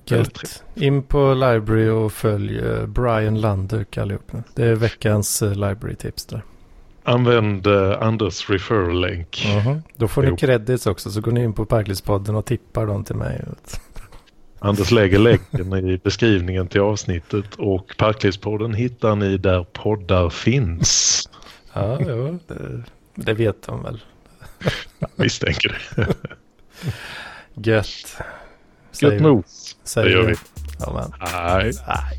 Väldigt Gött. In på library och följ eh, Brian Landuk allihop. Det är veckans eh, library-tips där. Använd uh, Anders referral-länk. Då får ni credits också så går ni in på Parklivspodden och tippar dem till mig. Anders lägger länken i beskrivningen till avsnittet och Parklivspodden hittar ni där poddar finns. Ja, jo, det, det vet de väl. Misstänker det. Gött. Gött mos. Det gör vi. Ja, men. Nej. Nej.